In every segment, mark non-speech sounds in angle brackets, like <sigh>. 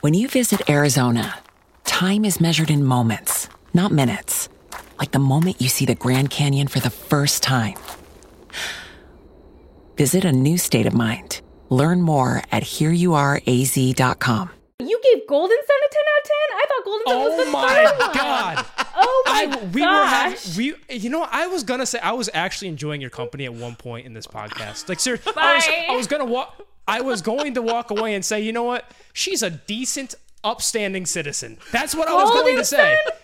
When you visit Arizona, time is measured in moments, not minutes. Like the moment you see the Grand Canyon for the first time. Visit a new state of mind. Learn more at hereyouareaz.com. You gave Golden Sun a 10 out of 10? I thought Golden Sun was Oh the my third one. god! <laughs> Oh my I, we were having we you know I was gonna say I was actually enjoying your company at one point in this podcast. Like seriously, I was I was gonna walk I was going to walk away and say, you know what? She's a decent, upstanding citizen. That's what I was going Golden to say. Sun?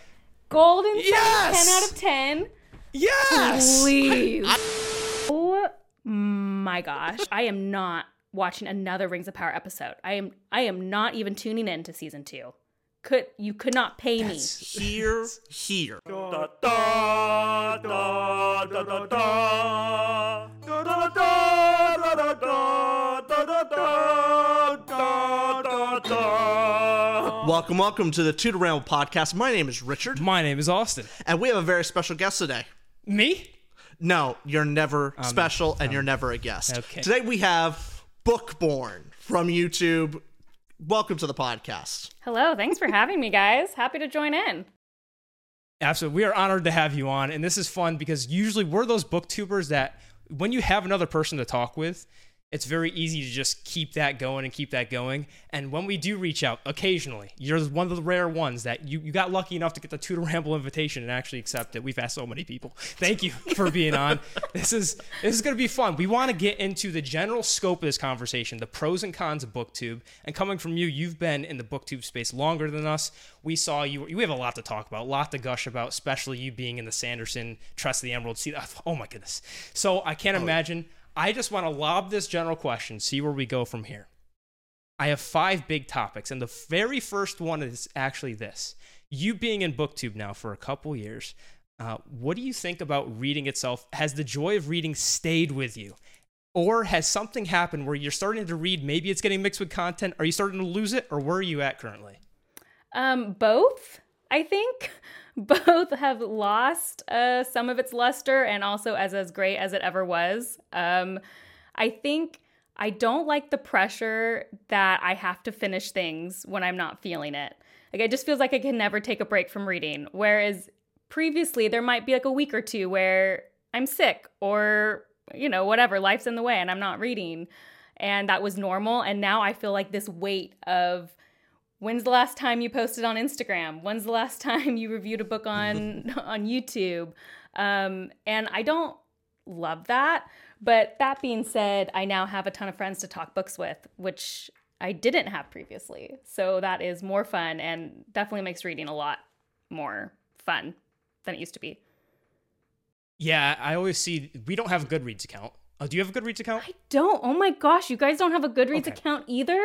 Golden Sun, Yes! 10 out of 10. Yes. Please. oh my gosh. I am not watching another Rings of Power episode. I am I am not even tuning in to season two. Could you could not pay me. Here, here. Welcome, welcome to the 2 To Ramble podcast. My name is Richard, My name is Austin. and we have a very special guest today. Me? No, you're never special, and you're never a guest. okay. Today we have Bookborn from YouTube. Welcome to the podcast. Hello, thanks for having me, guys. Happy to join in. Absolutely. We are honored to have you on. And this is fun because usually we're those booktubers that when you have another person to talk with, it's very easy to just keep that going and keep that going. And when we do reach out occasionally, you're one of the rare ones that you, you got lucky enough to get the 2 To Ramble invitation and actually accept it. We've asked so many people. Thank you for being on. <laughs> This is this is gonna be fun. We want to get into the general scope of this conversation, the pros and cons of booktube. And coming from you, you've been in the booktube space longer than us. We saw you we have a lot to talk about, a lot to gush about, especially you being in the Sanderson Tress of the Emerald Sea. Oh my goodness. So I can't oh, imagine. I just want to lob this general question, see where we go from here. I have five big topics, and the very first one is actually this. You being in BookTube now for a couple years, uh, what do you think about reading itself? Has the joy of reading stayed with you? Or has something happened where you're starting to read, maybe it's getting mixed with content? Are you starting to lose it, or where are you at currently? Um, both, I think. <laughs> Both have lost uh, some of its luster and also as as great as it ever was. Um, I think I don't like the pressure that I have to finish things when I'm not feeling it. Like it just feels like I can never take a break from reading. Whereas previously there might be like a week or two where I'm sick or you know whatever life's in the way and I'm not reading, and that was normal. And now I feel like this weight of When's the last time you posted on Instagram? When's the last <laughs> time you reviewed a book on <laughs> on YouTube? Um, and I don't love that. But that being said, I now have a ton of friends to talk books with, which I didn't have previously. So that is more fun and definitely makes reading a lot more fun than it used to be. Yeah, I always see we don't have a Goodreads account. Oh, do you have a Goodreads account? I don't. Oh my gosh, you guys don't have a Goodreads Okay. account either?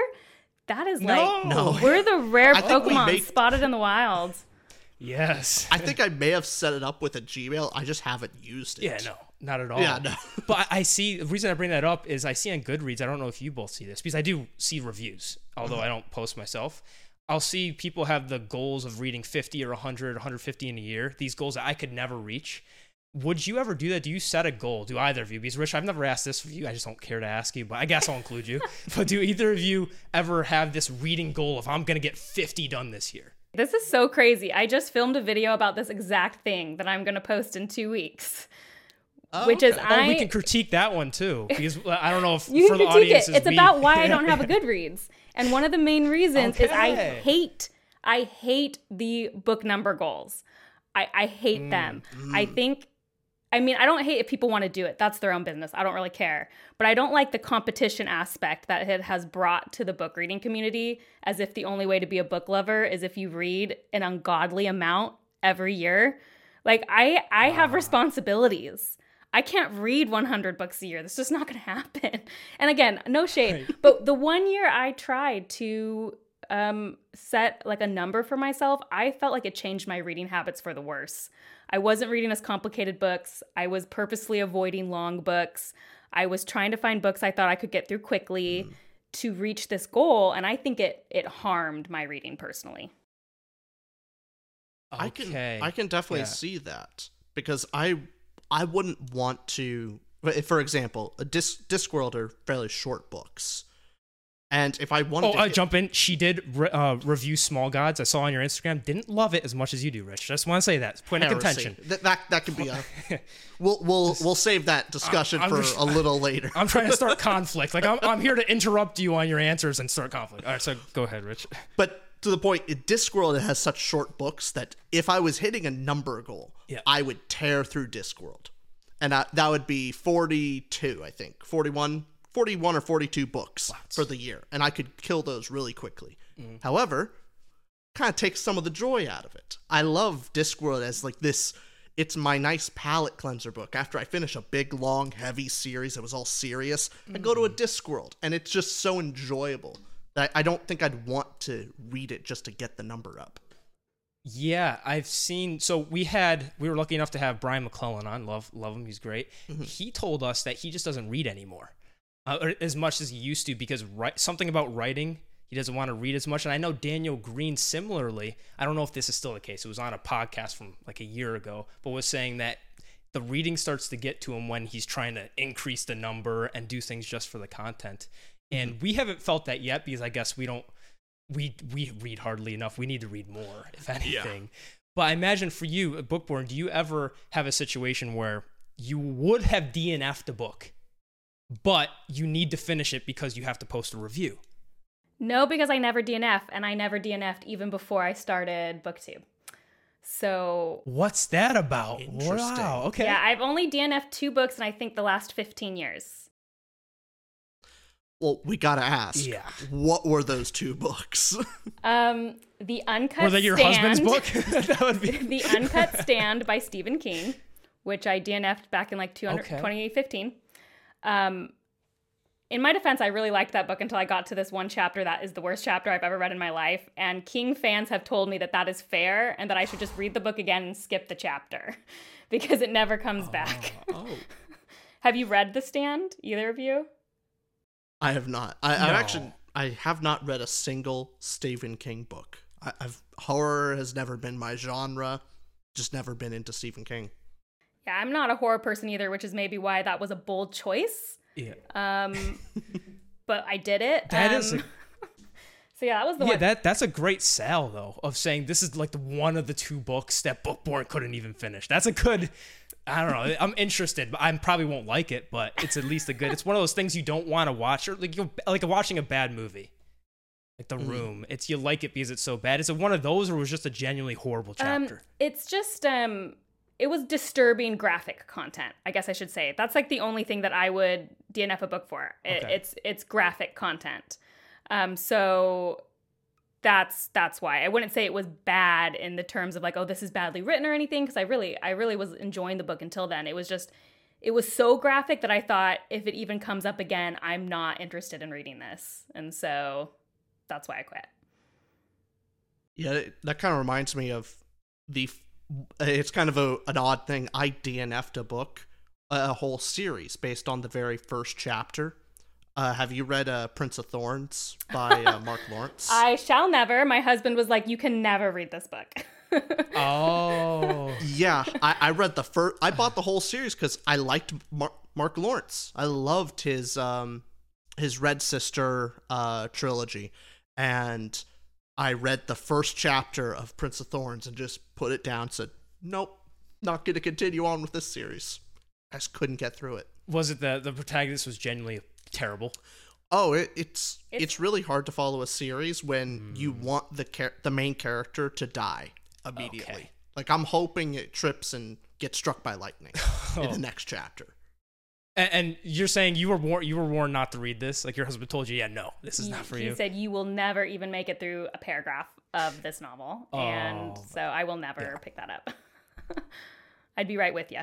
That is No. like No. we're the rare I think we Pokemon make- spotted in the wild. Yes. I think I may have set it up with a Gmail. I just haven't used it. Yeah, no, not at all. Yeah, no. <laughs> but I I see the reason I bring that up is I see on Goodreads. I don't know if you both see this because I do see reviews, although I don't post myself. I'll see people have the goals of reading 50 or 100, 150 in a year. These goals that I could never reach. Would you ever do that? Do you set a goal? Do either of you? Because Rich, I've never asked this of you. I just don't care to ask you, but I guess I'll include you. <laughs> But do either of you ever have this reading goal of I'm going to get 50 done this year? This is so crazy. I just filmed a video about this exact thing that I'm going to post in two weeks. which is Oh, I. we can critique that one too <laughs> because I don't know if you for can the audience it. It's we- about why I <laughs> don't have a Goodreads. And one of the main reasons is I hate, I hate the book number goals. I, I hate Mm, them. I think, I mean, I don't hate if people want to do it. That's their own business. I don't really care. But I don't like the competition aspect that it has brought to the book reading community as if the only way to be a book lover is if you read an ungodly amount every year. Like I I have responsibilities. I can't read 100 books a year. That's just not going <laughs> to happen. And again, no shade, but the one year I tried to um, set like a number for myself, I felt like it changed my reading habits for the worse. I wasn't reading as complicated books. I was purposely avoiding long books. I was trying to find books I thought I could get through quickly mm. to reach this goal, and I think it it harmed my reading personally. Okay. I can I can definitely yeah. see that because I I wouldn't want to for example, a disc Discworld are fairly short books. And if I wanted oh, to, uh, jump in. She did re- uh, review Small Gods. I saw on your Instagram. Didn't love it as much as you do, Rich. Just want to say that. Point of contention. That, that that could be a. <laughs> we'll we'll Just, we'll save that discussion I'm, I'm for just, a little later. I'm trying to start <laughs> conflict. Like I'm I'm here to interrupt you on your answers and start conflict. All right, so go ahead, Rich. But to the point, Discworld has such short books that if I was hitting a number goal, yeah. I would tear through Discworld, and I, that would be 42, I think, 41 41 or 42 books Lots. for the year, and I could kill those really quickly. Mm. However, kind of takes some of the joy out of it. I love Discworld as like this it's my nice palate cleanser book. After I finish a big, long, heavy series that was all serious, mm. I go to a mm. Discworld, and it's just so enjoyable that I don't think I'd want to read it just to get the number up. Yeah, I've seen. So we had we were lucky enough to have Brian McClellan on. Love love him. He's great. Mm-hmm. He told us that he just doesn't read anymore uh, as much as he used to because something about writing he doesn't want to read as much. And i know daniel greene similarly i don't know if this is still the case it was on a podcast from like a year ago but was saying that the reading starts to get to him when he's trying to increase the number and do things just for the content. And mm-hmm. we haven't felt that yet because i guess we don't we we read hardly enough. We need to read more if anything. Yeah. but i imagine for you bookborn do you ever have a situation where you would have dnf'd a book but you need to finish it because you have to post a review. No, because I never DNF and I never DNF'd even before I started BookTube. So what's that about? Wow. Okay. Yeah, I've only DNF'd two books in I think the last 15 years. Well, we gotta ask. Yeah. What were those two books? <laughs> um, the uncut. Were they your stand, husband's book? <laughs> <laughs> that would be the uncut stand by Stephen King, which I DNF'd back in like 200, okay. 2015. Um, in my defense, I really liked that book until I got to this one chapter that is the worst chapter I've ever read in my life. And King fans have told me that that is fair and that I should just read the book again and skip the chapter <laughs> because it never comes oh, back. oh. <laughs> have you read The Stand, either of you? I have not. I, no. I actually I have not read a single Stephen King book. I, I've horror has never been my genre. Just never been into Stephen King. Yeah, I'm not a horror person either, which is maybe why that was a bold choice. Yeah. Um, <laughs> but I did it. That um, is. A, <laughs> so yeah, that was the yeah. one. That that's a great sell though of saying this is like the one of the two books that Bookborn couldn't even finish. That's a good. I don't know. I'm interested, but I probably won't like it. But it's at least a good. It's one of those things you don't want to watch, or like you like watching a bad movie, like The mm. Room. It's you like it because it's so bad. Is it one of those, or was just a genuinely horrible um, chapter? Um, it's just um, it was disturbing graphic content. I guess I should say that's like the only thing that I would DNF a book for. It, okay. It's it's graphic content. Um, so that's that's why I wouldn't say it was bad in the terms of like oh this is badly written or anything because I really I really was enjoying the book until then. It was just it was so graphic that I thought if it even comes up again, I'm not interested in reading this, and so that's why I quit. Yeah, that kind of reminds me of the it's kind of a, an odd thing. I DNF'd a book, a whole series based on the very first chapter. Uh, have you read uh, Prince of Thorns by uh, <laughs> Mark Lawrence? I shall never. My husband was like, "You can never read this book." <laughs> oh, yeah. I, I read the first. I bought the whole series because I liked Mar- Mark Lawrence. I loved his um his Red Sister uh trilogy, and I read the first chapter of Prince of Thorns and just put it down. Said, "Nope, not going to continue on with this series." I just couldn't get through it. Was it the the protagonist was genuinely terrible? Oh, it, it's, it's, it's really hard to follow a series when mm. you want the char- the main character to die immediately. Okay. Like I'm hoping it trips and gets struck by lightning oh. <laughs> in the next chapter. And, and, you're saying you were warned you were warned not to read this? Like your husband told you, yeah, no, this is he, not for he you. He said you will never even make it through a paragraph of this novel, oh, and so I will never yeah. pick that up. <laughs> I'd be right with you.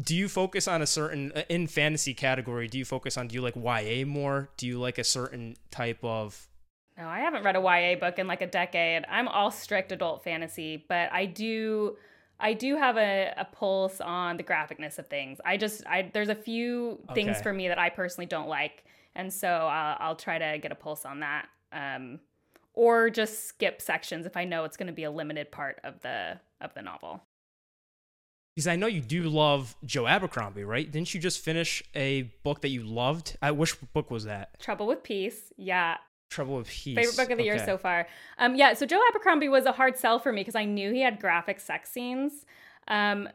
Do you focus on a certain uh, in fantasy category? Do you focus on do you like YA more? Do you like a certain type of No, I haven't read a YA book in like a decade. I'm all strict adult fantasy, but I do I do have a, a pulse on the graphicness of things. I just I there's a few things for me that I personally don't like, and so I'll, I'll try to get a pulse on that. Um, or just skip sections if I know it's going to be a limited part of the of the novel. Because I know you do love Joe Abercrombie, right? Didn't you just finish a book that you loved? I which book was that? Trouble with Peace, yeah, Trouble with Peace. favorite book of the year so far. Um, yeah, so Joe Abercrombie was a hard sell for me because I knew he had graphic sex scenes. Um,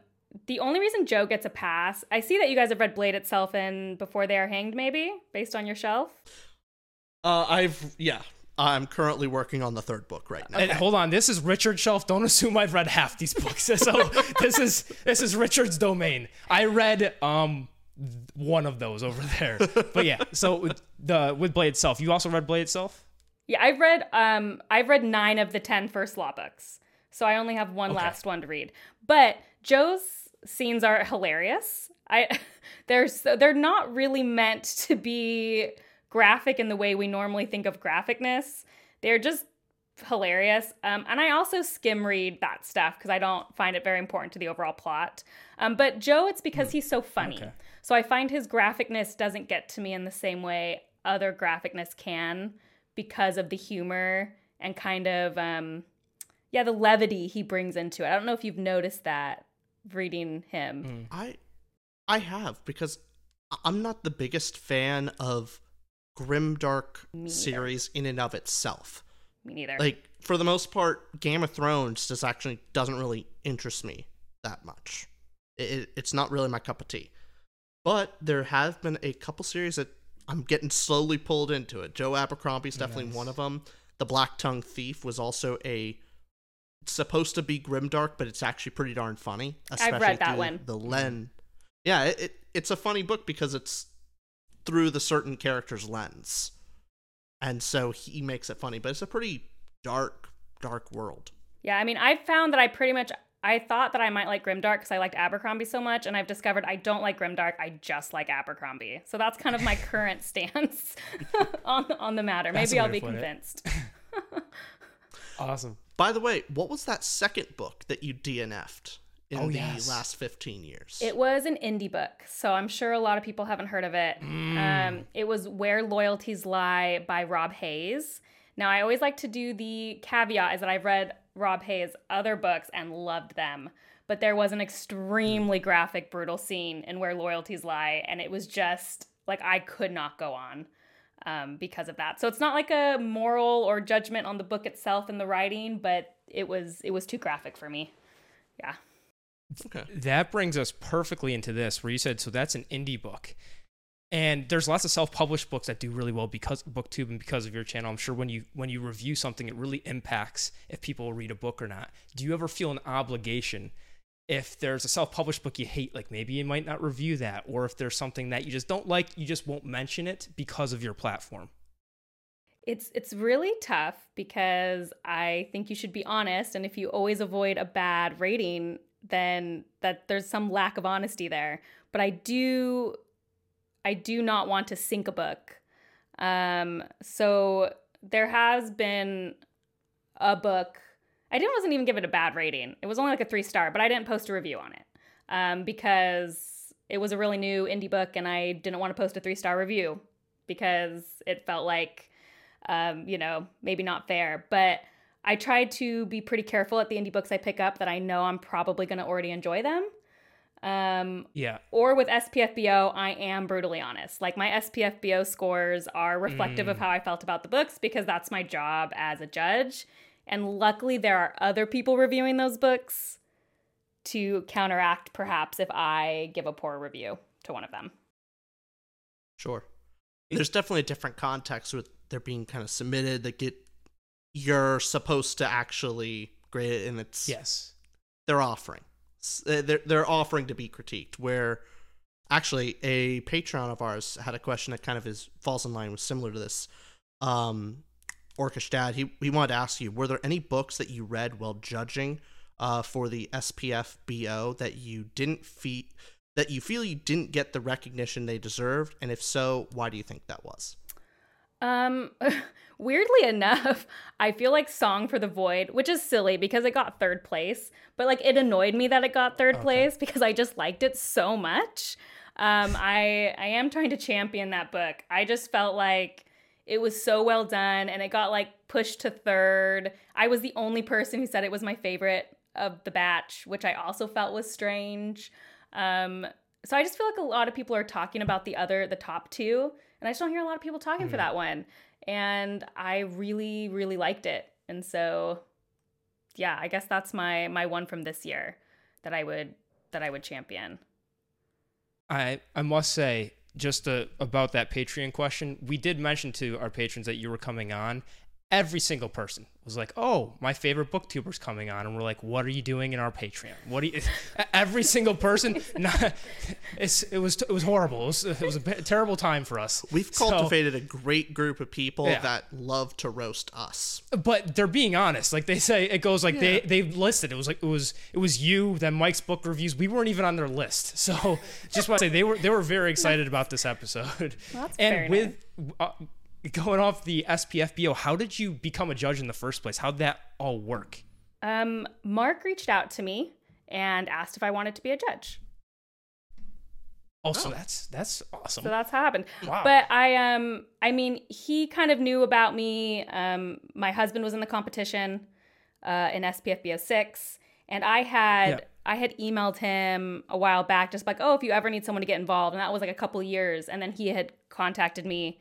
the only reason Joe gets a pass, I see that you guys have read Blade itself and Before They Are Hanged, maybe based on your shelf. Uh, I've yeah. I'm currently working on the third book right now. And hold on, this is Richard's shelf. Don't assume I've read half these books. <laughs> So this is this is Richard's domain. I read um one of those over <laughs> there. But yeah, so with the with Blade itself, you also read Blade itself. Yeah, I've read um I've read nine of the ten first law books, so I only have one Okay. last one to read. But Joe's scenes are hilarious. I <laughs> they're so, they're not really meant to be graphic in the way we normally think of graphicness. They're just hilarious. Um, and I also skim read that stuff because I don't find it very important to the overall plot. Um, but Joe, it's because he's so funny. Okay. So I find his graphicness doesn't get to me in the same way other graphicness can because of the humor and kind of um yeah, the levity he brings into it. I don't know if you've noticed that reading him. I I have because I- I'm not the biggest fan of grimdark series in and of itself. Me neither. Like for the most part, Game of Thrones just actually doesn't really interest me that much. It, it, it's not really my cup of tea. But there have been a couple series that I'm getting slowly pulled into it. Joe Abercrombie's oh, definitely Nice. one of them. The Blacktongue Thief was also a it's supposed to be grimdark, but it's actually pretty darn funny. I've read that one. The Len, yeah, it, it it's a funny book because it's through the certain character's lens, and so he makes it funny. But it's a pretty dark, dark world. Yeah, I mean, I've found that I pretty much I thought that I might like Grimdark because I liked Abercrombie so much, and I've discovered I don't like Grimdark. I just like Abercrombie. So that's kind of my <laughs> current stance <laughs> on on the matter. That's Maybe I'll be to put it. convinced. <laughs> Awesome. By the way, what was that second book that you DNF'd in Oh, the yes. last fifteen years? It was an indie book, so I'm sure a lot of people haven't heard of it. Mm. Um, it was Where Loyalties Lie by Rob Hayes. Now, I always like to do the caveat is that I've read Rob Hayes' other books and loved them, but there was an extremely graphic, brutal scene in Where Loyalties Lie, and it was just like I could not go on um, because of that. So it's not like a moral or judgment on the book itself and the writing, but it was it was too graphic for me. Yeah. okay. That brings us perfectly into this, where you said, so that's an indie book. And there's lots of self-published books that do really well because BookTube and because of your channel. I'm sure when you when you review something, it really impacts if people read a book or not. Do you ever feel an obligation if there's a self-published book you hate, like maybe you might not review that, or if there's something that you just don't like, you just won't mention it because of your platform? It's it's really tough because I think you should be honest and if you always avoid a bad rating then that there's some lack of honesty there. But I do I do not want to sink a book. Um so there has been a book I didn't wasn't even give it a bad rating. It was only like a 3 star, but I didn't post a review on it. Um because it was a really new indie book and I didn't want to post a 3 star review because it felt like um, you know, maybe not fair. But I try to be pretty careful at the indie books I pick up that I know I'm probably going to already enjoy them. Um, Yeah. or with SPFBO, I am brutally honest. Like my SPFBO scores are reflective of how I felt about the books because that's my job as a judge. And luckily, there are other people reviewing those books to counteract perhaps if I give a poor review to one of them. Sure. There's definitely a different context with they're being kind of submitted that get you're supposed to actually grade it and it's Yes. they're offering. Uh, They're they're offering to be critiqued. Where actually a Patreon of ours had a question that kind of is falls in line with similar to this. Um, Orcish Dad, he he wanted to ask you: Were there any books that you read while judging uh, for the SPF BO that you didn't feel that you feel you didn't get the recognition they deserved, and if so, why do you think that was? Um, <laughs> weirdly enough, <laughs> I feel like Song for the Void, which is silly because it got third place, but like it annoyed me that it got third okay. place because I just liked it so much. Um, I I am trying to champion that book. I just felt like it was so well done and it got like pushed to third. I was the only person who said it was my favorite of the batch, which I also felt was strange. Um, so I just feel like a lot of people are talking about the other, the top two, and I just don't hear a lot of people talking mm-hmm. for that one. And I really, really liked it. And so, yeah, I guess that's my my one from this year that I would that I would champion. I I must say just about that Patreon question, we did mention to our patrons that you were coming on. Every single person was like, "Oh, my favorite booktuber's coming on," and we're like, "What are you doing in our Patreon? What do you?" <laughs> Every single person, <laughs> not, it was it was horrible. It was, it was a terrible time for us. We've cultivated so, a great group of people yeah. that love to roast us, but they're being honest. Like they say, it goes like yeah. they they listed. It was like it was it was you, then Mike's book reviews. We weren't even on their list, <laughs> so just want to say they were they were very excited about this episode. Well, and with. Nice. Uh, going off the SPFBO, how did you become a judge in the first place? How'd that all work? Um, Mark reached out to me and asked if I wanted to be a judge. Also, oh, oh. that's that's awesome. So that's how it happened. Wow. But I um I mean, he kind of knew about me. Um my husband was in the competition uh in SPFBO 6 and I had yeah. I had emailed him a while back just like, "Oh, if you ever need someone to get involved." And that was like a couple years and then he had contacted me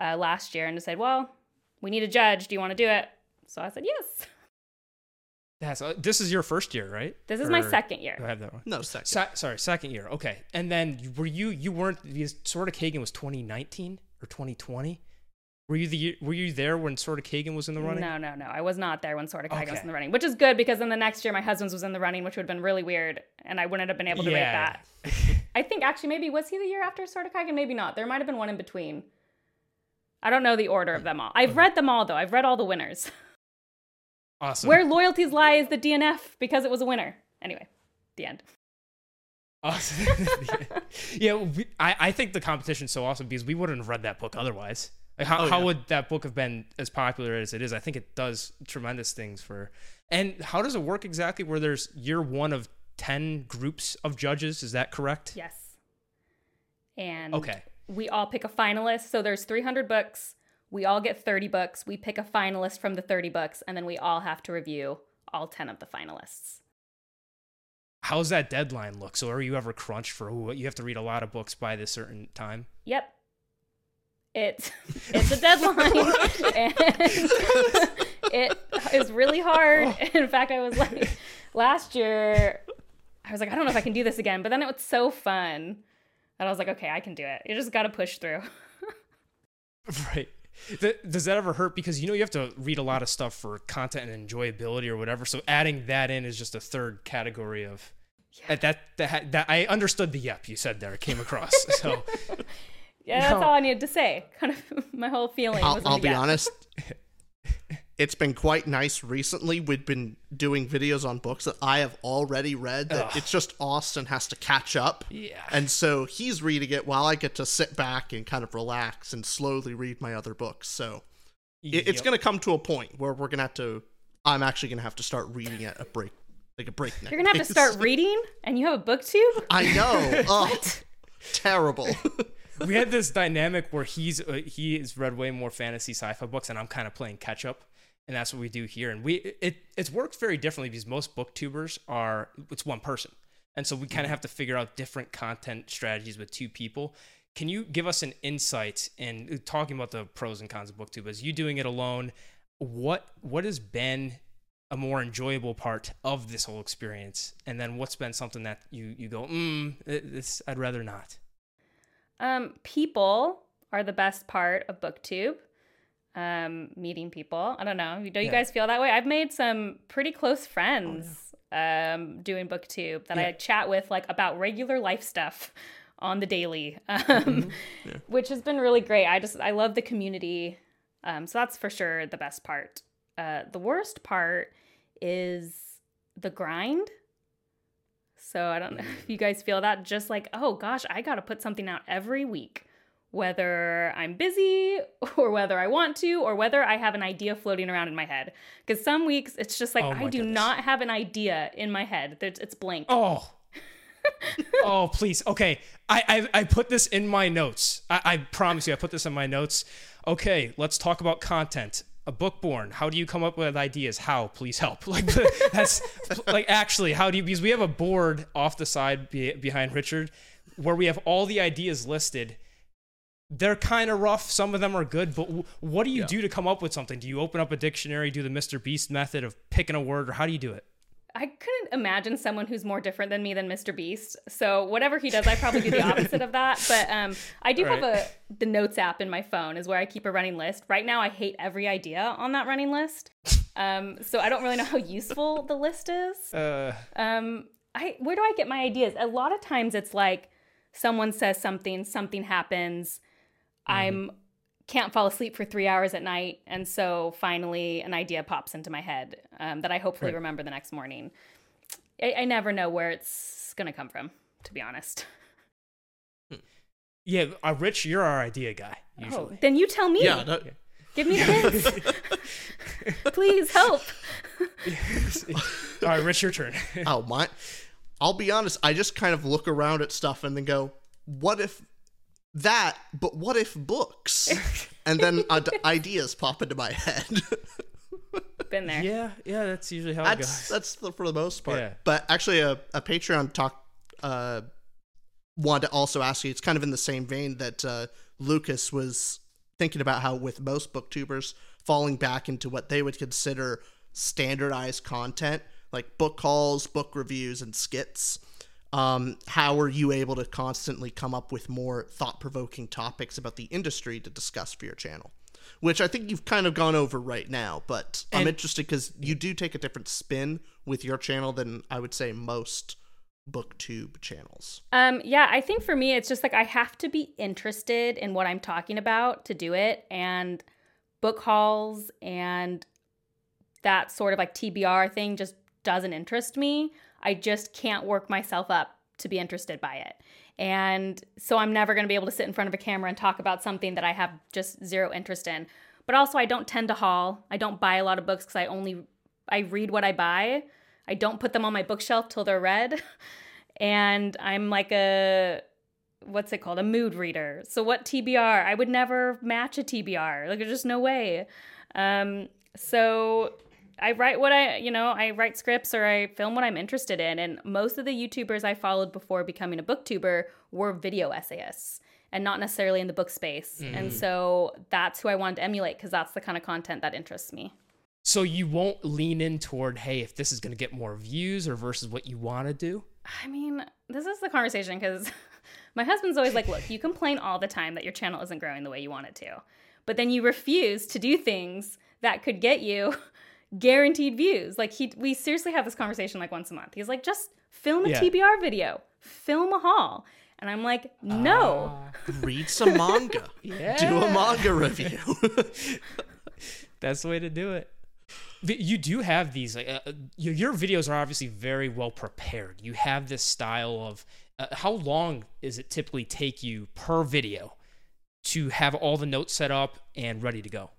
uh, last year and said, "Well, we need a judge. Do you want to do it?" So I said, "Yes." That's uh, this is your first year, right? This is or, my second year. I have that one. No, second. Sa- sorry, second year. Okay, and then were you you weren't Sword of Kaigen was 2019 or 2020? Were you the were you there when Sword of Kaigen was in the running? No, no, no. I was not there when Sword of Kaigen okay. was in the running, which is good because then the next year my husband's was in the running, which would have been really weird, and I wouldn't have been able to yeah. rate that. <laughs> I think actually maybe was he the year after Sword of Kaigen? Maybe not. There might have been one in between. I don't know the order of them all. I've okay. read them all though. I've read all the winners. Awesome. Where loyalties lie is the DNF because it was a winner. Anyway, the end. Awesome. <laughs> yeah, we, I, I think the competition's so awesome because we wouldn't have read that book otherwise. Like how, oh, yeah. how would that book have been as popular as it is? I think it does tremendous things for. And how does it work exactly? Where there's year one of ten groups of judges, is that correct? Yes. And okay, we all pick a finalist. So there's 300 books. We all get 30 books. We pick a finalist from the 30 books, and then we all have to review all 10 of the finalists. How's that deadline look? So are you ever crunched for you have to read a lot of books by this certain time? Yep. It's it's a deadline. <laughs> and it is really hard. Oh. In fact, I was like last year I was like, I don't know if I can do this again, but then it was so fun. And I was like, okay, I can do it. You just got to push through. <laughs> right. Does that ever hurt? Because you know you have to read a lot of stuff for content and enjoyability or whatever. So adding that in is just a third category of yeah. that, that that I understood the yep you said there. It came across. <laughs> So yeah, that's all I needed to say. <laughs> Kind of my whole feeling. I'll, I'll be honest it's been quite nice recently. We've been doing videos on books that I have already read. That Ugh. it's just Austin has to catch up. Yeah. And so he's reading it while I get to sit back and kind of relax and slowly read my other books. So yep. it's going to come to a point where we're going to have to. I'm actually going to have to start reading at a break, like a break. You're going to have to start reading, and you have a book tube. I know. <laughs> oh, terrible. <laughs> we had this dynamic where he's uh, he has read way more fantasy sci-fi books, and I'm kind of playing catch up and that's what we do here. And we it it's worked very differently because most booktubers are it's one person, and so we kind of mm-hmm. have to figure out different content strategies with two people. Can you give us an insight in uh, talking about the pros and cons of booktube? As you doing it alone, what what has been a more enjoyable part of this whole experience, and then what's been something that you you go, mm, this I'd rather not. Um, people are the best part of booktube um, meeting people. I don't know. Do you yeah. guys feel that way? I've made some pretty close friends oh, yeah. um, doing BookTube that yeah. I chat with like about regular life stuff on the daily, <laughs> um, mm-hmm. which has been really great. I just I love the community. Um, so that's for sure the best part. Uh, the worst part is the grind. So I don't know <laughs> if you guys feel that. Just like, oh gosh, I got to put something out every week whether I'm busy <laughs> or whether I want to or whether I have an idea floating around in my head. Because some weeks it's just like Oh I do goodness. not have an idea in my head. It's blank. Oh. <laughs> oh, please. Okay. I, I, I put this in my notes. I, I promise you, I put this in my notes. Okay, let's talk about content. A book born. How do you come up with ideas? How? Please help. <laughs> Like that's like actually, how do you? Because we have a board off the side be, behind Richard, where we have all the ideas listed. They're kind of rough. Some of them are good, but w- what do you do to come up with something? Do you open up a dictionary, do the Mr. Beast method of picking a word, or how do you do it? I couldn't imagine someone who's more different than me than Mr. Beast. So whatever he does, I probably do the <laughs> opposite of that. But um, I do have a the notes app in my phone is where I keep a running list. Right now, I hate every idea on that running list. Um, so I don't really know how useful the list is. <laughs> Uh, Um, I where do I get my ideas? A lot of times it's like someone says something, something happens. I'm can't fall asleep for three hours at night, and so finally an idea pops into my head um, that I hopefully Right. remember the next morning. I, I never know where it's gonna come from, to be honest. <laughs> yeah, uh, Rich, you're our idea guy Oh, then you tell me. Yeah, no, Give me the hints. <laughs> Please help. All right, Rich, your turn. oh my i'll be honest i just kind of look around at stuff and then go what if that but what if books <laughs> and then uh, ideas pop into my head <laughs> Been there. yeah, yeah, that's usually how it that's goes. that's the, for the most part Yeah. but actually a, a patreon talk uh wanted to also ask you it's kind of in the same vein that uh lucas was thinking about how with most booktubers falling back into what they would consider standardized content like book hauls book reviews and skits um, how are you able to constantly come up with more thought-provoking topics about the industry to discuss for your channel which i think you've kind of gone over right now but i'm interested because you do take a different spin with your channel than i would say most booktube channels Um, yeah, I think for me, it's just like I have to be interested in what I'm talking about to do it. And book hauls and that sort of like TBR thing just doesn't interest me. I just can't work myself up to be interested by it. And so I'm never going to be able to sit in front of a camera and talk about something that I have just zero interest in. But also, I don't tend to haul. I don't buy a lot of books because I only I read what I buy. I don't put them on my bookshelf till they're read. <laughs> And I'm like a what's it called? A mood reader. So what TBR? I would never match a TBR. Like there's just no way. Um, so I write what I, you know, I write scripts or I film what I'm interested in. And most of the YouTubers I followed before becoming a booktuber were video essayists and not necessarily in the book space. And mm. so that's who I wanted to emulate because that's the kind of content that interests me. So you won't lean in toward, hey, if this is going to get more views or versus what you want to do. I mean, this is the conversation because <laughs> my husband's always like, look, you complain all the time that your channel isn't growing the way you want it to, but then you refuse to do things that could get you guaranteed views. Like he, we seriously have this conversation like once a month. He's like, just film a Yeah. TBR video, film a haul, and I'm like, no. read some manga yeah. <laughs> do a manga review <laughs> That's the way to do it. But you do have these. Like, uh, uh, your, your videos are obviously very well prepared. You have this style of. Uh, how long does it typically take you per video to have all the notes set up and ready to go?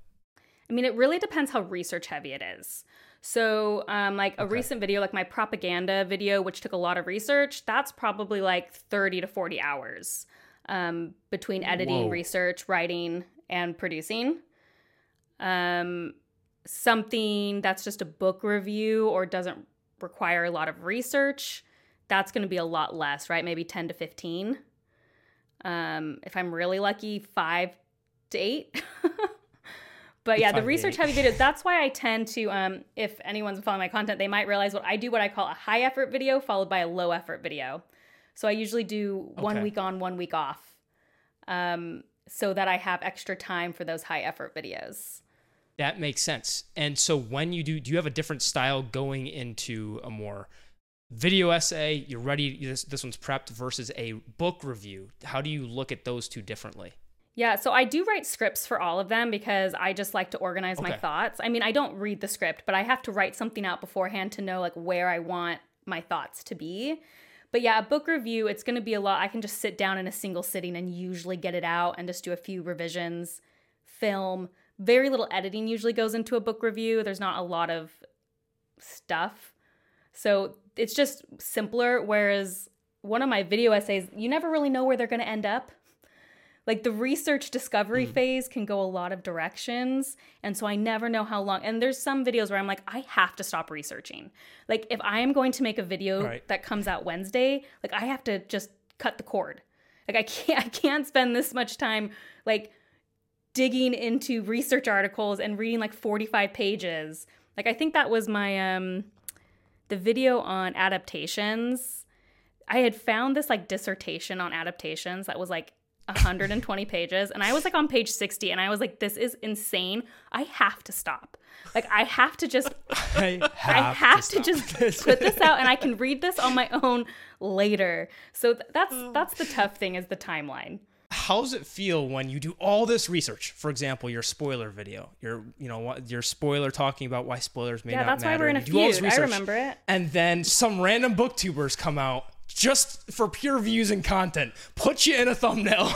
I mean, it really depends how research heavy it is. So, um, like a recent video, like my propaganda video, which took a lot of research, that's probably like 30 to 40 hours um, between editing, Whoa. research, writing, and producing. Um, something that's just a book review or doesn't require a lot of research, that's going to be a lot less, right? Maybe 10 to 15. Um, if I'm really lucky, five to eight. <laughs> but yeah, the research heavy videos, that's why I tend to, um, if anyone's following my content, they might realize what I do what I call a high effort video followed by a low effort video. So I usually do one Okay. week on, one week off. Um, so that I have extra time for those high effort videos. That makes sense. And so when you do, do you have a different style going into a more video essay? You're ready. This this one's prepped versus a book review. How do you look at those two differently? Yeah, so I do write scripts for all of them because I just like to organize my thoughts. I mean, I don't read the script, but I have to write something out beforehand to know like where I want my thoughts to be. But yeah, a book review, it's going to be a lot. I can just sit down in a single sitting and usually get it out and just do a few revisions, film. Very little editing usually goes into a book review. There's not a lot of stuff. So it's just simpler. Whereas one of my video essays, you never really know where they're going to end up. Like the research discovery mm. phase can go a lot of directions. And so I never know how long. And there's some videos where I'm like, I have to stop researching. Like if I am going to make a video right. that comes out Wednesday, like I have to just cut the cord. Like I can't <laughs> I can't spend this much time like digging into research articles and reading like 45 pages. Like I think that was my um the video on adaptations. I had found this like dissertation on adaptations that was like 120 pages and I was like on page 60 and I was like this is insane. I have to stop. Like I have to just <laughs> I have, I have to, to just this. <laughs> put this out and I can read this on my own later. So th- that's oh. that's the tough thing is the timeline. How does it feel when you do all this research? For example, your spoiler video, your you know your spoiler talking about why spoilers may yeah, not matter. Yeah, that's why we're in a feud. I remember it. And then some random booktubers come out just for pure views and content, put you in a thumbnail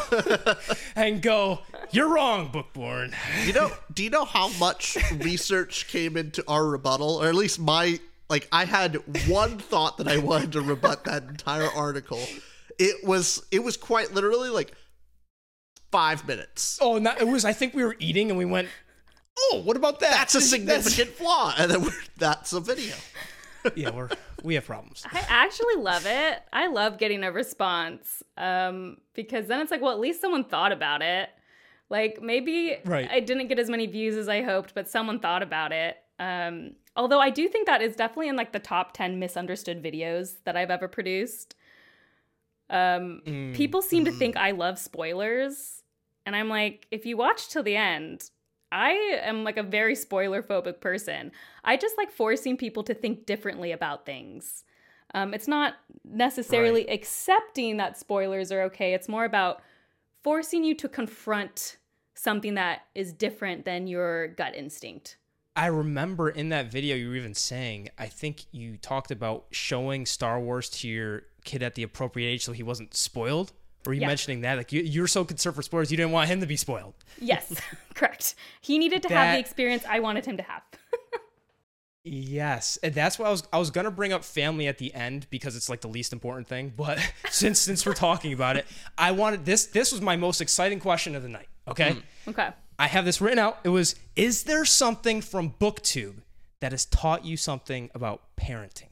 <laughs> and go, "You're wrong, Bookborn." You know, do you know how much research came into our rebuttal, or at least my like? I had one thought that I wanted to rebut that entire article. It was it was quite literally like five minutes. Oh, and that, it was. I think we were eating and we went. Oh, what about that? That's a significant that's... flaw, and then that's a video. yeah, we're we have problems. I actually love it. I love getting a response um, because then it's like, well, at least someone thought about it. Like maybe right. I didn't get as many views as I hoped, but someone thought about it. Um, although I do think that is definitely in like the top 10 misunderstood videos that I've ever produced. Um, mm. People seem to think I love spoilers. And I'm like, if you watch till the end, I am like a very spoiler phobic person. I just like forcing people to think differently about things. Um, it's not necessarily right. accepting that spoilers are okay. It's more about forcing you to confront something that is different than your gut instinct. I remember in that video you were even saying, I think you talked about showing Star Wars to your kid at the appropriate age so he wasn't spoiled. Were you yeah. mentioning that? Like you, you're so concerned for spoilers, you didn't want him to be spoiled. Yes, <laughs> <laughs> correct. He needed to that, have the experience I wanted him to have. <laughs> yes, and that's why I was I was gonna bring up family at the end because it's like the least important thing. But since since we're talking about it, I wanted this. This was my most exciting question of the night. Okay. Mm. Okay. I have this written out. It was: Is there something from BookTube that has taught you something about parenting?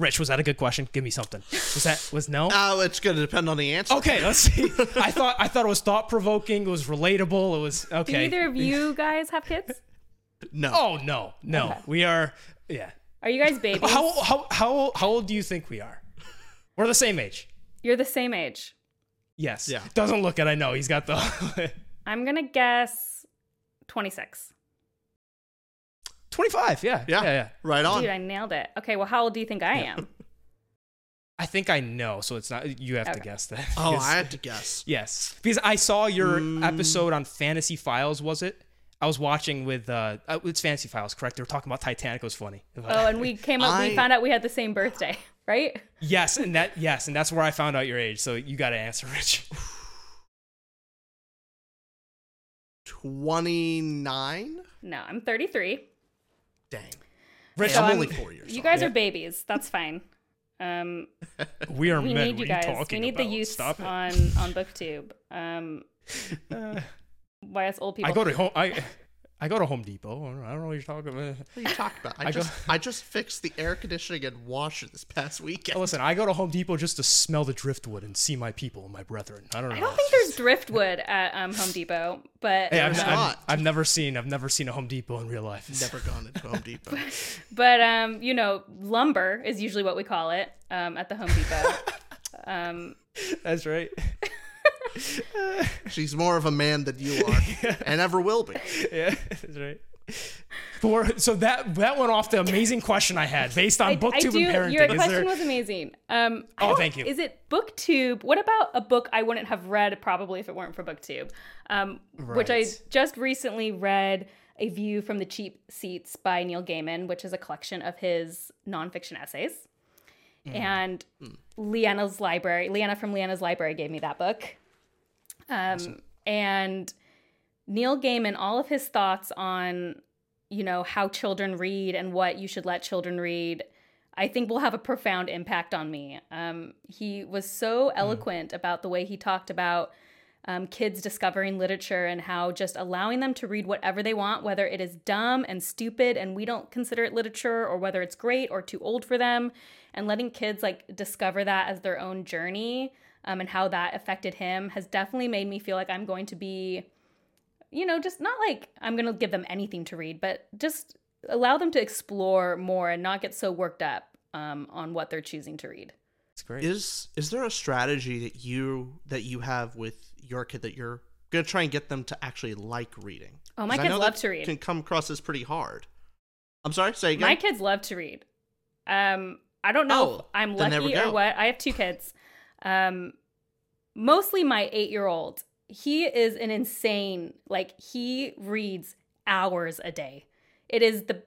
Rich, was that a good question? Give me something. Was that was no? Oh, <laughs> it's gonna depend on the answer. Okay, let's see. I thought I thought it was thought provoking. It was relatable. It was okay. Do either of you guys have kids? No. Oh no, no. Okay. We are. Yeah. Are you guys babies? How how how how old do you think we are? We're the same age. You're the same age. Yes. Yeah. Doesn't look it. I know he's got the. <laughs> I'm gonna guess twenty six. 25, yeah. Yeah. Yeah, yeah. Right on. Dude, I nailed it. Okay, well, how old do you think I am? I think I know, so it's not. You have okay. to guess that. Oh, I had to guess. <laughs> Yes, because I saw your mm. episode on Fantasy Files. Was it? I was watching with uh, uh, it's Fantasy Files, correct? They were talking about Titanic. It was funny. <laughs> Oh, and we came up. I... We found out we had the same birthday, <laughs> right? Yes, and that yes, and that's where I found out your age. So you got to answer, Rich. Twenty nine. No, I'm thirty three. Dang. Rich, so I'm only four years. You guys yeah. are babies. That's fine. Um, <laughs> we are we men. need you guys. We need about? the youth on on <laughs> BookTube. Um, uh, why us old people? I go to home. I I go to Home Depot. I don't know what you're talking about. What are you talking about? <laughs> I, I just go, I just fixed the air conditioning and washer this past weekend. Listen, I go to Home Depot just to smell the driftwood and see my people, my brethren. I don't know. I don't think there's driftwood at um, Home Depot, but hey, I've, I've, I've, never seen I've never seen a Home Depot in real life. Never gone into Home Depot. <laughs> but um, you know, lumber is usually what we call it um, at the Home Depot. <laughs> um, That's right. She's more of a man than you are, <laughs> yeah. and ever will be. Yeah, that's right. For, so that that went off the amazing question I had based on I, booktube I do, and parenting. Your question there... was amazing. Um, oh, thank you. Is it booktube? What about a book I wouldn't have read probably if it weren't for booktube? Um, right. Which I just recently read. A View from the Cheap Seats by Neil Gaiman, which is a collection of his nonfiction essays. Mm. And mm. Leanna's library, Leanna from Leanna's library gave me that book. Um, awesome. And Neil Gaiman, all of his thoughts on, you know, how children read and what you should let children read, I think will have a profound impact on me. Um, he was so mm. eloquent mm. about the way he talked about um, kids discovering literature and how just allowing them to read whatever they want, whether it is dumb and stupid and we don't consider it literature, or whether it's great or too old for them, and letting kids like discover that as their own journey um, and how that affected him has definitely made me feel like I'm going to be, you know, just not like I'm going to give them anything to read, but just allow them to explore more and not get so worked up um, on what they're choosing to read. It's great. Is is there a strategy that you that you have with your kid that you're gonna try and get them to actually like reading? Oh, my kids love to read. Can come across as pretty hard. I'm sorry. Say again. My kids love to read. Um, I don't know oh, if I'm lucky or what. I have two kids. Um, mostly my eight year old. He is an insane, like, he reads hours a day. It is the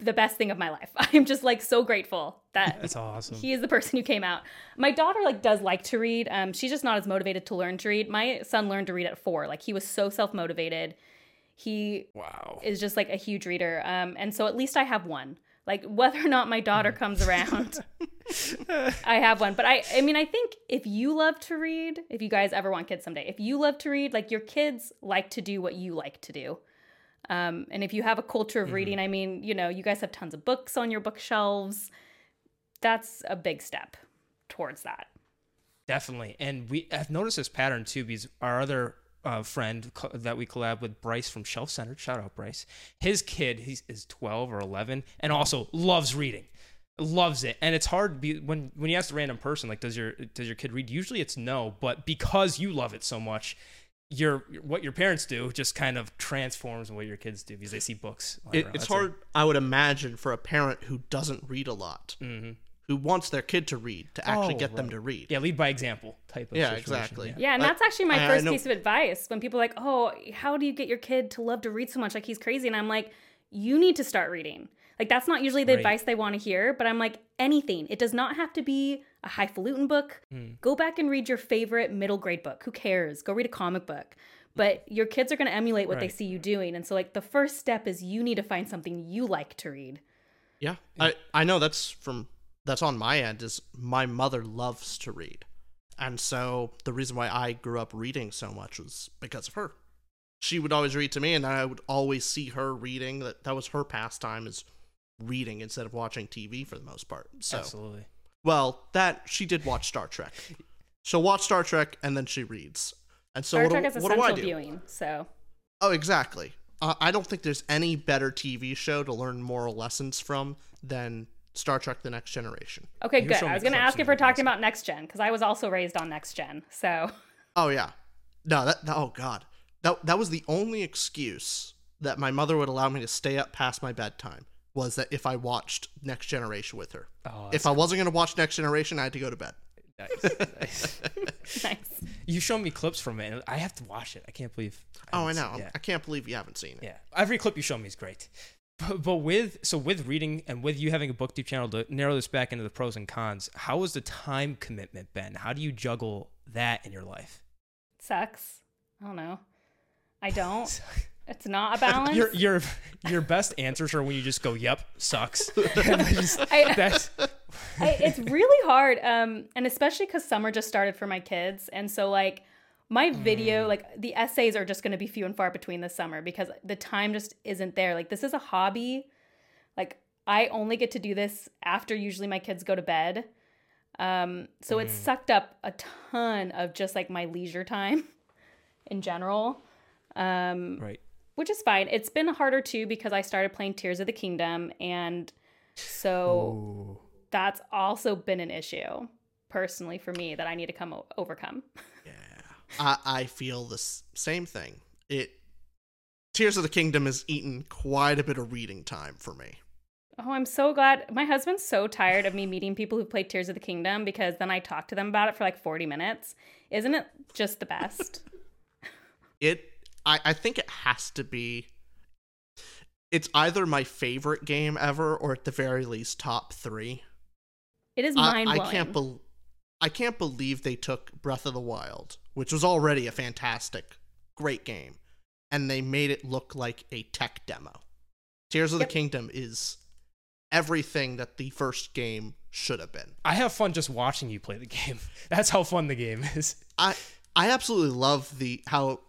the best thing of my life. <laughs> I'm just like so grateful that that's awesome. He is the person who came out. My daughter like does like to read. Um, she's just not as motivated to learn to read. My son learned to read at four. Like he was so self motivated. He wow is just like a huge reader. Um, and so at least I have one like whether or not my daughter comes around <laughs> i have one. But i i mean i think if you love to read if you guys ever want kids someday if you love to read like your kids like to do what you like to do. Um, and if you have a culture of mm-hmm. reading i mean you know you guys have tons of books on your bookshelves. That's a big step towards that. Definitely. And we have noticed this pattern too because our other uh, friend co- that we collab with, Bryce from Shelf Centered. Shout out, Bryce. His kid, he's is 12 or 11, and also loves reading, loves it. And it's hard be, when when you ask a random person like, does your does your kid read? Usually it's no, but because you love it so much, your what your parents do just kind of transforms what your kids do because they see books. It, it's hard, I would imagine, for a parent who doesn't read a lot. Mm-hmm who wants their kid to read to actually oh, get right. them to read. Yeah, lead by example type of Yeah, situation. exactly. Yeah, yeah and that's actually my I, first I piece of advice when people are like, "Oh, how do you get your kid to love to read so much like he's crazy?" And I'm like, "You need to start reading." Like that's not usually the right. advice they want to hear, but I'm like, anything. It does not have to be a highfalutin book. Mm. Go back and read your favorite middle grade book. Who cares? Go read a comic book. But your kids are going to emulate what right. they see you doing. And so like the first step is you need to find something you like to read. Yeah. I I know that's from that's on my end is my mother loves to read. And so the reason why I grew up reading so much was because of her. She would always read to me and I would always see her reading. That that was her pastime is reading instead of watching TV for the most part. So Absolutely. Well, that she did watch Star Trek. She'll watch Star Trek and then she reads. And so Star what, Trek do, is what do I do? viewing, so Oh, exactly. Uh, I don't think there's any better TV show to learn moral lessons from than Star Trek: The Next Generation. Okay, good. I was going to ask if we're talking about next gen because I was also raised on next gen. So. Oh yeah, no that, that oh god that that was the only excuse that my mother would allow me to stay up past my bedtime was that if I watched Next Generation with her. Oh, if I wasn't going to watch Next Generation, I had to go to bed. Nice. nice. <laughs> nice. You showed me clips from it. I have to watch it. I can't believe. I oh, I know. Yeah. I can't believe you haven't seen it. Yeah. Every clip you show me is great. But, but with so with reading and with you having a booktube channel to narrow this back into the pros and cons, how has the time commitment been? How do you juggle that in your life? It Sucks. I don't know. I don't. <laughs> It's not a <laughs> balance. your your your best answers are when you just go, "Yep, sucks." <laughs> just, I, that's I, it's really hard, um, and especially because summer just started for my kids, and so like my video mm. like the essays are just going to be few and far between this summer because the time just isn't there like this is a hobby like i only get to do this after usually my kids go to bed um so mm. it's sucked up a ton of just like my leisure time <laughs> in general um right which is fine it's been harder too because i started playing tears of the kingdom and so Ooh. that's also been an issue personally for me that i need to come o- overcome <laughs> I, I feel the same thing. It Tears of the Kingdom has eaten quite a bit of reading time for me. Oh, I'm so glad. My husband's so tired of me meeting people who play Tears of the Kingdom because then I talk to them about it for like 40 minutes. Isn't it just the best? <laughs> it I, I think it has to be it's either my favorite game ever or at the very least top three. It is I, mind blowing. I can't bel I can't believe they took Breath of the Wild, which was already a fantastic, great game, and they made it look like a tech demo. Tears of Yep. the Kingdom is everything that the first game should have been. I have fun just watching you play the game. <laughs> That's how fun the game is. I I absolutely love the how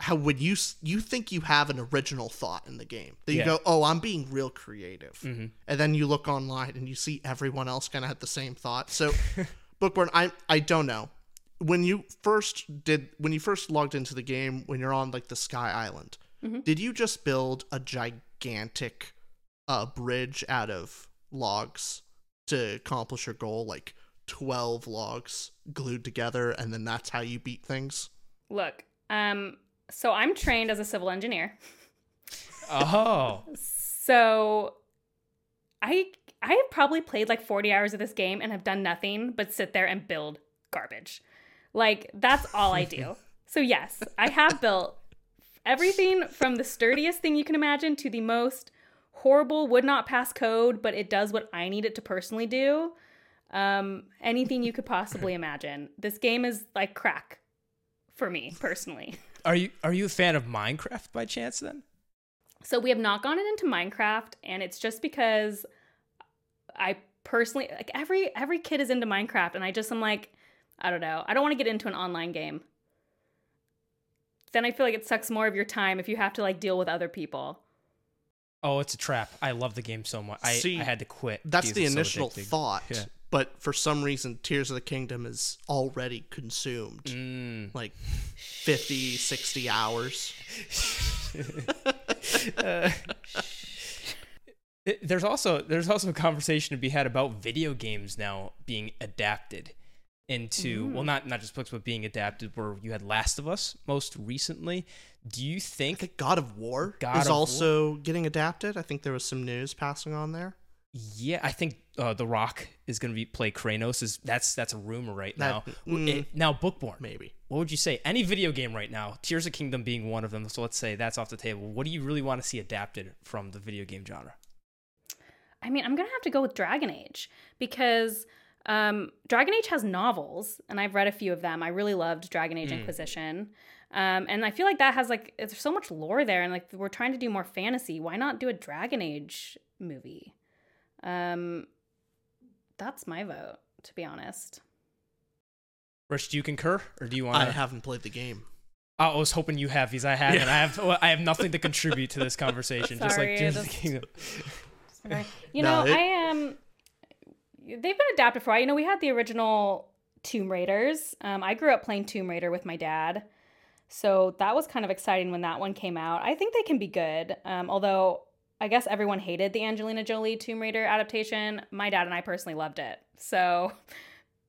how when you you think you have an original thought in the game that you Yeah. go oh I'm being real creative Mhm. and then you look online and you see everyone else kind of had the same thought so <laughs> bookborn I I don't know when you first did when you first logged into the game when you're on like the Sky Island did you just build a gigantic uh bridge out of logs to accomplish your goal like 12 logs glued together and then that's how you beat things Look, um, so I'm trained as a civil engineer. Oh, <laughs> So I I have probably played like 40 hours of this game and have done nothing but sit there and build garbage. Like that's all I do. <laughs> so yes, I have built everything from the sturdiest thing you can imagine to the most horrible would not pass code, but it does what I need it to personally do. Um, anything you could possibly imagine. This game is like crack for me personally. <laughs> are you are you a fan of Minecraft by chance then? So we have not gone into Minecraft, and it's just because I personally like every every kid is into Minecraft, and I just am like, I don't know, I don't want to get into an online game. Then I feel like it sucks more of your time if you have to like deal with other people. Oh, it's a trap. I love the game so much. I, See, I had to quit. that's the it's so initial thought Yeah. but for some reason tears of the kingdom is already consumed Mm. like 50 60 hours <laughs> <laughs> It- there's also there's also a conversation to be had about video games now being adapted into well not not just books but being adapted where you had Last of Us most recently. Do you think think god of war God is of War? also getting adapted i think there was some news passing on there yeah, I think uh, The Rock is going to be play Kratos is that's that's a rumor right now. That- mm. It- now Bookborn. maybe What would you say? Any video game right now, Tears of Kingdom being one of them. So let's say that's off the table. What do you really want to see adapted from the video game genre? I mean, I'm gonna have to go with Dragon Age because um, Dragon Age has novels, and I've read a few of them. I really loved Dragon Age Inquisition, um, and I feel like that has like there's so much lore there, and like we're trying to do more fantasy. Why not do a Dragon Age movie? Um, that's my vote, to be honest. Rich, do you concur, or do you want? i to... haven't played the game I was hoping you have, because I haven't. I have. I have nothing to contribute to this <laughs> conversation. just Sorry, like Tears of the Kingdom. <laughs> Okay. You No, know, it- I am. They've been adapted for a while. You know, we had the original Tomb Raiders. Um, I grew up playing Tomb Raider with my dad. So that was kind of exciting when that one came out. I think they can be good. Um, although I guess everyone hated the Angelina Jolie Tomb Raider adaptation. My dad and I personally loved it. So <laughs>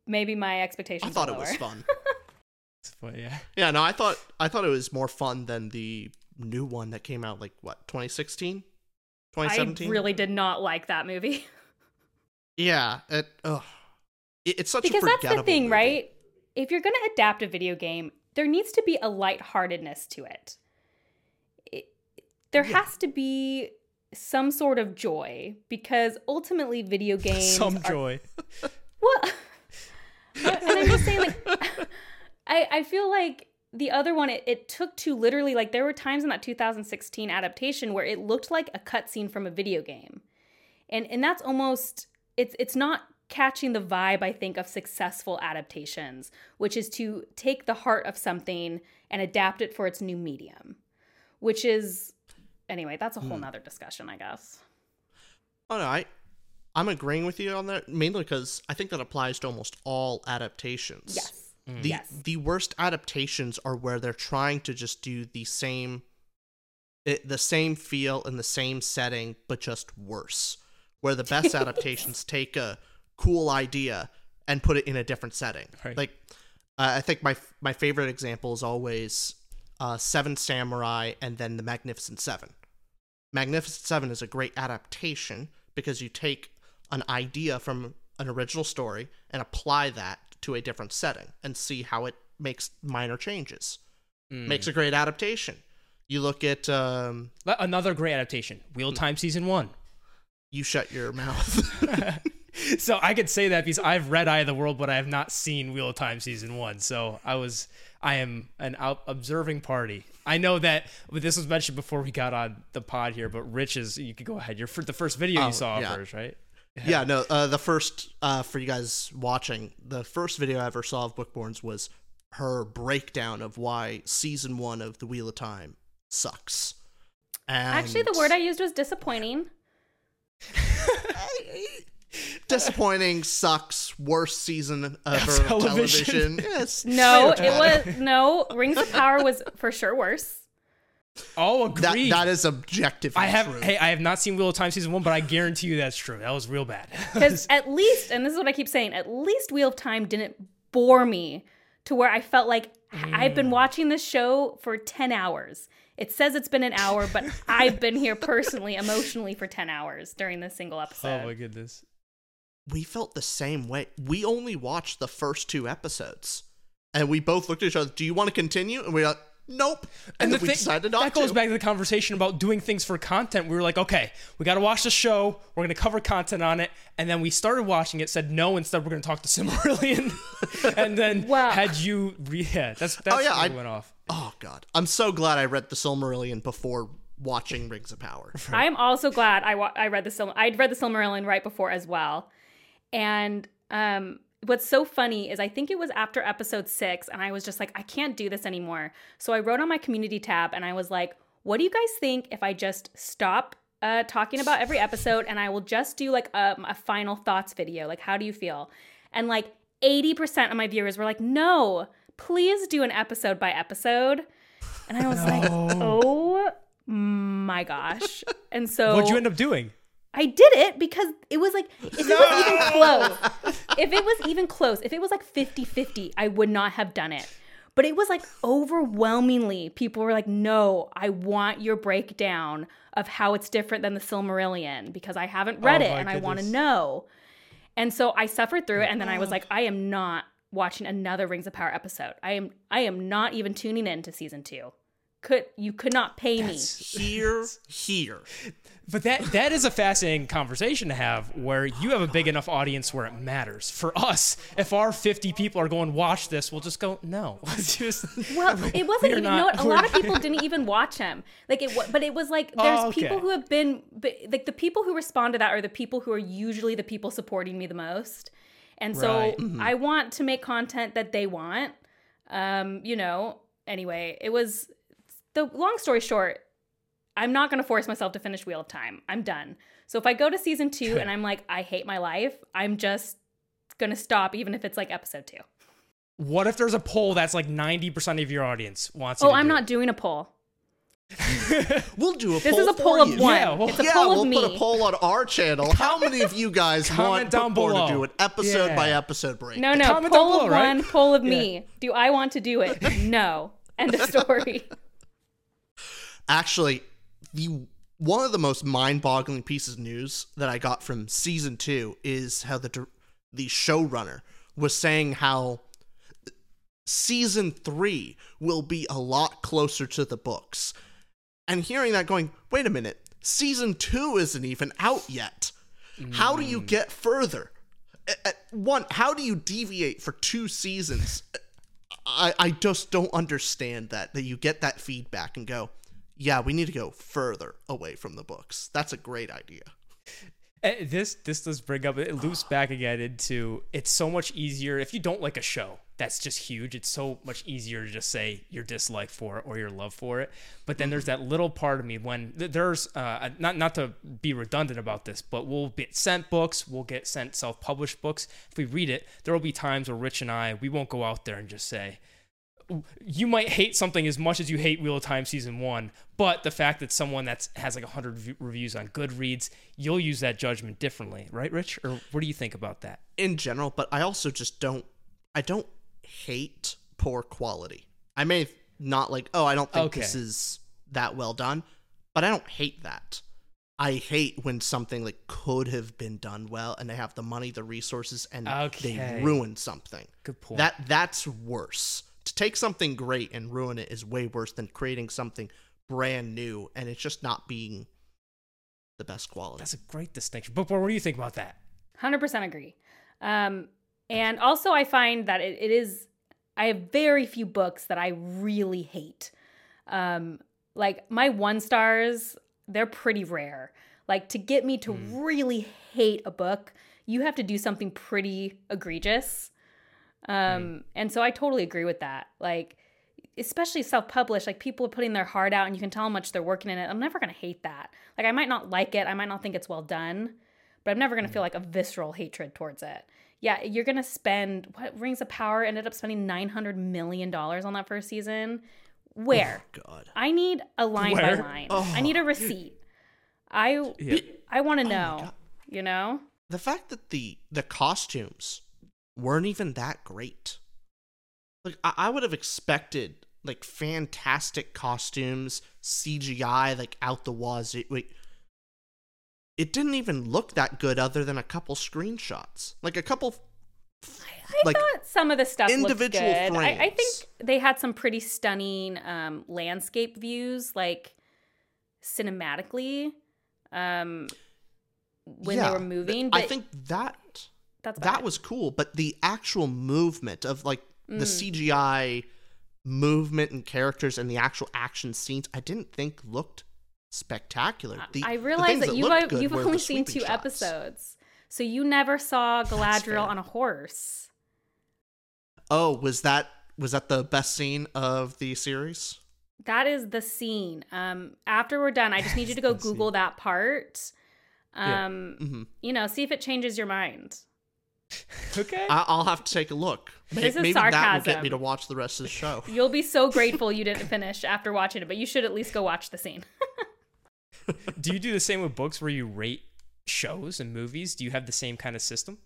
maybe my expectations i thought are it was fun <laughs> But yeah. yeah no i thought i thought it was more fun than the new one that came out like what 2016 2017? I 2017 really did not like that movie. <laughs> yeah it, ugh. It- it's such because a that's the thing, movie. right? If you're going to adapt a video game, there needs to be a lightheartedness to it. it there has to be some sort of joy because ultimately video <laughs> games Some are- joy. <laughs> well, and I'm just saying, like, <laughs> I I feel like the other one, it, it took to literally like there were times in that 2016 adaptation where it looked like a cutscene from a video game, and and that's almost it's it's not catching the vibe I think of successful adaptations, which is to take the heart of something and adapt it for its new medium, which is anyway that's a whole hmm. nother discussion, I guess. Oh no, I I'm agreeing with you on that mainly because I think that applies to almost all adaptations. Yes. Mm. The Yes. the worst adaptations are where they're trying to just do the same it, the same feel in the same setting but just worse. Where the best adaptations take a cool idea and put it in a different setting. Right. Like uh, I think my my favorite example is always uh, Seven Samurai and then the Magnificent Seven. Magnificent Seven is a great adaptation because you take an idea from an original story and apply that to a different setting and see how it makes minor changes. Makes a great adaptation. You look at um, Another great adaptation. Wheel Time Season 1. You shut your mouth. <laughs> so I could say that because I've read Eye of the World, but I have not seen Wheel of Time season one. So I was, I am an out observing party. I know that but this was mentioned before we got on the pod here, but Rich is. You could go ahead. Your the first video Oh, you saw yeah. of hers, right? Yeah, no. Uh, the first uh, for you guys watching, the first video I ever saw of Bookborns was her breakdown of why season one of The Wheel of Time sucks. And Actually, the word I used was disappointing. Disappointing sucks. Worst season ever of television. television. <laughs> Yes. No, it was no. Rings of Power was for sure worse. Oh, That agreed. that is objective. I have. True. Hey, I have not seen Wheel of Time season one, but I guarantee you that's true. That was real bad. <laughs> Because at least, and this is what I keep saying, at least Wheel of Time didn't bore me to where I felt like I've Mm. been watching this show for 10 hours. It says it's been an hour, but <laughs> I've been here personally, emotionally for 10 hours during this single oh, episode. oh my goodness. we felt the same way. We only watched the first two episodes, and we both looked at each other. Do you want to continue? And we were like, nope. And, then we thing- decided not that goes to. back to the conversation about doing things for content. We were like, okay, we got to watch the show. We're going to cover content on it. And then we started watching it, said no, instead we're going to talk to Silmarillion. <laughs> and then <laughs> Wow. had you, re- yeah, that's, that's Oh, yeah, where I- we went off. Oh god, I'm so glad I read the Silmarillion before watching Rings of Power. I'm also glad I wa- I read the Sil- I'd read the Silmarillion right before as well. And um what's so funny is I think it was after episode 6 and I was just like I can't do this anymore. So I wrote on my community tab and I was like, what do you guys think if I just stop uh, talking about every episode and I will just do like um, a final thoughts video? Like how do you feel? And like 80% of my viewers were like, "No, please do an episode by episode." And I was like, "Oh my gosh." And so What'd you end up doing? I did it because it was like, if it was even close, if it was even close, if it was like 50 50, I would not have done it. But it was like overwhelmingly, people were like, no, I want your breakdown of how it's different than the Silmarillion because I haven't oh read Oh it and I want to know. And so I suffered through it and then I was mm. like, I am not watching another Rings of Power episode. I am I am not even tuning in to season two. Could you could not pay me. Here, here. But that that is a fascinating conversation to have where you have a big enough audience where it matters. For us, if our 50 people are going watch this, we'll just go no. <laughs> Just Well, <laughs> it wasn't even. not- you know what? A lot of people didn't even watch him. Like it, but it was like <laughs> there's Oh, okay. people who have been, like the people who respond to that are the people who are usually the people supporting me the most, and so Right. I want to make content that they want. Um, you know. Anyway, it was the long story short. I'm not going to force myself to finish Wheel of Time. I'm done. So if I go to season two <laughs> and I'm like, I hate my life, I'm just going to stop, even if it's like episode two. What if there's a poll that's like 90% of your audience wants you Oh, I'm do not it? doing a poll. <laughs> We'll do a This poll This is a poll of you. one. Yeah, well- it's a yeah, poll we'll of me. put a poll on our channel. How many of you guys <laughs> want down below. to do an episode Yeah. by episode break? No, no. Comment poll down of right? one, poll of me. Do I want to do it? No. End of story. Actually, the one of the most mind-boggling pieces of news that I got from season two is how the the showrunner was saying how season three will be a lot closer to the books, and hearing that, going, wait a minute, season two isn't even out yet. How do you mm. get further? A- a- One, how do you deviate for two seasons? I, I just don't understand that that you get that feedback and go, yeah, we need to go further away from the books. That's a great idea. Eh, This this does bring up it loops <sighs> back again into it's so much easier if you don't like a show that's just huge. It's so much easier to just say your dislike for it or your love for it. But then there's that little part of me when there's uh, not not to be redundant about this, but we'll get sent books, we'll get sent self-published books. If we read it, there will be times where Rich and I we won't go out there and just say you might hate something as much as you hate Wheel of Time season one, but the fact that someone that has like hundred v- reviews on Goodreads, you'll use that judgment differently, right, Rich? Or what do you think about that? In general, but I also just don't I don't hate poor quality. I may not like, oh, I don't think this is that well done, but I don't hate that. I hate when something like could have been done well and they have the money, the resources, and Okay. they ruin something. Good point. That that's worse. To take something great and ruin it is way worse than creating something brand new and it's just not being the best quality. That's a great distinction. But what do you think about that? 100% agree. Um, and also, I find that it, it is, I have very few books that I really hate. Um, like my one stars, they're pretty rare. Like to get me to mm. really hate a book, you have to do something pretty egregious. Um, mm. And so I totally agree with that. Like, especially self-published like people are putting their heart out and you can tell how much they're working in it. I'm never going to hate that. Like i might not like it. I might not think it's well done but i'm never going to feel like a visceral hatred towards it. Yeah you're going to spend what rings of power ended up spending 900 million dollars on that first season. Where? Oh, god. I need a line Where? by line oh. i need a receipt. I yeah. i want to oh know you know? The fact that the the costumes weren't even that great like I, I would have expected like fantastic costumes, CGI like out the wazoo. Wait, it didn't even look that good other than a couple screenshots, like a couple. I like thought some of the stuff individual looked good. I, I, think they had some pretty stunning um, landscape views, like cinematically, um, when yeah, they were moving. I think that that was cool, but the actual movement of like mm. the CGI movement and characters and the actual action scenes I didn't think looked spectacular. The, I realize that, that you've, you've only seen two shots. episodes. So you never saw Galadriel on a horse. Oh, was that was that the best scene of the series? That is the scene. Um after we're done, I just need you to go <laughs> Google scene. that part. Um yeah. mm-hmm. you know, see if it changes your mind. Okay. I- will have to take a look. This Maybe sarcasm. that will get me to watch the rest of the show. <laughs> You'll be so grateful you didn't finish after watching it, but you should at least go watch the scene. <laughs> do you do the same with books where you rate shows and movies? Do you have the same kind of system?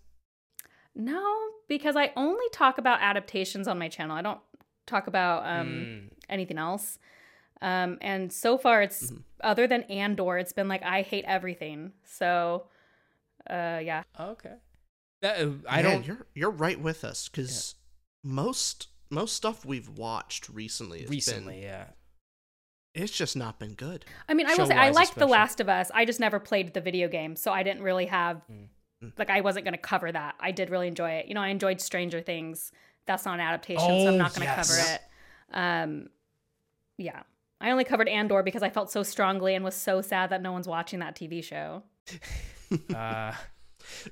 No, because I only talk about adaptations on my channel. I don't talk about um, mm. anything else. Um, and so far, it's mm-hmm. other than Andor, it's been like I hate everything. So, uh, yeah. Okay. That, uh, I don't. You're you're right with us because yeah. most most stuff we've watched recently. recently, been, yeah. It's just not been good. I mean, I will say I liked The Last of Us. I just never played the video game, so I didn't really have mm. like I wasn't going to cover that. I did really enjoy it. You know, I enjoyed Stranger Things. That's not an adaptation, oh, so I'm not going to yes. cover it. Um, yeah, I only covered Andor because I felt so strongly and was so sad that no one's watching that TV show. <laughs> uh,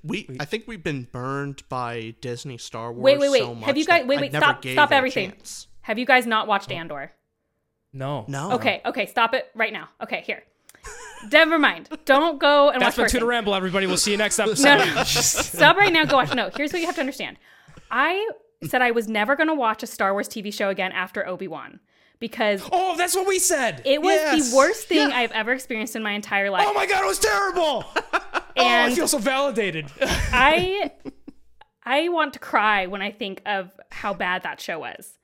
we, I think we've been burned by Disney Star Wars. Wait, wait, wait. So Have you guys? Wait, wait. Stop, stop everything. Have you guys not watched Andor? No. No. Okay, okay. Stop it right now. Okay, here. Never mind. Don't go and That's watch. That's been 2 To Ramble, everybody. We'll see you next episode. no, no. <laughs> Stop right now. Go watch. No, here's what you have to understand. I said I was never going to watch a Star Wars TV show again after Obi Wan because oh, that's what we said. It was yes. the worst thing yeah. I've ever experienced in my entire life. Oh my god, it was terrible. <laughs> and oh, I feel so validated. <laughs> I I want to cry when I think of how bad that show was.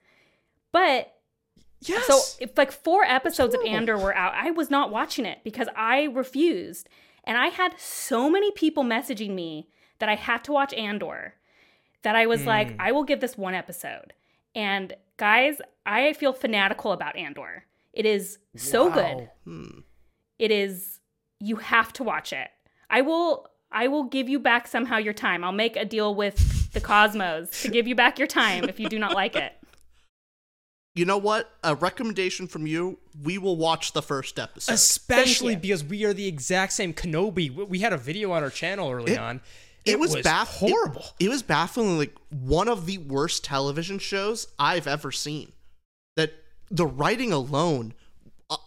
But yes. so if like four episodes of Andor were out, I was not watching it because I refused. And I had so many people messaging me that I had to watch Andor that I was mm. like, I will give this one episode. And guys, I feel fanatical about Andor. It is so wow. good. Hmm. It is you have to watch it. I will I will give you back somehow your time. I'll make a deal with the Cosmos to give you back your time if you do not like it. <laughs> You know what? A recommendation from you. We will watch the first episode. Especially because we are the exact same Kenobi. We had a video on our channel early it, on it, it was, was baff- horrible. It, it was baffling. Like one of the worst television shows I've ever seen. That the writing alone,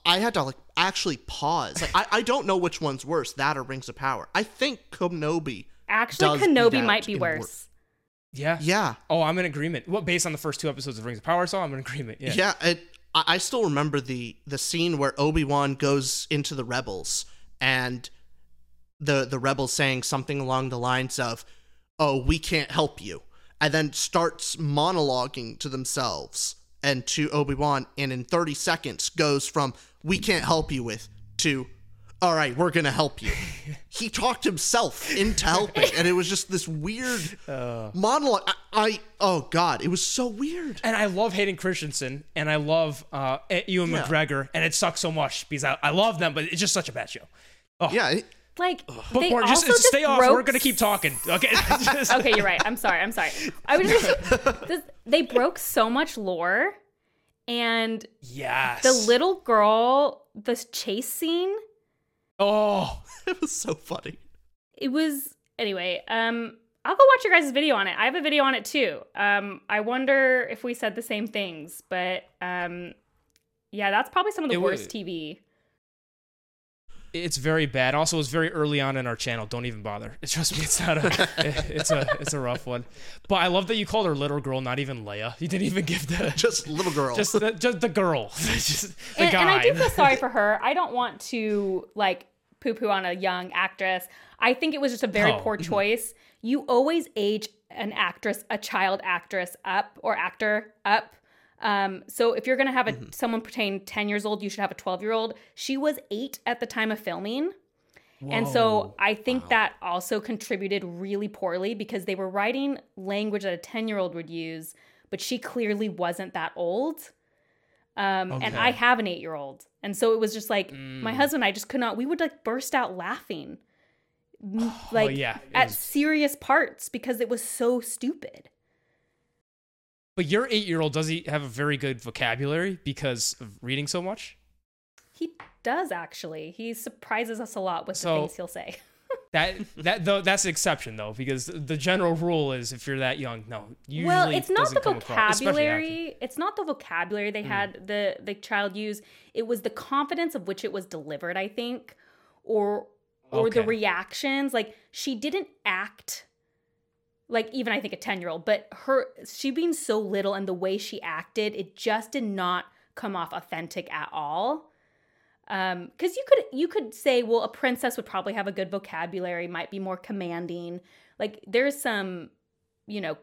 I had to like actually pause. Like I, I don't know which one's worse, that or Rings of Power. I think Kenobi. Actually, Kenobi might be worse. Yeah. Yeah. Oh, I'm in agreement. Well, based on the first two episodes of Rings of Power, so I'm in agreement. Yeah. Yeah. It, I still remember the the scene where Obi Wan goes into the rebels and the the rebels saying something along the lines of, "Oh, we can't help you," and then starts monologuing to themselves and to Obi Wan, and in 30 seconds goes from "We can't help you with" to all right, we're gonna help you. <laughs> he talked himself into helping, and it was just this weird uh, monologue. I, I, oh god, it was so weird. And I love Hayden Christensen, and I love uh, Ewan yeah. McGregor, and it sucks so much because I, I love them, but it's just such a bad show. Oh. Yeah, like they just, also just stay off. We're gonna keep talking. Okay. <laughs> Okay, you're right. I'm sorry. I'm sorry. I was just <laughs> this, they broke so much lore, and Yes. the little girl, the chase scene, Oh. <laughs> It was so funny. it was anyway. Um, I'll go watch your guys' video on it. I have a video on it too. Um, I wonder if we said the same things, but um, yeah, that's probably some of the It worst TV. It's very bad. Also, it's very early on in our channel. Don't even bother. <laughs> Trust me, it's not a. <laughs> it's a. It's a rough one. But I love that you called her little girl, not even Leia. You didn't even give the. <laughs> Just little girl. Just the, just the girl. just the and, guy. and I do feel sorry for her. I don't want to like poo poo on a young actress. I think it was just a very No. poor mm-hmm. choice. You always age an actress, a child actress up or actor up. Um, so if you're gonna have a someone pretend 10 years old, you should have a 12 year old. She was eight at the time of filming. And so I think that also contributed really poorly because they were writing language that a 10 year old would use, but she clearly wasn't that old. Um, And I have an eight year old. And so it was just like Mm. my husband and I just could not, we would like burst out laughing. M- <sighs> Like Oh, yeah, at serious parts because it was so stupid. But your eight-year-old does he have a very good vocabulary because of reading so much? He does actually. He surprises us a lot with So- the things he'll say. <laughs> That that though that's an exception though because the general rule is if you're that young, no. Usually well, it's not the come across, vocabulary. It's not the vocabulary Mm. they had the the child use. It was the confidence of which it was delivered, I think, or or the reactions. Like she didn't act like even I think a 10-year-old, but her she being so little and the way she acted, it just did not come off authentic at all. Um, because you could you could say, well, a princess would probably have a good vocabulary, might be more commanding. Like there's some, you know,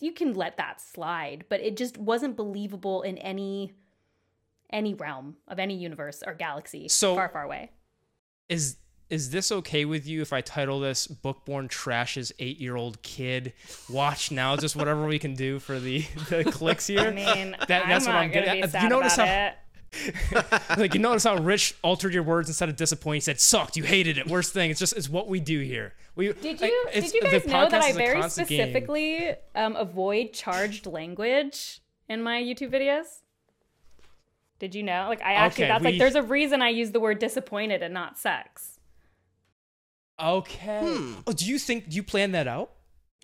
you can let that slide, but it just wasn't believable in any any realm of any universe or galaxy So- far, far away. Is is this okay with you if I title this "Bookborn Trash's Eight-Year-Old Kid"? Watch now, just whatever we can do for the, the clicks here. I mean, That- I'm that's what not I'm getting at. You notice how- it. <laughs> like you notice how Rich altered your words instead of disappointed. He said sucked. You hated it. Worst thing. It's just it's what we do here. We Did you it's- did you guys know that I very specifically um, avoid charged language in my YouTube videos? Did you know? Like I actually Okay, that's like there's a reason I use the word disappointed and not sex. Okay. Oh, do you think do you plan that out?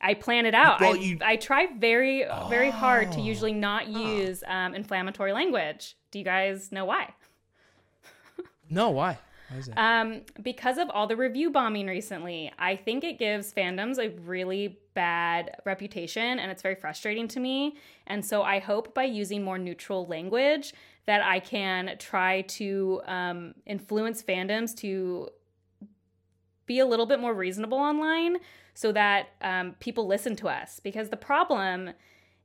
I plan it out. Well, I, you- I try very, very hard Oh. to usually not use um, inflammatory language. Do you guys know why? <laughs> No. Why? Why is that? Um, because of all the review bombing recently, I think it gives fandoms a really bad reputation and it's very frustrating to me. And so I hope by using more neutral language that I can try to um, influence fandoms to be a little bit more reasonable online so that um, people listen to us. Because the problem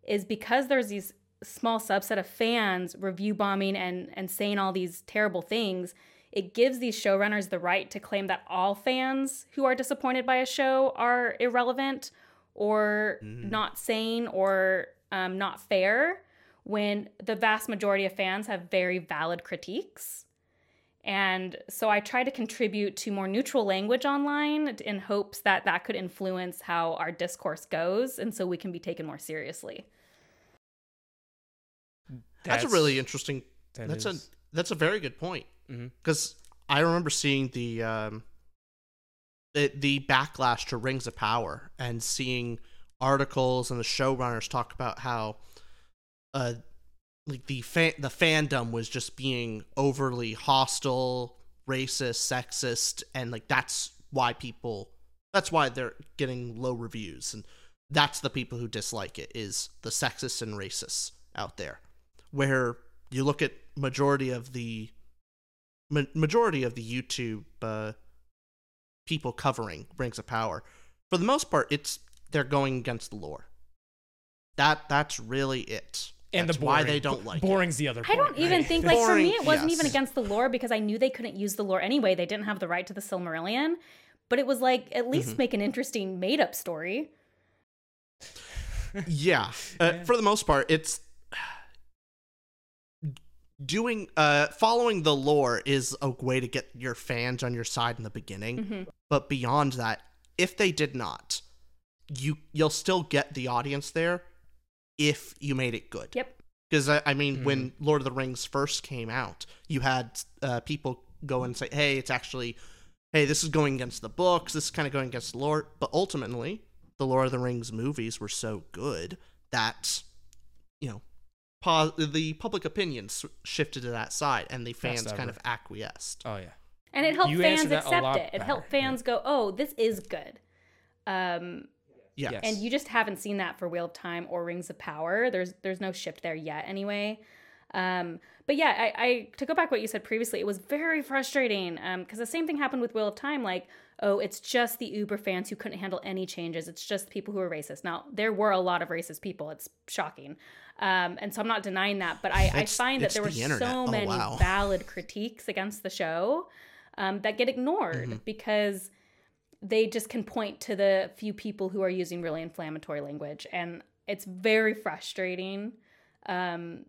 is because there's these small subset of fans review bombing and, and saying all these terrible things, it gives these showrunners the right to claim that all fans who are disappointed by a show are irrelevant or not sane or um, not fair when the vast majority of fans have very valid critiques. And so I try to contribute to more neutral language online in hopes that that could influence how our discourse goes and so we can be taken more seriously. That's, a really interesting. that that's is- a that's a very good point because I remember seeing the um the the backlash to Rings of Power and seeing articles and the showrunners talk about how uh like the fan the fandom was just being overly hostile, racist, sexist, and like that's why people that's why they're getting low reviews and that's the people who dislike it is the sexists and racists out there where you look at majority of the ma- majority of the YouTube uh, people covering Rings of Power, for the most part, it's they're going against the lore. That that's really it. And that's the why they don't like it. boring's the other. I don't point, even right? think like for me it wasn't even against the lore because I knew they couldn't use the lore anyway. They didn't have the right to the Silmarillion. But it was like at least Mhm. make an interesting made up story. <laughs> yeah, uh, for the most part, it's doing uh following the lore is a way to get your fans on your side in the beginning Mm-hmm. but beyond that if they did not you you'll still get the audience there if you made it good Yep. because I, I mean Mm-hmm. when lord of the rings first came out you had uh, people go and say hey it's actually hey this is going against the books this is kind of going against the lore but ultimately the lord of the rings movies were so good that you know pos- the public opinion s- shifted to that side and the fans Best kind ever. of acquiesced Oh yeah. And it helped You fans answered that a accept lot it. It better, helped yeah. fans go, "Oh, this is good." Um, yeah Yes. and you just haven't seen that for Wheel of Time or Rings of Power. There's there's no shift there yet, anyway. Um, but yeah, I, I to go back what you said previously, it was very frustrating because the same thing happened with Wheel of Time. Like, oh, it's just the Uber fans who couldn't handle any changes. It's just people who are racist. Now there were a lot of racist people. It's shocking, um, and so I'm not denying that. But I, I find that it's there were the internet. so Oh, many wow. valid critiques against the show um, that get ignored because they just can point to the few people who are using really inflammatory language and it's very frustrating um,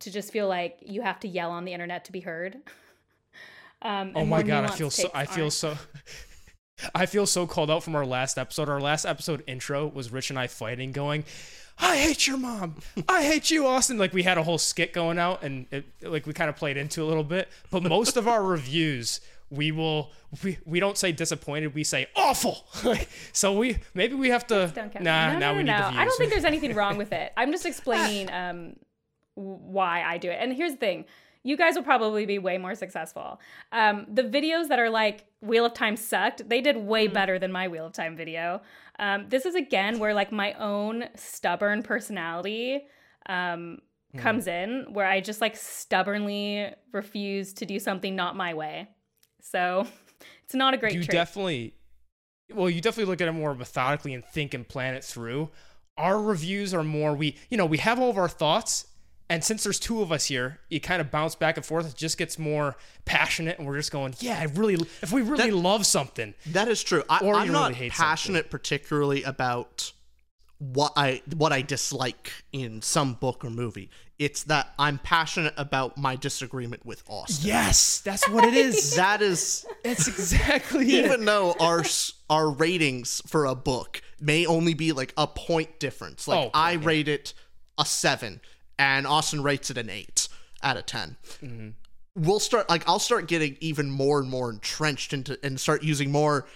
to just feel like you have to yell on the internet to be heard <laughs> um, Oh my god, I feel so I feel aren't. so <laughs> I feel so called out from our last episode. Our last episode intro was Rich and I fighting going, I hate your mom. I hate you, Austin. Like we had a whole skit going out and it, like we kind of played into a little bit. But most of our <laughs> reviews we will we, we don't say disappointed, we say awful. <laughs> so we maybe we have to Don't count. nah, no, now no, we no, need no. I don't think there's anything wrong with <laughs> it. I'm just explaining um, why I do it. And here's the thing you guys will probably be way more successful. Um, the videos that are like Wheel of Time sucked, they did way Mm-hmm. better than my Wheel of Time video. Um, this is again where like my own stubborn personality um, Hmm. comes in, where I just like stubbornly refuse to do something not my way. So <laughs> it's not a great you trait. definitely well you definitely look at it more methodically and think and plan it through our reviews are more we you know we have all of our thoughts and since there's two of us here you kind of bounce back and forth it just gets more <laughs> passionate and we're just going yeah i really if we really That- love something That is true. I, Or I'm not really hate passionate particularly about what I what I dislike in some book or movie. It's that I'm passionate about my disagreement with Austin. yes that's what it is <laughs> That is that's exactly it. even though our our ratings for a book may only be like a point difference. Like Oh, I yeah. rate it a 7 and Austin rates it an 8 out of 10. Mm-hmm. We'll start like I'll start getting even more and more entrenched into and start using more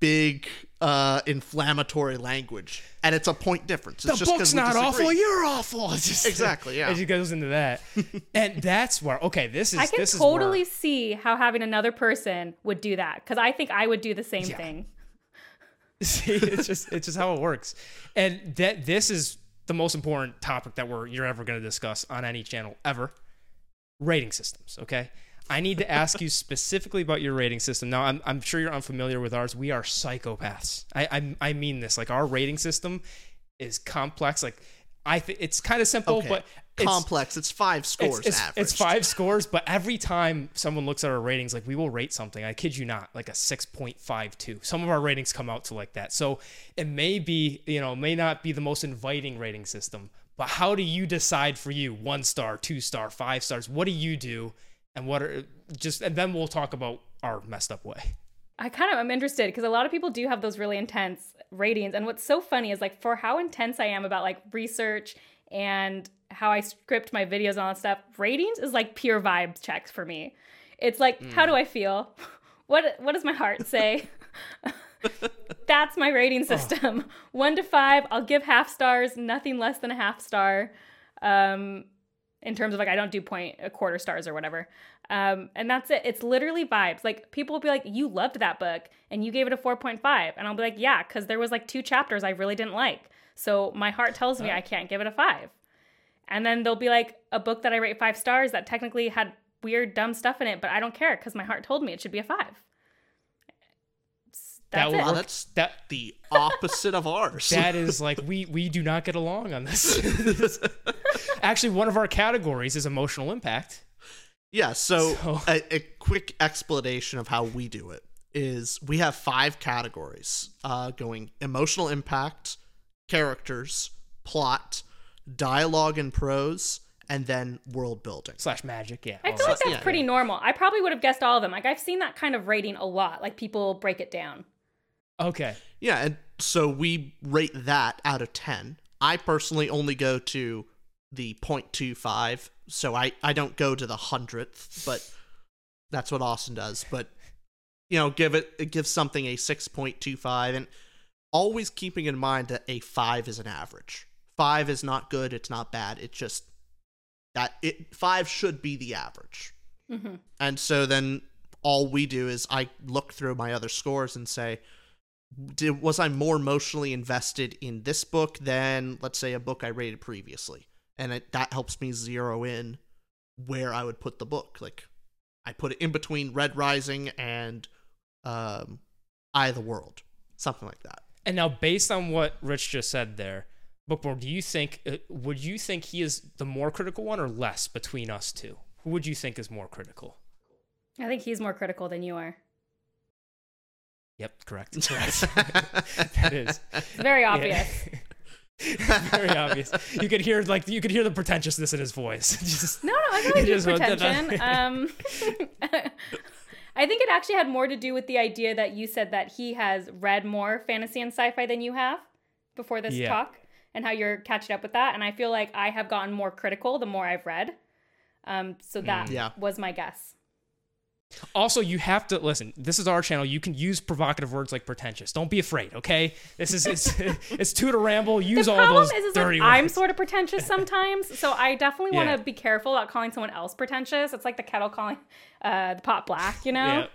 big uh inflammatory language and it's a point difference. It's the just 'cause book's we not awful you're awful <laughs> just Exactly, yeah. <laughs> it just goes into that <laughs> and that's where okay this is I can this is totally where, see how having another person would do that because I think I would do the same Yeah. thing. See, it's just it's just how it works, and that this is the most important topic that we're you're ever going to discuss on any channel ever. Rating systems, okay? I need to ask you specifically about your rating system. Now, I'm, I'm sure you're unfamiliar with ours. We are psychopaths. I, I I mean this. Like our rating system is complex. Like I think it's kind of simple, Okay. but it's, complex. It's 5 scores it's, it's, it's five scores, but every time someone looks at our ratings, like we will rate something. I kid you not, like a six point five two. Some of our ratings come out to like that. So it may be, you know, may not be the most inviting rating system. But how do you decide for you? One star, two star, five stars. What do you do? And what are just and then we'll talk about our messed up way. I kind of am interested because a lot of people do have those really intense ratings. And what's so funny is like for how intense I am about like research and how I script my videos and all that stuff, ratings is like pure vibe checks for me. It's like, how do I feel? <laughs> What what does my heart say? <laughs> That's my rating system. <laughs> One to five, I'll give half stars, nothing less than a half star. Um, in terms of like I don't do point a quarter stars or whatever. Um, and that's it. It's literally vibes. Like people will be like, "You loved that book and you gave it a 4.5." And I'll be like, "Yeah, cuz there was like two chapters I really didn't like." So my heart tells me I can't give it a 5. And then there'll be like a book that I rate 5 stars that technically had weird dumb stuff in it, but I don't care cuz my heart told me it should be a 5. That's that will it. Wow, work. that's that the opposite of ours. that <laughs> is like we we do not get along on this. <laughs> Actually, one of our categories is emotional impact. Yeah, so, So- A, a quick explanation of how we do it is we have five categories uh, going emotional impact, characters, plot, dialogue and prose, and then world building. slash magic. Yeah. I feel like that's yeah, pretty yeah. normal. I probably would have guessed all of them. Like I've seen that kind of rating a lot. Like people break it down. Okay. Yeah, and so we rate that out of 10. I personally only go to the 0.25, so I, I don't go to the hundredth, but that's what Austin does. But, you know, give it, it gives something a 6.25, and always keeping in mind that a 5 is an average. 5 is not good, it's not bad, it's just that it 5 should be the average. hmm And so then all we do is I look through my other scores and say, did, was I more emotionally invested in this book than, let's say, a book I rated previously? And it, that helps me zero in where I would put the book. Like, I put it in between Red Rising and um, Eye of the World, something like that. And now, based on what Rich just said there, Bookborn, do you think uh, would you think he is the more critical one or less between us two? Who would you think is more critical? I think he's more critical than you are. Yep, correct. <laughs> Correct. <laughs> that is It's very obvious. <laughs> very obvious. You could hear like you could hear the pretentiousness in his voice. Just- No, no, I feel like It he's is what- pretension. um, I think it actually had more to do with the idea that you said that he has read more fantasy and sci-fi than you have before this Yeah. talk, and how you're catching up with that. And I feel like I have gotten more critical the more I've read. Um, so that Yeah. was my guess. Also, you have to listen. This is our channel. You can use provocative words like pretentious. Don't be afraid. Okay, this is it's <laughs> it's two to ramble. Use the all problem those is, is dirty like, I'm sort of pretentious sometimes, so I definitely want to Yeah. be careful about calling someone else pretentious. It's like the kettle calling uh, the pot black, you know? yeah.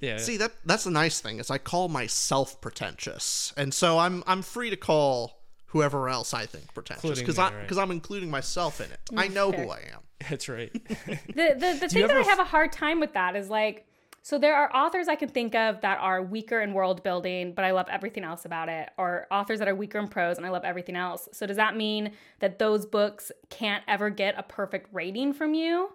Yeah. See that that's the nice thing is I call myself pretentious, and so I'm I'm free to call whoever else I think pretentious because me, I right. because I'm including myself in it. I know fair. who I am. That's right. <laughs> the the, the thing that I have a hard time with that is like so there are authors I can think of that are weaker in world building, but I love everything else about it, or authors that are weaker in prose and I love everything else. So does that mean that those books can't ever get a perfect rating from you?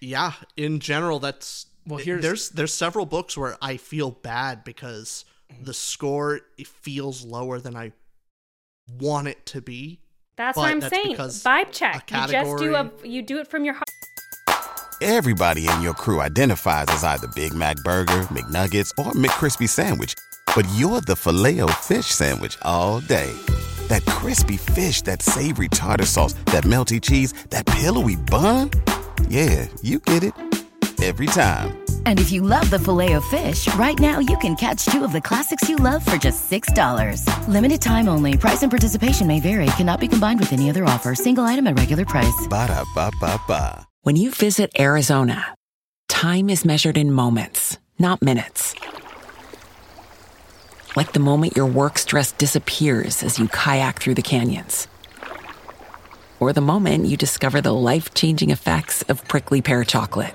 Yeah, in general, that's Well, it- here's- there's there's several books where I feel bad because the score it feels lower than I want it to be. That's But what I'm that's saying. Vibe check. a You just do a you do it from your heart. Everybody in your crew identifies as either Big Mac Burger, McNuggets, or McCrispy Sandwich. But you're the filet fish Sandwich all day. That crispy fish, that savory tartar sauce, that melty cheese, that pillowy bun. Yeah, you get it. Every time. And if you love the filet of fish, right now you can catch two of the classics you love for just $6. Limited time only. Price and participation may vary. Cannot be combined with any other offer. Single item at regular price. Ba-da-ba-ba-ba. When you visit Arizona, time is measured in moments, not minutes. Like the moment your work stress disappears as you kayak through the canyons. Or the moment you discover the life changing effects of prickly pear chocolate.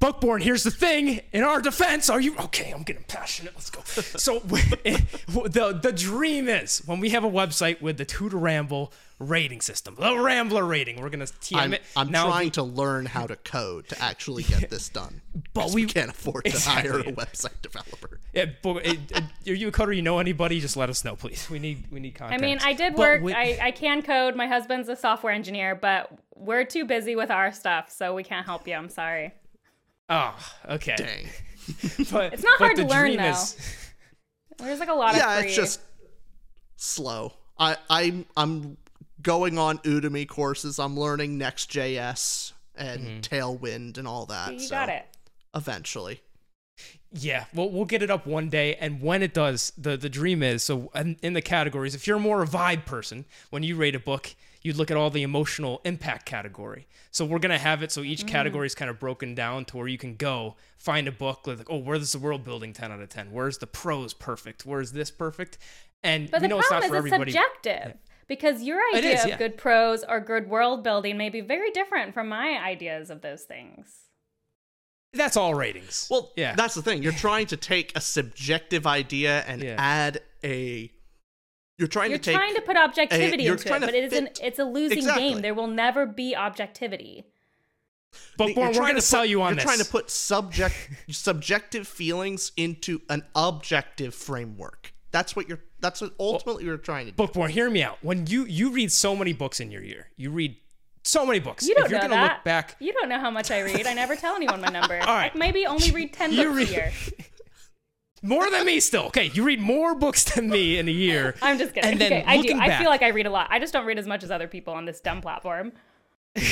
Well, Bookborn, here's the thing. In our defense, are you okay? I'm getting passionate. Let's go. <laughs> So the the dream is when we have a website with the two to ramble rating system, the Rambler rating. We're gonna TM I'm, it. I'm now trying the- to learn how to code to actually get <laughs> this done. but we- can't afford to Exactly. hire a website developer. Yeah, but, uh, uh, are you a coder? You know anybody? Just let us know, please. We need we need content. I mean, I did But work. with- I, I can code. My husband's a software engineer, but we're too busy with our stuff, so we can't help you. I'm sorry. Oh, okay. Dang. <laughs> But, It's not but hard to learn, dream though. is- There's like a lot yeah, of free. it's just slow. I I'm I'm going on Udemy courses. I'm learning Next.js and mm-hmm. Tailwind and all that. you so got it. Eventually. Yeah, well, we'll get it up one day, and when it does, the the dream is so in, in the categories. If you're more a vibe person, when you rate a book, you'd look at all the emotional impact category. So we're gonna have it so each mm. category is kind of broken down to where you can go find a book like, oh, where's the world building ten out of ten? Where's the prose perfect? Where's this perfect? And But the know it's not problem for is it's everybody. subjective because your idea is, of yeah. good prose or good world building may be very different from my ideas of those things. That's all ratings. Well, yeah, that's the thing. You're trying to take a subjective idea and Yeah. add a You're trying to take You're to take trying to put objectivity you're into it, to but it is an, it's a losing Exactly. game. There will never be objectivity. But You're we're trying going to put- sell you on this. You're this. trying to put subject <laughs> subjective feelings into an objective framework. That's what you're. That's what ultimately you're trying to do. Bookborn, hear me out. When you you read so many books in your year, you read so many books. You don't if you're know gonna that. look back, You don't know how much I read. I never tell anyone my number. <laughs> right. I maybe only read ten You books read- a year. <laughs> more than me still. Okay, you read more books than me in a year. <laughs> I'm just kidding. And then okay, I do. looking I feel like I read a lot. I just don't read as much as other people on this dumb platform. <laughs>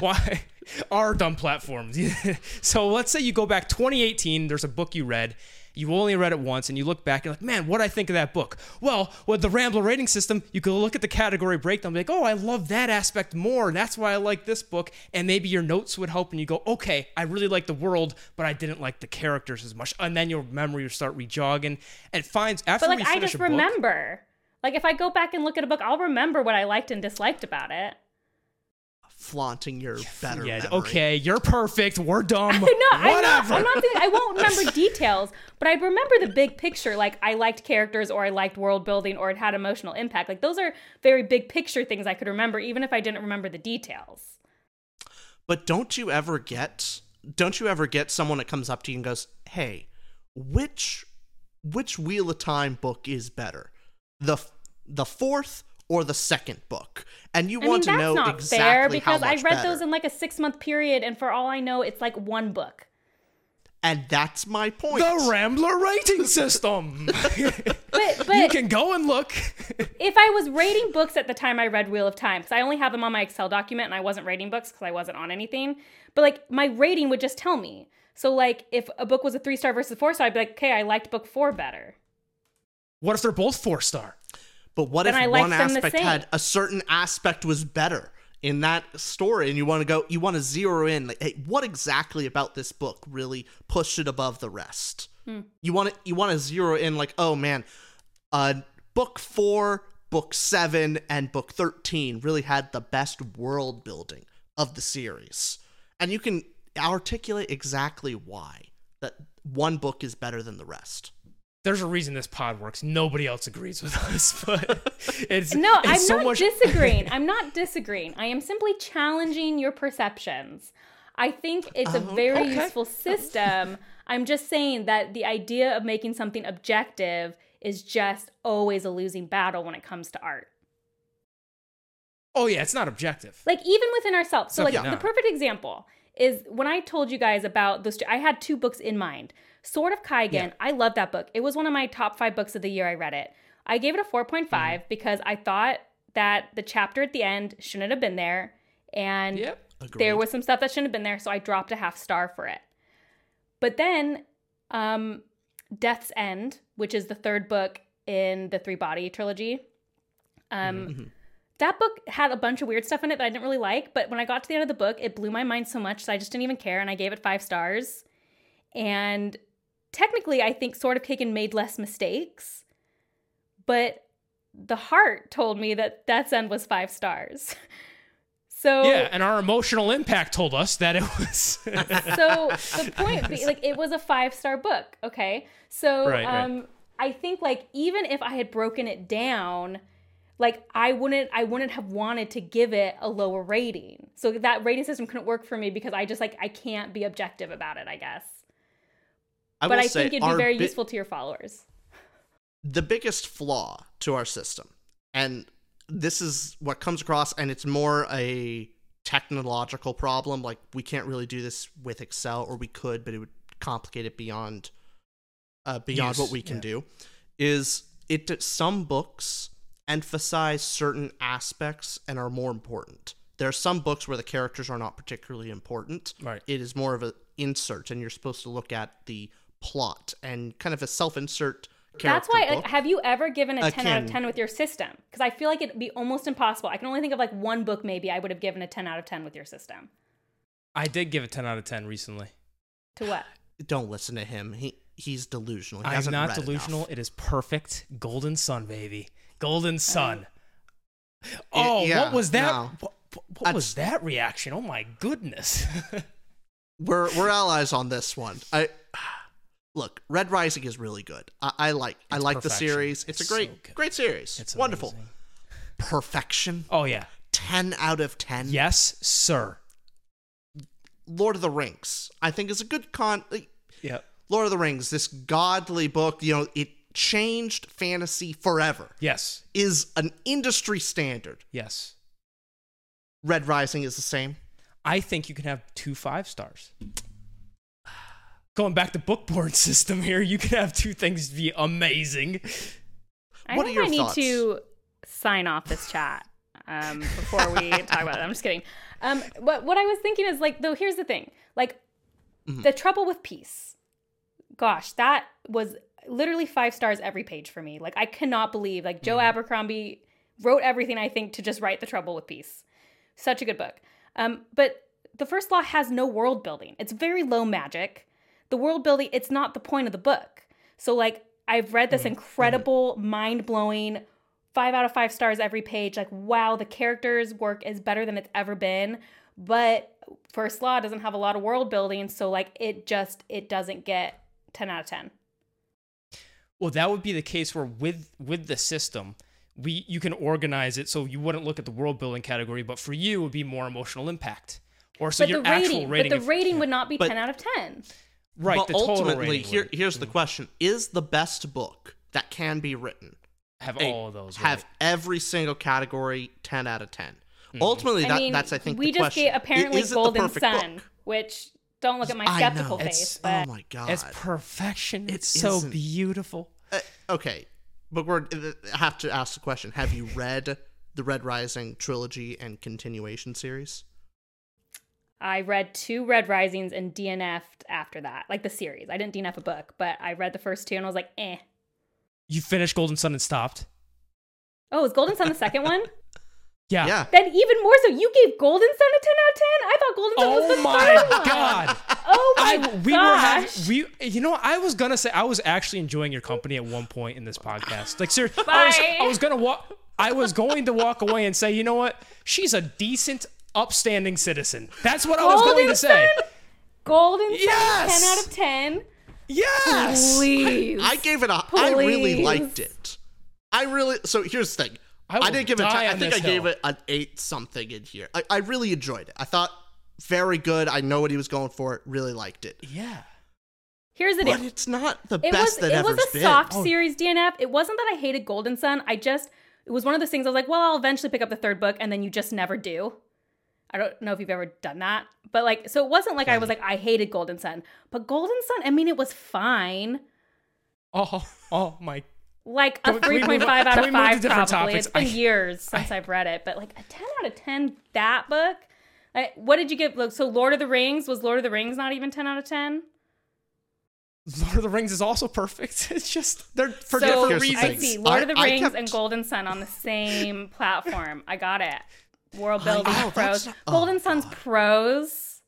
Why our dumb platforms? <laughs> so let's say you go back 2018. There's a book you read. You only read it once, and you look back. You're like, man, what I think of that book? Well, with the Rambler rating system, you can look at the category breakdown, and be like, oh, I love that aspect more. That's why I like this book. And maybe your notes would help, and you go, okay, I really like the world, but I didn't like the characters as much. And then your memory will start rejogging, and it finds after But like I just a book, remember. Like if I go back and look at a book, I'll remember what I liked and disliked about it. Flaunting your better. Yeah, memory. okay, you're perfect. We're dumb. <laughs> no, I'm not, Whatever. I'm not saying I won't remember <laughs> details, but I'd remember the big picture. Like I liked characters, or I liked world building, or it had emotional impact. Like those are very big picture things I could remember, even if I didn't remember the details. But don't you ever get? Don't you ever get someone that comes up to you and goes, "Hey, which which Wheel of Time book is better, the the fourth or the second book?" And you I want mean, to that's know not exactly fair how because I read better. those in like a six month period, and for all I know, it's like one book. and that's my point. the Rambler rating system. <laughs> But but you can go and look. if I was rating books at the time I read Wheel of Time, because I only have them on my Excel document and I wasn't rating books because I wasn't on anything, but like my rating would just tell me. So like if a book was a three star versus four star, I'd be like, okay, I liked book four better. what if they're both four star? But what Then if one aspect had a certain aspect was better in that story, and you want to go, you want to zero in, like, hey, what exactly about this book really pushed it above the rest? Hmm. You want to, you want to zero in, like, oh man, uh, book four, book seven, and book thirteen really had the best world building of the series, and you can articulate exactly why that one book is better than the rest. There's a reason this pod works. Nobody else agrees with <laughs> us, but it's No, it's I'm so not much. disagreeing. <laughs> I'm not disagreeing. I am simply challenging your perceptions. I think it's a oh, very okay. useful system. I'm just saying that the idea of making something objective is just always a losing battle when it comes to art. oh yeah, it's not objective. Like even within ourselves. So like Definitely the perfect example is when I told you guys about those. Two, I had two books in mind. Sword of Kaigen. Yeah. I love that book. It was one of my top five books of the year. I read it. I gave it a 4.5 Mm-hmm. because I thought that the chapter at the end shouldn't have been there, and Yep. There was some stuff that shouldn't have been there. So I dropped a half star for it. But then, um, Death's End, which is the third book in the Three Body trilogy, um, that book had a bunch of weird stuff in it that I didn't really like. But when I got to the end of the book, it blew my mind so much, that I just didn't even care, and I gave it five stars. And technically, I think Sword of Kaigen made less mistakes, but the heart told me that Death's End was five stars. <laughs> So Yeah, and our emotional impact told us that it was. <laughs> so the point be, like it was a five star book okay so Right, right. um i think like even if i had broken it down like i wouldn't i wouldn't have wanted to give it a lower rating so that rating system couldn't work for me because i just like i can't be objective about it i guess I but i say think it'd be very bi- useful to your followers the biggest flaw to our system and this is what comes across and it's more a technological problem like we can't really do this with excel or we could but it would complicate it beyond uh, beyond Use, what we can yeah. do is it some books emphasize certain aspects and are more important there are some books where the characters are not particularly important Right. it is more of an insert and you're supposed to look at the plot and kind of a self-insert that's why book. like, have you ever given a 10 out of 10 with your system because i feel like it'd be almost impossible i can only think of like one book maybe i would have given a 10 out of 10 with your system I did give a 10 out of 10 recently. to what <sighs> don't listen to him. He he's delusional. He I'm hasn't delusional. enough. It is perfect. Golden Son, baby. Golden Son. Oh, yeah, what was that? no. What, what- what was that reaction? Oh my goodness. <laughs> We're we're allies on this one. I look, Red Rising is really good. I, I like I It's like the series. It's, It's a great so great series. It's wonderful. amazing. Perfection. Oh yeah. 10 out of 10. Yes, sir. Lord of the Rings. I think is a good con like, Yep. Lord of the Rings, this godly book, you know, it changed fantasy forever. Yes. Is an industry standard. Yes. Red Rising is the same. I think you can have two five stars. Going back to bookboard <laughs> system here, you can have two things be amazing. I What are think I need thoughts? to sign off this chat um, before we <laughs> talk about it. I'm just kidding. Um, but what I was thinking is like, though, here's the thing: like, Mm-hmm. the trouble with peace. Gosh, that was literally five stars every page for me. Like, I cannot believe like Mm-hmm. Joe Abercrombie wrote everything I think to just write the trouble with peace. Such a good book. Um, but the first law has no world building. It's very low magic. The world building, it's not the point of the book. So like I've read this mm-hmm. Mm-hmm. incredible, mind-blowing, five out of five stars every page. Like, wow, the characters work is better than it's ever been. But First Law doesn't have a lot of world building, so like it just it doesn't get 10 out of 10. Well, that would be the case where with with the system, we you can organize it so you wouldn't look at the world building category, but for you it would be more emotional impact. Or so but your the actual rating, rating, but the of- rating would not be But- 10 out of 10. Right, but the ultimately, rating here here's the question: Is the best book that can be written have a- all of those. have every single category 10 out of 10? Mm-hmm. Ultimately, that, I mean, that's I think we the just question. get apparently is it the Golden perfect Sun, book? which don't look at my I skeptical know. face. It's- But oh my god! It's perfection. It It's so isn't. beautiful. Uh, okay, but we're I have to ask the question: Have you read the Red Rising trilogy and continuation series? I read two Red Risings and DNF'd after that, like the series. I didn't DNF a book, but I read the first two and I was like, eh. You finished Golden Son and stopped. Oh, is Golden Son the second one? <laughs> Yeah. Yeah. Then even more so, you gave Golden Son a 10 out of 10? I thought Golden Son was Oh the my third one. god. <laughs> Oh my I we were having gosh. we you know I was gonna say I was actually enjoying your company at one point in this podcast. Like seriously, I was I was gonna walk I was going to walk away and say, you know what? She's a decent, upstanding citizen. That's what I was going to say. Sun? Golden Son, Yes! 10 out of 10. Yes. Please. I gave it a. I really liked it. I really. So here's the thing. I I, didn't give it. a 10. I think I this gave it an eight something in here. I, I really enjoyed it. I thought very good. I know what he was going for. Really liked it. Yeah. Here's the But it's not the It best was that it was a been. soft Oh. series DNF. It wasn't that I hated Golden Son. I just it was one of those things I was like, well, I'll eventually pick up the third book and then you just never do. I don't know if you've ever done that. But like so it wasn't like I was like I hated Golden Son. But Golden Son, I mean it was fine. Oh, oh my. Like a Can we- can we move 3.5 out can of we to 5 probably. topics? It's been I- years since I've read it, but like a 10 out of 10 that book? Like, what did you give? Like, so Lord of the Rings was Lord of the Rings not even 10 out of 10? Lord of the Rings is also perfect. <laughs> It's just they're for so different Here's the I see Lord I- of the Rings kept- and Golden Son on the same platform. I got it. World building oh, know, prose. that's not- oh, Golden Son's God. prose.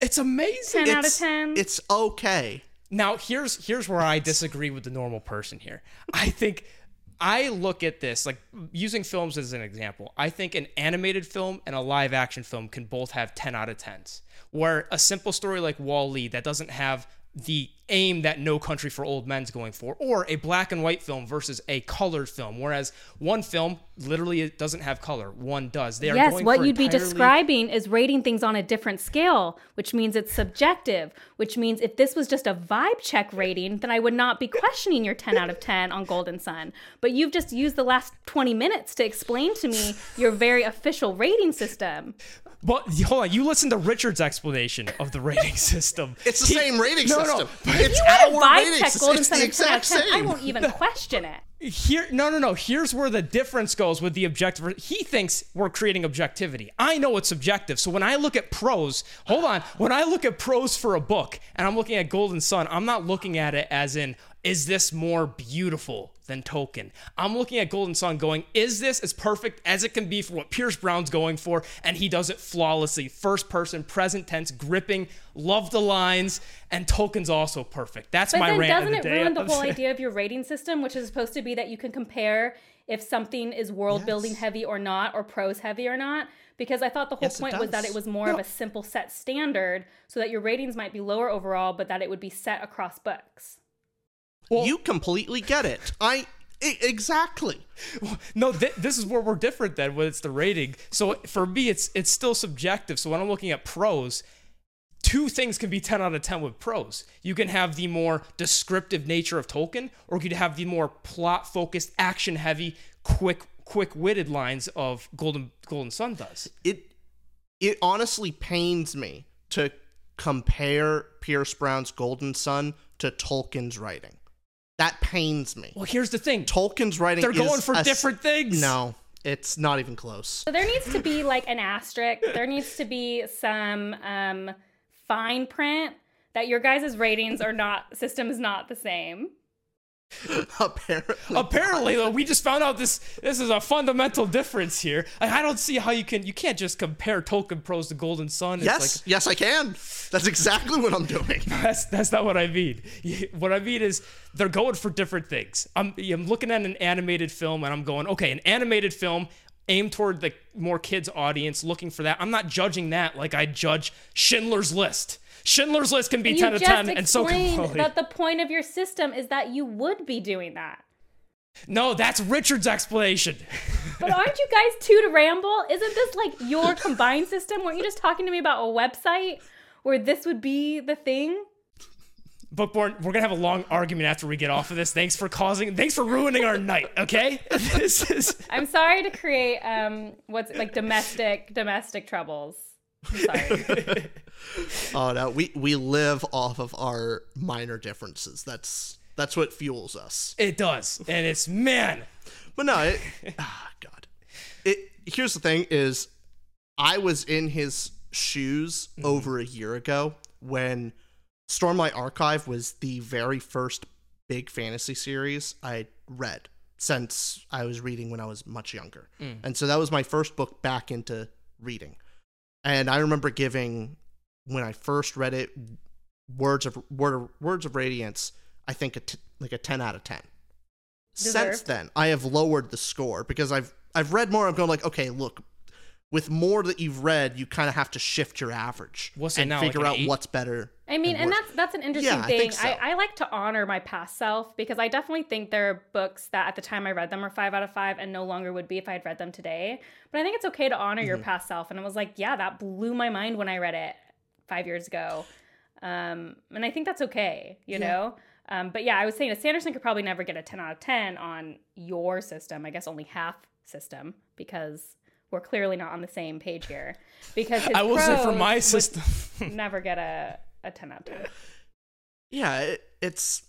It's amazing. 10 out of It's- 10. It's okay. Now here's here's where I disagree with the normal person here. I think I look at this like using films as an example. I think an animated film and a live action film can both have 10 out of 10s. Where a simple story like Wall-E that doesn't have the aim that No Country for Old Men's going for, or a black and white film versus a colored film. Whereas one film literally it doesn't have color, one does. They are yes, going what for you'd be describing is rating things on a different scale, which means it's subjective, which means if this was just a vibe check rating, then I would not be questioning your 10 out of 10 on Golden Son. But you've just used the last 20 minutes to explain to me your very official rating system. But hold on, you listen to Richard's explanation of the rating <laughs> system. It's the He- same rating no, system. No, it's you want to rating check. Golden It's Sun the at 10 out of exact 10, I won't even question it. here no no no. Here's where the difference goes with the objective. He thinks we're creating objectivity. I know it's subjective. So when i look at prose hold on. When i look at prose for a book and i'm looking at golden son i'm not looking at it as in is this more beautiful than Tolkien? I'm looking at Golden Son going, is this as perfect as it can be for what Pierce Brown's going for? And he does it flawlessly. First person, present tense, gripping, love the lines, and Tolkien's also perfect. That's but my then rant doesn't of the it day. ruin the <laughs> whole idea of your rating system, which is supposed to be that you can compare if something is world building Yes. heavy or not, or prose heavy or not? Because I thought the whole Yes, point was that it was more of a simple set standard, so that your ratings might be lower overall, but that it would be set across books. Well- you completely get it. I exactly. No, th- this is where we're different then when it's the rating. So for me, it's it's still subjective. So when I'm looking at prose, two things can be 10 out of 10 with prose You can have the more descriptive nature of Tolkien, or you could have the more plot focused, action heavy, quick quick witted lines of Golden Golden Son does. It it honestly pains me to compare Pierce Brown's Golden Son to Tolkien's writing. That pains me. Well, here's the thing. Tolkien's writing They're going is for a s- different things. No, it's not even close. So there needs to be like an asterisk. There needs to be some um, fine print that your guys' ratings are not system is not the same. <laughs> Apparently. Apparently, though, we just found out this this is a fundamental difference here. I, I don't see how you can you can't just compare Tolkien Prose to Golden Son. It's Yes, like, yes, I can. That's exactly what I'm doing. <laughs> That's that's not what I mean. What I mean is they're going for different things. I'm I'm looking at an animated film and I'm going, okay, an animated film aimed toward the more kids audience, looking for that. I'm not judging that like I judge Schindler's List. Schindler's List can be you 10 out of 10 and so can that the point of your system is that you would be doing that. No, that's Richard's explanation. <laughs> But aren't you guys two to ramble? Isn't this like your combined system? Weren't you just talking to me about a website where this would be the thing? Bookborn, we're gonna have a long argument after we get off of this. Thanks for causing, thanks for ruining our night. Okay, <laughs> this is I'm sorry to create um what's like domestic domestic troubles. Sorry. Oh <laughs> no, we we live off of our minor differences. That's that's what fuels us. it does, and it's man. But no, it, <laughs> ah, God. It here's the thing: is I was in his shoes mm-hmm. over a year ago when Stormlight Archive was the very first big fantasy series I read since I was reading when I was much younger, mm. and so that was my first book back into reading. And I remember giving when I first read it, words of word, words of radiance. I think a t- like a ten out of ten. Since then, I have lowered the score because I've I've read more. I'm going like, okay, look, with more that you've read, you kind of have to shift your average What's it and now, like figure an out eight? what's better. I mean, and worse. that's that's an interesting Yeah, I thing. think so. I, I like to honor my past self because I definitely think there are books that at the time I read them were five out of five and no longer would be if I had read them today. But I think it's okay to honor Mm-hmm. your past self. And it was like, yeah, that blew my mind when I read it five years ago. Um, and I think that's okay, you know? Um, but yeah, I was saying that Sanderson could probably never get a 10 out of 10 on your system. I guess only half system because we're clearly not on the same page here. Because his I will say for my system, <laughs> never get a, a 10 out of 10. yeah, it, it's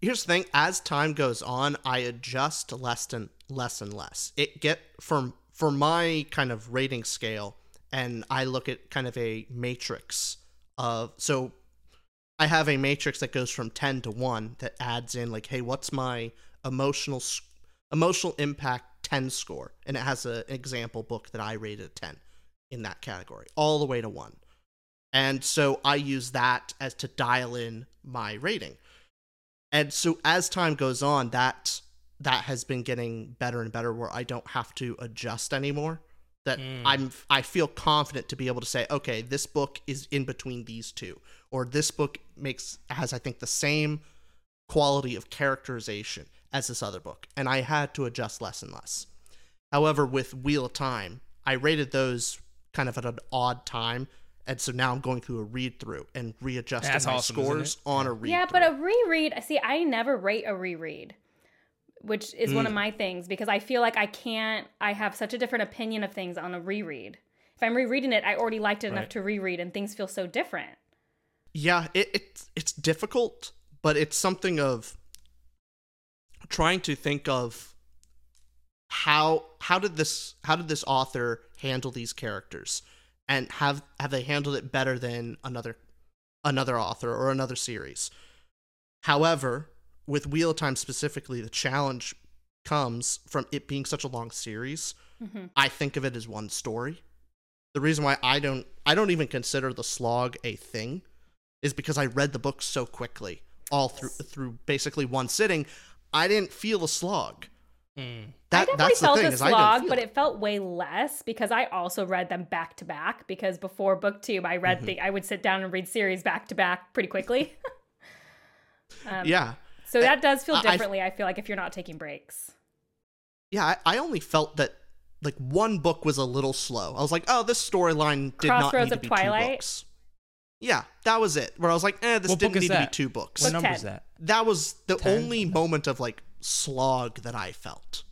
here's the thing. As time goes on, I adjust less and less and less. It get from for my kind of rating scale, and I look at kind of a matrix of so I have a matrix that goes from 10 to 1 that adds in like hey what's my emotional emotional impact 10 score and it has a, an example book that I rated a 10 in that category all the way to 1 and so I use that as to dial in my rating. And so as time goes on that that has been getting better and better where I don't have to adjust anymore that hmm. I'm I feel confident to be able to say okay this book is in between these two or this book makes has I think the same quality of characterization as this other book and I had to adjust less and less however with Wheel of Time I rated those kind of at an odd time and so now I'm going through a read through and readjusting That's my awesome, scores on a read Yeah, but a reread, see, I never rate a reread, which is Mm. one of my things because I feel like I can't, I have such a different opinion of things on a reread. If I'm rereading it, I already liked it enough to reread and things feel so different. Yeah, it, it's it's difficult, but it's something of trying to think of how how did this how did this author handle these characters, and have have they handled it better than another another author or another series? However, with Wheel of Time specifically, the challenge comes from it being such a long series. Mm-hmm. I think of it as one story. The reason why I don't I don't even consider the slog a thing is because I read the book so quickly, all through through basically one sitting. I didn't feel a slog. I That definitely that's the felt thing a is I didn't slog, but it. it felt way less because I also read them back to back. Because before booktube, I read Mm-hmm. the I would sit down and read series back to back pretty quickly. <laughs> yeah. so that does feel I- I- differently. I feel like if you're not taking breaks. Yeah, I, I only felt that like one book was a little slow. I was like, oh, this storyline did not Crossroads need to of be Twilight? two books. Yeah, that was it. Where I was like, eh, this What didn't book need is to be that? two books. What Book number is 10. that? That was the 10? only moment of like slog that I felt.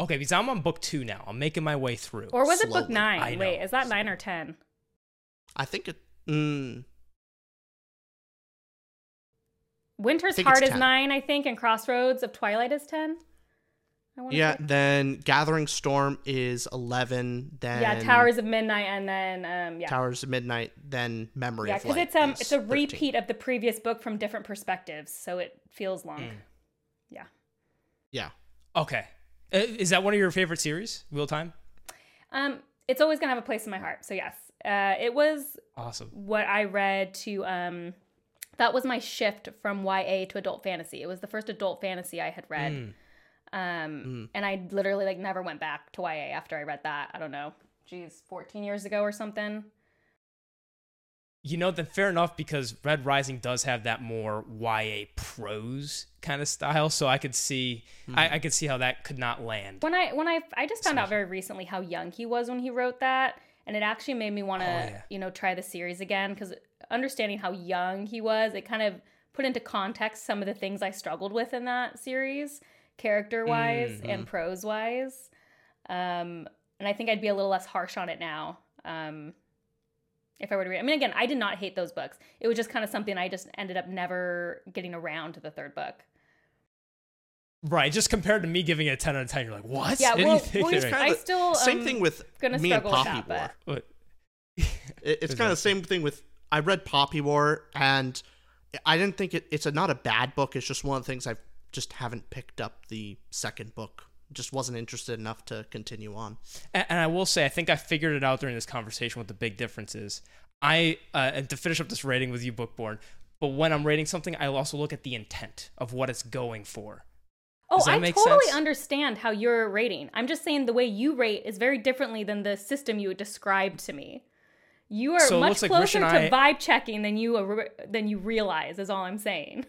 Okay, because I'm on book two now. I'm making my way through. Or was it book Slowly. nine? I Wait, know. is that nine or ten? I think it. Mm, Winter's think Heart is 10. nine, I think, and Crossroads of Twilight is ten. I wanna yeah. say. Then Gathering Storm is eleven. Then yeah, Towers of Midnight, and then um, yeah, Towers of Midnight. Then Memory yeah, of because it's um, it's a 13. repeat of the previous book from different perspectives, so it feels long. Mm. Yeah. Yeah. Okay. Uh, Is that one of your favorite series, Wheel Time? Um, it's always gonna have a place in my heart. So yes, uh, it was Awesome. what I read to um, that was my shift from YA to adult fantasy. It was the first adult fantasy I had read. Mm. Um, and I literally like never went back to YA after I read that. I don't know, geez, 14 years ago or something. You know, then fair enough because Red Rising does have that more YA prose kind of style, so I could see, I, I could see how that could not land. When I when I I just found out very recently how young he was when he wrote that, and it actually made me want to Oh, yeah. you know try the series again because understanding how young he was, it kind of put into context some of the things I struggled with in that series, character wise Mm-hmm. and prose wise. Um, and I think I'd be a little less harsh on it now. Um, if I were to read, I mean, again, I did not hate those books. It was just kind of something I just ended up never getting around to the third book. Right, just compared to me giving it a 10 out of 10, you're like, what? Yeah, What do you well- think well, you're it's doing? I Kinda- still, same um, thing with gonna me and Poppy that, War. What? <laughs> It, it's kind of the same thing with I read Poppy War and I didn't think it, it's a, not a bad book. It's just one of the things I just haven't picked up the second book. Just wasn't interested enough to continue on. And, and I will say, I think I figured it out during this conversation what the big difference is. I, uh, and to finish up this rating with you, Bookborn, but when I'm rating something, I'll also look at the intent of what it's going for. Oh, I totally sense? understand how you're rating. I'm just saying the way you rate is very differently than the system you described to me. You are So much looks like closer to I- vibe checking than you than you realize. Is all I'm saying.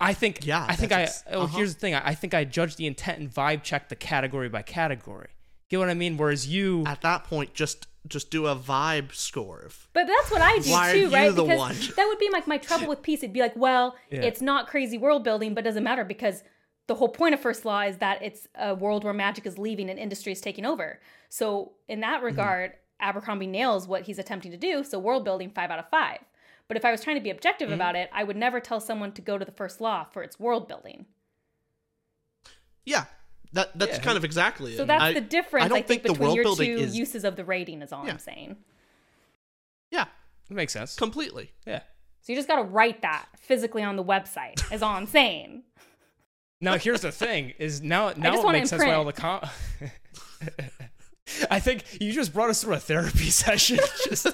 I think, Yeah, I think I, that's ex- oh, uh-huh. here's the thing. I, I think I judge the intent and vibe check the category by category. Get what I mean? Whereas you, At that point, just just do a vibe score. But that's what I do Why are too, you right? the because one? that would be like my trouble with peace. It'd be like, well, Yeah. it's not crazy world building, but doesn't matter because the whole point of First Law is that it's a world where magic is leaving and industry is taking over. So in that Mm-hmm. regard, Abercrombie nails what he's attempting to do. So world building, five out of five. But if I was trying to be objective Mm-hmm. about it, I would never tell someone to go to the First Law for its world building. yeah, that that's Yeah. kind of exactly it. So that's I- the difference, I, I don't think, think the between world your two is uses of the rating. Is all Yeah. I'm saying. yeah, it makes sense. completely. Yeah. So you just got to write that physically on the website. Is all I'm saying. Now here's the thing: is now now it want it makes sense why all the com. <laughs> I think you just brought us through a therapy <laughs> session. Just,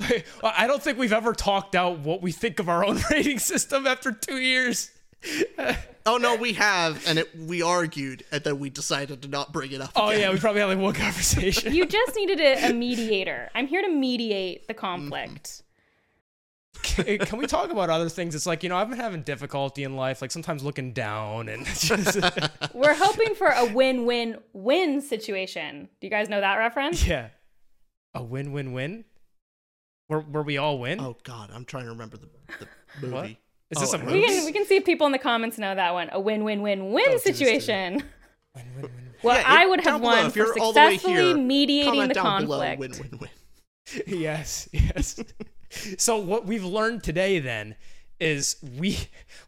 like, I don't think we've ever talked out what we think of our own <laughs> rating system after two years. Oh no, we have, and it, we argued, and then we decided to not bring it up. Oh again. yeah, we probably had like one <laughs> conversation. You just needed a, a mediator. I'm here to mediate the conflict. Can, can we talk about other things? It's like you know I've been having difficulty in life, like sometimes looking down and <laughs> just <laughs> We're hoping for a win-win-win situation. Do you guys know that reference? yeah, a win-win-win, where where we all win. Oh god, I'm trying to remember the, the <laughs> movie. What? Is this Oh, a I movie? We can we can see if people in the comments know that one. A win-win-win-win Don't do this to me. situation. Win-win-win. What Yeah, I would have down below, won if for you're all the way successfully here, mediating the down below, conflict. win, win, win. yes, yes. <laughs> so what we've learned today then is we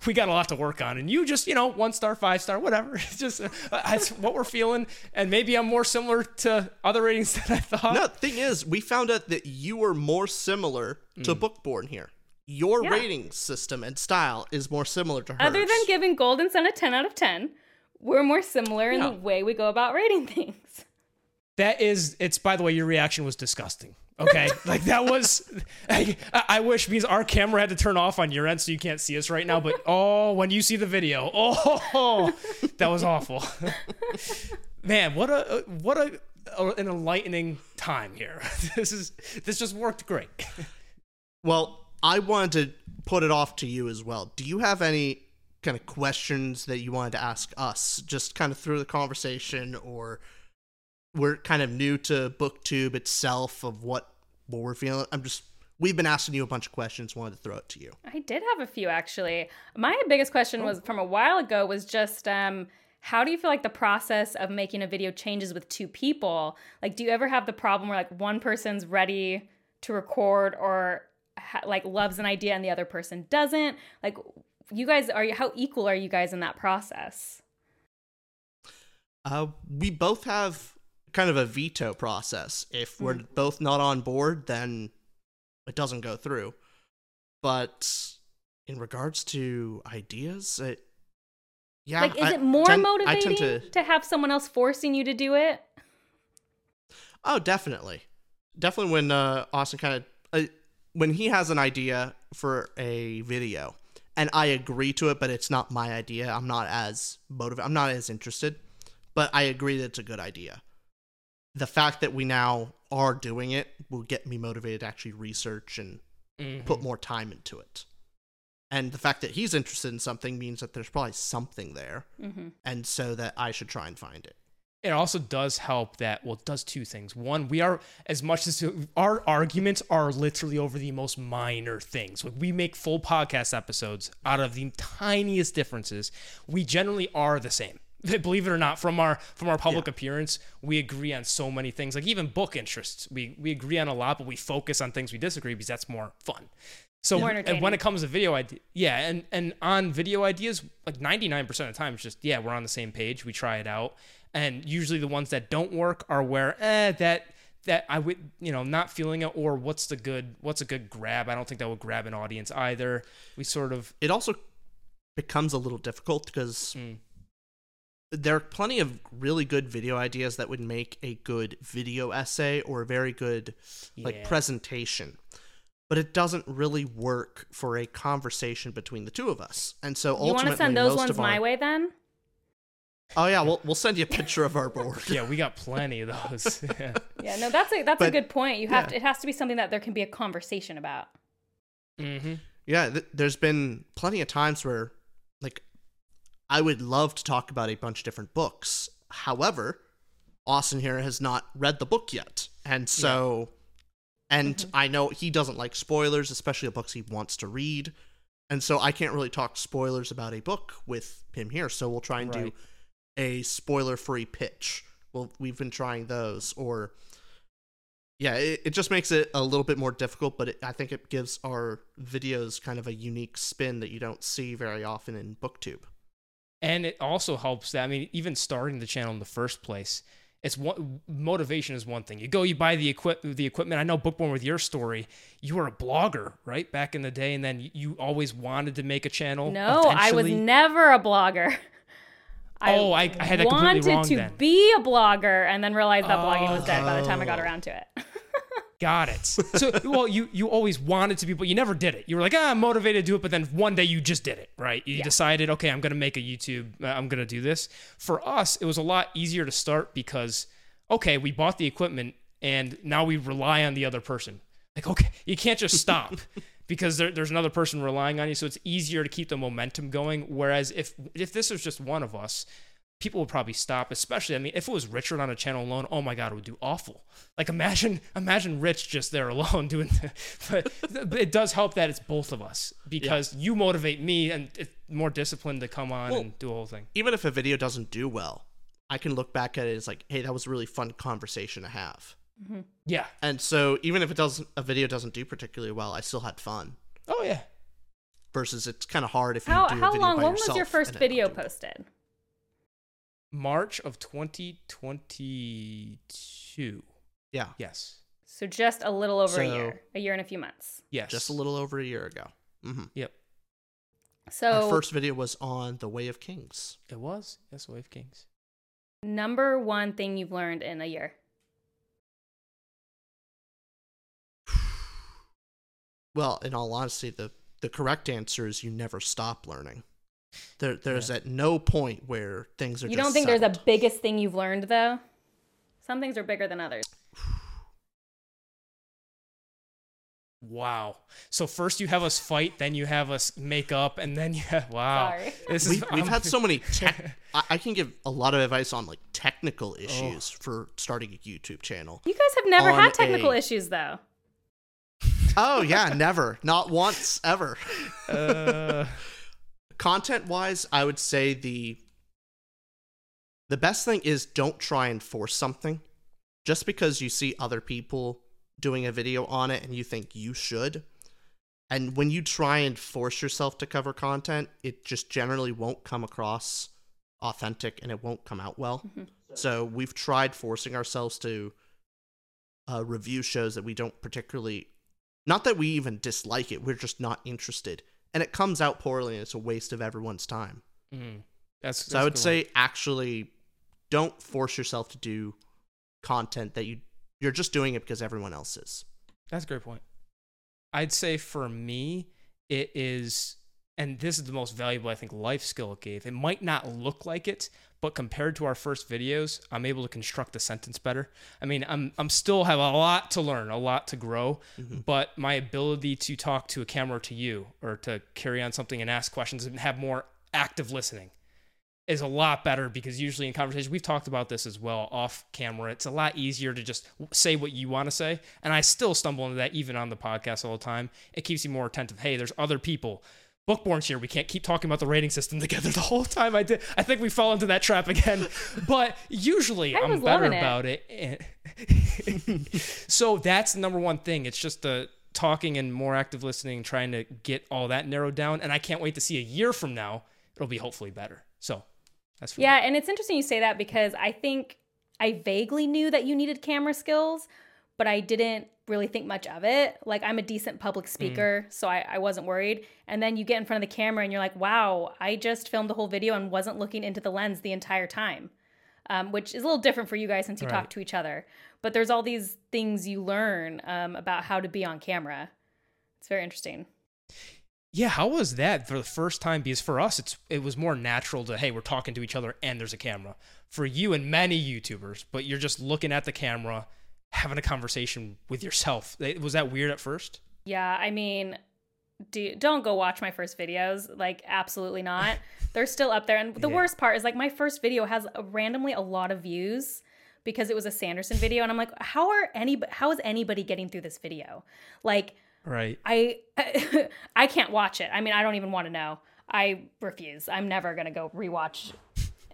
we got a lot to work on, and you just you know one star, five star, whatever. <laughs> It's just uh, that's what we're feeling, and maybe I'm more similar to other ratings <laughs> than I thought. No, thing is, we found out that you were more similar to Bookborn here. your Yeah. rating system and style is more similar to hers. Other than giving Golden Son a 10 out of 10, we're more similar in Yeah. the way we go about rating things. That is, it's by the way, your reaction was disgusting. Okay, <laughs> like that was. I, I wish because our camera had to turn off on your end, so you can't see us right now. But <laughs> oh, when you see the video, <laughs> oh, that was awful. Man, what a what a, an enlightening time here. This is this just worked great. Well, I wanted to put it off to you as well. Do you have any kind of questions that you wanted to ask us, just kind of through the conversation, or we're kind of new to BookTube itself of what what we're feeling? I'm just we've been asking you a bunch of questions. Wanted to throw it to you. I did have a few actually. My biggest question was from a while ago was just um how do you feel like the process of making a video changes with two people? Like do you ever have the problem where like one person's ready to record or ha- like loves an idea and the other person doesn't? Like you guys are you how equal are you guys in that process? Uh, we both have kind of a veto process. If we're both not on board, then it doesn't go through. But in regards to ideas, it yeah, like is I it more tend- motivating to... to have someone else forcing you to do it? Oh, definitely, definitely. When uh, Austin kind of uh, when he has an idea for a video, and I agree to it, but it's not my idea. I'm not as motivated. I'm not as interested, but I agree that it's a good idea. The fact that we now are doing it will get me motivated to actually research and put more time into it. And the fact that he's interested in something means that there's probably something there, Mm-hmm. and so that I should try and find it. it also does help that well it does two things one we are as much as our arguments are literally over the most minor things like we make full podcast episodes out of the tiniest differences we generally are the same <laughs> believe it or not from our from our public appearance we agree on so many things. Like even book interests we we agree on a lot but we focus on things we disagree because that's more fun. So More and when it comes to video idea yeah and and on video ideas like 99% of the time it's just yeah we're on the same page we try it out. And usually the ones that don't work are where eh that that I would you know not feeling it or what's the good what's a good grab? I don't think that would grab an audience either. We sort of it also becomes a little difficult because Mm. There are plenty of really good video ideas that would make a good video essay or a very good like presentation but it doesn't really work for a conversation between the two of us and so ultimately, You want to send those ones of my our- way then? oh yeah we'll, we'll send you a picture of our board <laughs> yeah we got plenty of those <laughs> yeah. Yeah, no, that's a that's a good point. You have yeah. to, it has to be something that there can be a conversation about. mm-hmm. Yeah, th- there's been plenty of times where, like, I would love to talk about a bunch of different books. However, Austin here has not read the book yet. And so, and mm-hmm. I know he doesn't like spoilers, especially the books he wants to read. And so I can't really talk spoilers about a book with him here. So we'll try and do a spoiler free pitch. Well, we've been trying those. Or, yeah, it, it just makes it a little bit more difficult, but it, I think it gives our videos kind of a unique spin that you don't see very often in BookTube. And it also helps that I mean, even starting the channel in the first place, it's one motivation is one thing. You go, you buy the equip the equipment. I know Bookborn with your story, you were a blogger, right, back in the day, and then you- always wanted to make a channel. No, I was never a blogger. Oh, I- I had that completely wanted wrong to then. be a blogger and then realized that blogging was dead by the time I oh. got around to it. <laughs> Got it. So, <laughs> well, you you always wanted to be, but you never did it. You were like, ah, I'm motivated to do it, but then one day you just did it, right? You decided, okay, I'm gonna make a YouTube. Uh, I'm gonna do this. For us, it was a lot easier to start because, okay, we bought the equipment and now we rely on the other person. Like, okay, you can't just stop <laughs> because there, there's another person relying on you, so it's easier to keep the momentum going. Whereas if if this was just one of us, people would probably stop especially i mean if it was richard on a channel alone oh my god it would do awful like imagine <laughs> imagine rich just there alone <laughs> doing but it does help that it's both of us because you motivate me and it's more disciplined to come on Well, and do a whole thing Even if a video doesn't do well, I can look back at it as like, hey, that was a really fun conversation to have. Mm-hmm. yeah And so even if it doesn't, a video doesn't do particularly well, I still had fun. oh yeah Versus it's kind of hard if you how do a how video long? by When was yourself your first video do it. posted? March of 2022 Yeah. yes So just a little over a year, a year and a few months. Yes. Just a little over a year ago. hmm Yep. So Our first video was on the Way of Kings. It was. Yes, Way of Kings. number one thing you've learned in a year. <sighs> Well, in all honesty, the the correct answer is you never stop learning. There, there's at no point where things are. You just don't think there's a biggest thing you've learned though? Some things are bigger than others. Wow. So first you have us fight, then you have us make up, and then <laughs> you have wow. Sorry. This We've, we've had so many. <laughs> Tech, I, I can give a lot of advice on like Oh. technical issues for starting a YouTube channel. You guys have never On had technical a- issues though. Oh yeah, never, not once ever. <laughs> uh, Content wise, I would say the the best thing is don't try and force something. Just because you see other people doing a video on it and you think you should, and when you try and force yourself to cover content, it just generally won't come across authentic and it won't come out well. So we've tried forcing ourselves to uh, review shows that we don't particularly, not that we even dislike it, we're just not interested, and it comes out poorly and it's a waste of everyone's time. mm, that's, So I that's would good say actually, don't force yourself to do content that you you're just doing it because everyone else is. that's a great point. I'd say for me, it is, and this is the most valuable I think life skill it gave. It might not look like it, but compared to our first videos, I'm able to construct a sentence better. I mean, I'm I'm still have a lot to learn, a lot to grow, mm-hmm. but my ability to talk to a camera to you or to carry on something and ask questions and have more active listening is a lot better because usually in conversation we've talked about this as well off camera it's a lot easier to just say what you want to say and i still stumble into that even on the podcast all the time it keeps you more attentive hey there's other people bookborn's here. We can't keep talking about the rating system <laughs> together the whole time. I did i think we fall into that trap again. <laughs> But usually i'm better loving it. about it. <laughs> So that's the number one thing. It's just the talking and more active listening trying to get all that narrowed down. And i can't wait to see a year from now it'll be hopefully better. So that's for me. Yeah, and it's interesting you say that because I think I vaguely knew that you needed camera skills, but I didn't really think much of it. Like I'm a decent public speaker, so I, I wasn't worried. And then you get in front of the camera and you're like, wow, I just filmed the whole video and wasn't looking into the lens the entire time. Um, which is a little different for you guys since you talk to each other. But there's all these things you learn um, about how to be on camera. It's very interesting. Yeah, how was that for the first time? Because for us, it's it was more natural to hey, we're talking to each other and there's a camera. For you and many YouTubers, but you're just looking at the camera, having a conversation with yourself. Was that weird at first? Yeah, I mean, do, don't go watch my first videos. Like, absolutely not. <laughs> They're still up there. And the Yeah. worst part is, like, my first video has a, randomly a lot of views because it was a Sanderson video. And I'm like, how are any, how is anybody getting through this video? Like, Right. I, <laughs> I can't watch it. I mean, I don't even want to know. I refuse. I'm never gonna go rewatch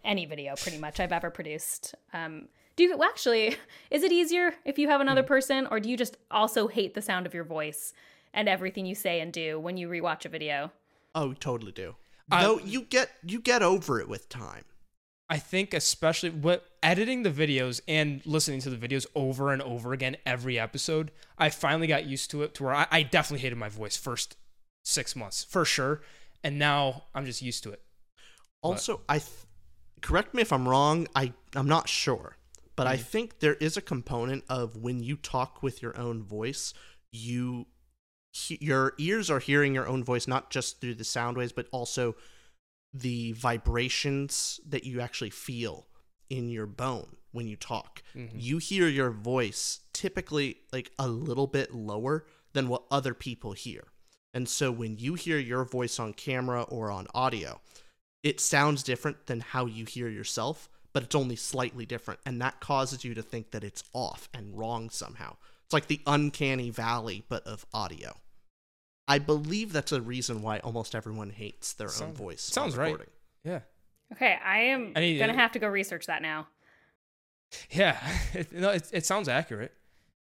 any video pretty much I've ever produced. Um, do you well, actually? <laughs> Is it easier if you have another hmm. person, or do you just also hate the sound of your voice and everything you say and do when you rewatch a video? Oh, we totally do. I- Though you get you get over it with time. I think especially what editing the videos and listening to the videos over and over again every episode, I finally got used to it to where I, I definitely hated my voice first six months for sure, and now I'm just used to it. Also, I th- correct me if I'm wrong. I I'm not sure, but Mm-hmm. I think there is a component of when you talk with your own voice, you he- your ears are hearing your own voice not just through the sound waves, but also the vibrations that you actually feel in your bone when you talk. Mm-hmm. You hear your voice typically like a little bit lower than what other people hear. And so when you hear your voice on camera or on audio, it sounds different than how you hear yourself, but it's only slightly different. And that causes you to think that it's off and wrong somehow. It's like the uncanny valley, but of audio. I believe that's a reason why almost everyone hates their own voice. on sounds right. Yeah. Okay, I am I need- gonna have to go research that now. Yeah, <laughs> it, no, it, it sounds accurate.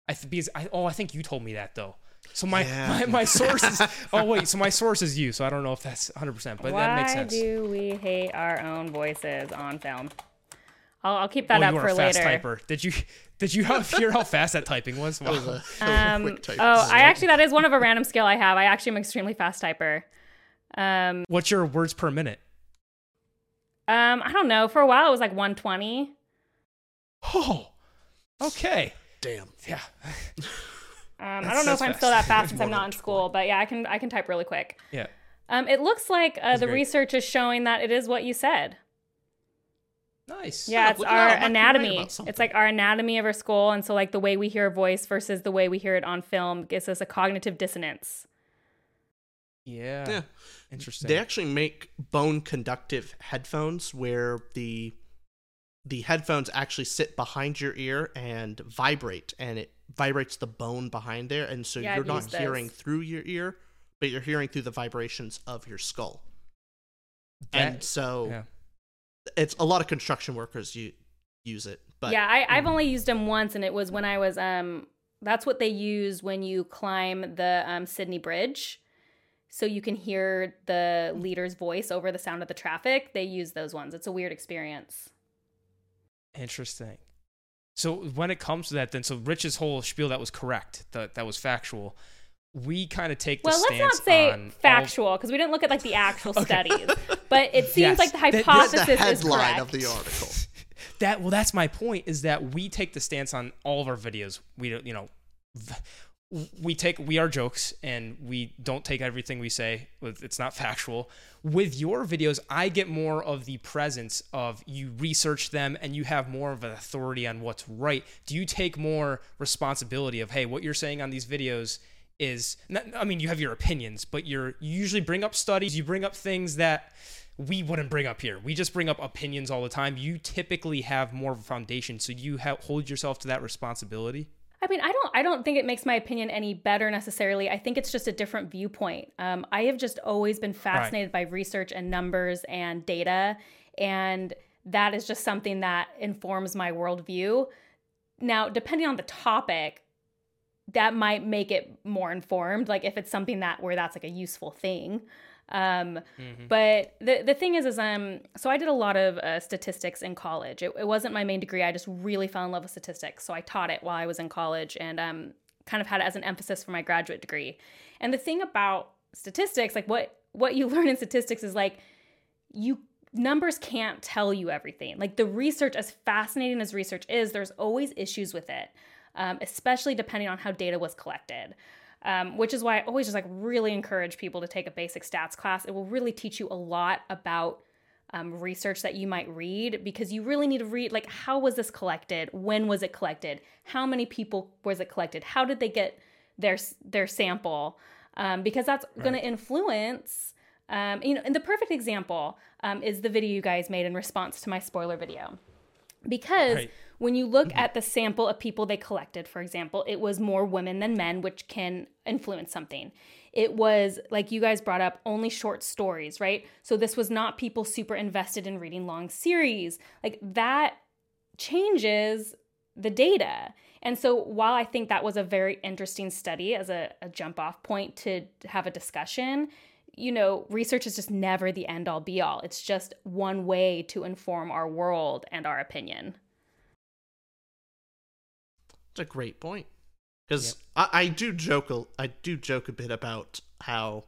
I th- because I oh I think you told me that though. So my Yeah. my, my source is <laughs> oh wait so my source is you so I don't know if that's 100 percent but Why that makes sense. do we hate our own voices on film? I'll, I'll keep that oh, up you for are a fast later. typer. Did you did you hear how fast that typing was? <laughs> Wow. That was a, that was a Um, quick type. oh, I actually that is one of a random skill I have. I actually am an extremely fast typer. Um, What's your words per minute? um, I don't know. For a while, it was like 120. Oh, okay. Damn. Yeah. Um, I don't know if I'm fast. still that <laughs> fast since I'm not in school, but yeah, I can I can type really quick. Yeah. Um, it looks like uh, the great. research is showing that it is what you said. Nice. Yeah, Yeah, it's our that. I'm actually right anatomy. It's like our anatomy of our skull, and so like the way we hear a voice versus the way we hear it on film gives us a cognitive dissonance. Yeah. Yeah. Interesting. They actually make bone conductive headphones where the the headphones actually sit behind your ear and vibrate and it vibrates the bone behind there and so Yeah, you're I've not used those. hearing through your ear but you're hearing through the vibrations of your skull. That- and so yeah. It's a lot of construction workers you use it but yeah, I, I've only used them once, and it was when I was um. That's what they use when you climb the um, Sydney Bridge, so you can hear the leader's voice over the sound of the traffic. They use those ones. It's a weird experience. Interesting. So when it comes to that, then so Rich's whole spiel that was correct, that that was factual. We kind of take the Well, let's stance not say on factual because we didn't look at like the actual studies, but it <laughs> seems Yes. like the That- Read hypothesis the is headline correct. of the article. <laughs> that well that's my point is that we take the stance on all of our videos we don't you know we take we are jokes and we don't take everything we say it's not factual with your videos i get more of the presence of you research them and you have more of an authority on what's right do you take more responsibility of hey what you're saying on these videos is not, i mean you have your opinions but you're you usually bring up studies you bring up things that we wouldn't bring up here. We just bring up opinions all the time. You typically have more of a foundation, so you ha- hold yourself to that responsibility. I mean, I don't I don't think it makes my opinion any better necessarily. I think it's just a different viewpoint. Um, I have just always been fascinated by research and numbers and data, and that is just something that informs my worldview. Now, depending on the topic, that might make it more informed. Like if it's something that where that's like a useful thing. Um, But the the thing is, is um, so I did a lot of uh, statistics in college. It, it wasn't my main degree. I just really fell in love with statistics, so I taught it while I was in college, and um, kind of had it as an emphasis for my graduate degree. And the thing about statistics, like what what you <laughs> learn in statistics, is like you numbers can't tell you everything. Like the research, as fascinating as research is, there's always issues with it, um, especially depending on how data was collected. Um, which is why I always just like really encourage people to take a basic stats class. It will really teach you a lot about um, research that you might read because you really need to read like how was this collected, when was it collected, how many people was it collected, how did they get their their sample, um, because that's going to influence. Um, you know, and the perfect example um, is the video you guys made in response to my spoiler video because Right. When you look mm-hmm. at the sample of people they collected for example it was more women than men which can influence something. It was like you guys brought up only short stories right? So this was not people super invested in reading long series. Like that changes the data. And so while i think that was a very interesting study as a, a jump off point to have a discussion you know, research is just never the end all be all. It's just one way to inform our world and our opinion. It's a great point because I, I do joke a, I do joke a bit about how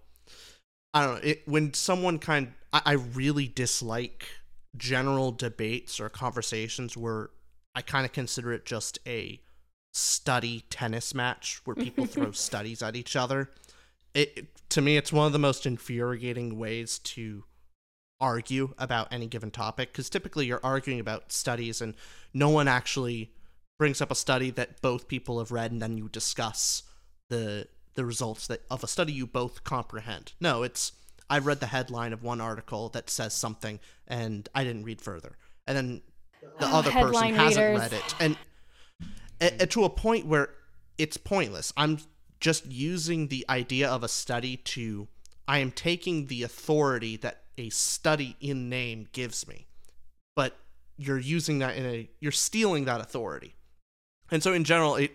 I don't know it, when someone kind I, I really dislike general debates or conversations where I kind of consider it just a study tennis match where people throw <laughs> studies at each other. It it- to me it's one of the most infuriating ways to argue about any given topic because typically you're arguing about studies and no one actually brings up a study that both people have read and then you discuss the the results that of a study you both comprehend. No, it's I read the headline of one article that says something and I didn't read further. And then the Oh, other person headline hasn't read it. And a- a- to a point where it's pointless. I'm just using the idea of a study to I am taking the authority that a study in name gives me. But you're using that in a you're stealing that authority. And so in general, it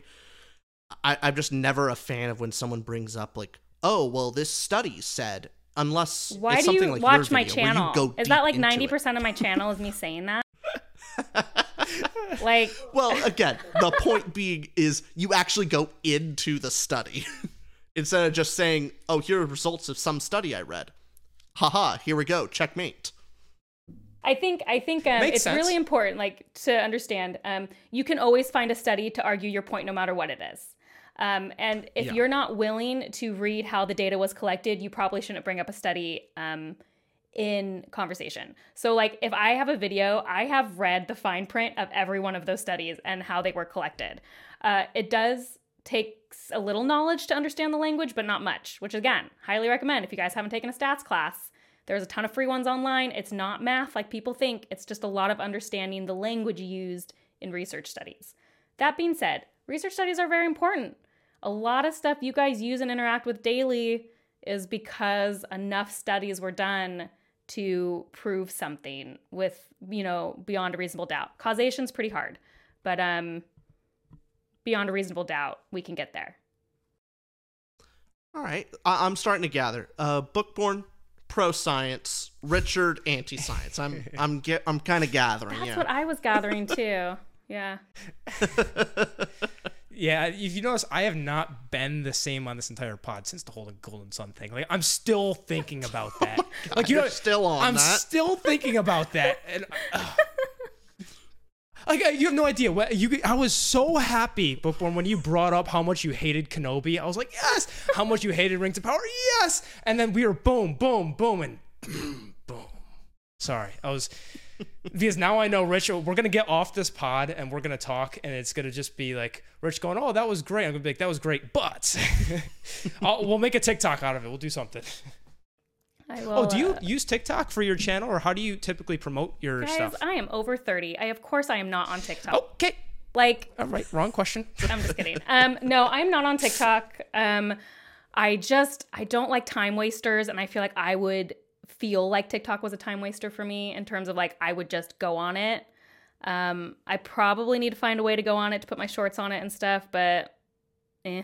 I, I'm just never a fan of when someone brings up like, oh well this study said unless Why it's do something you like watch my video channel? Is that like ninety percent of my channel is me saying that? <laughs> like, Well, again, the point being is you actually go into the study <laughs> instead of just saying, "Oh, here are results of some study I read." Haha, here we go, checkmate. I think I think um, it's sense. really important, like to understand. Um, you can always find a study to argue your point, no matter what it is. Um, and if Yeah. you're not willing to read how the data was collected, you probably shouldn't bring up a study um, in conversation. So, like, if I have a video, I have read the fine print of every one of those studies and how they were collected. Uh, it does takes a little knowledge to understand the language, but not much, which again, highly recommend if you guys haven't taken a stats class. There's a ton of free ones online. It's not math like people think, it's just a lot of understanding the language used in research studies. That being said, research studies are very important. A lot of stuff you guys use and interact with daily is because enough studies were done to prove something with, you know, beyond a reasonable doubt. Causation's pretty hard, but um beyond a reasonable doubt, we can get there. All right, I- I'm starting to gather. Uh, Bookborn, pro science. Richard, anti science. I'm <laughs> I'm get I'm kind of gathering. That's yeah. what I was gathering <laughs> too. Yeah. Yeah, if you notice, I have not been the same on this entire pod since the whole Golden Son thing. Like, I'm still thinking about <laughs> that. like, you you're know, still on I'm that. still thinking about that, and uh, like, uh, you have no idea. What you? I was so happy before when you brought up how much you hated Kenobi. I was like, yes. How much you hated Rings of Power? Yes. And then we were boom, boom, boom, and <clears throat> boom. Sorry, I was because now I know Rich. We're gonna get off this pod and we're gonna talk, and it's gonna just be like Rich going, "Oh, that was great." I'm gonna be like, "That was great," but <laughs> we'll make a TikTok out of it. We'll do something. I will, Oh, do you uh, use TikTok for your channel, or how do you typically promote your guys, stuff? I am over 30. I of course I am not on TikTok. Okay, Like all right, wrong question. <laughs> I'm just kidding. Um, no, I'm not on TikTok. Um, I just I don't like time wasters, and I feel like I would feel like TikTok was a time waster for me in terms of like I would just go on it. Um, I probably need to find a way to go on it to put my shorts on it and stuff, but eh.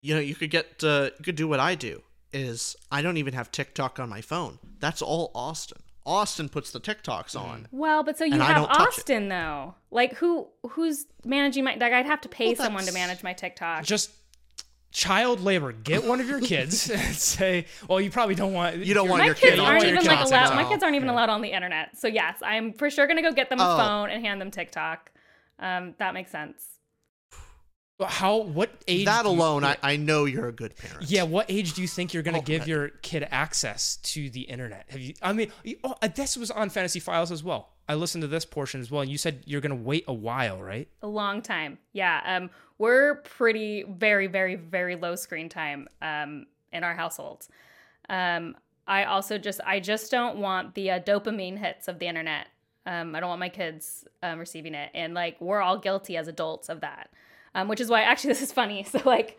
you know, you could get uh, you could do what I do. Is I don't even have TikTok on my phone. That's all Austin. Austin puts the TikToks on. Well, but so you have don't touch it. Austin though. Like who who's managing my like I'd have to pay Well, someone to manage my TikTok. Just child labor. Get one of your kids <laughs> and say, "Well, you probably don't want You don't want my your kids kid on aren't even like allowed. My kids aren't even allowed on the internet. So yes, I'm for sure gonna go get them a Oh. phone and hand them TikTok. Um, that makes sense. How? What age? That do you- alone, I, I know you're a good parent. Yeah, what age do you think you're gonna Oh, give right. your kid access to the internet? Have you? I mean, you- oh, uh, this was on Fantasy Files as well. I listened to this portion as well, and you said you're gonna wait a while, right? A long time. Yeah. Um, we're pretty very very very low screen time. Um, in our household. Um, I also just I just don't want the uh, dopamine hits of the internet. Um, I don't want my kids um, receiving it, and like we're all guilty as adults of that. Um, which is why actually <laughs> this is funny. So like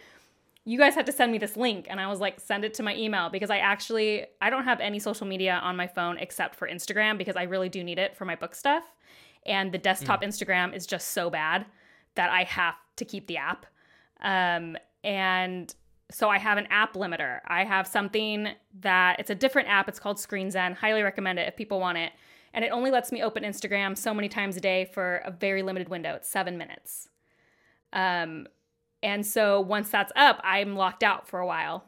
you guys had to send me this link. And i was like send it to my email because i actually i don't have any social media on my phone except for instagram because i really do need it for my book stuff. And the desktop instagram is just so bad that i have to keep the app. Um, and so i have an app limiter. I have something that it's a different app. It's called ScreenZen highly recommend it if people want it. And it only lets me open instagram so many times a day for a very limited window. It's seven minutes um, and so once that's up, I'm locked out for a while.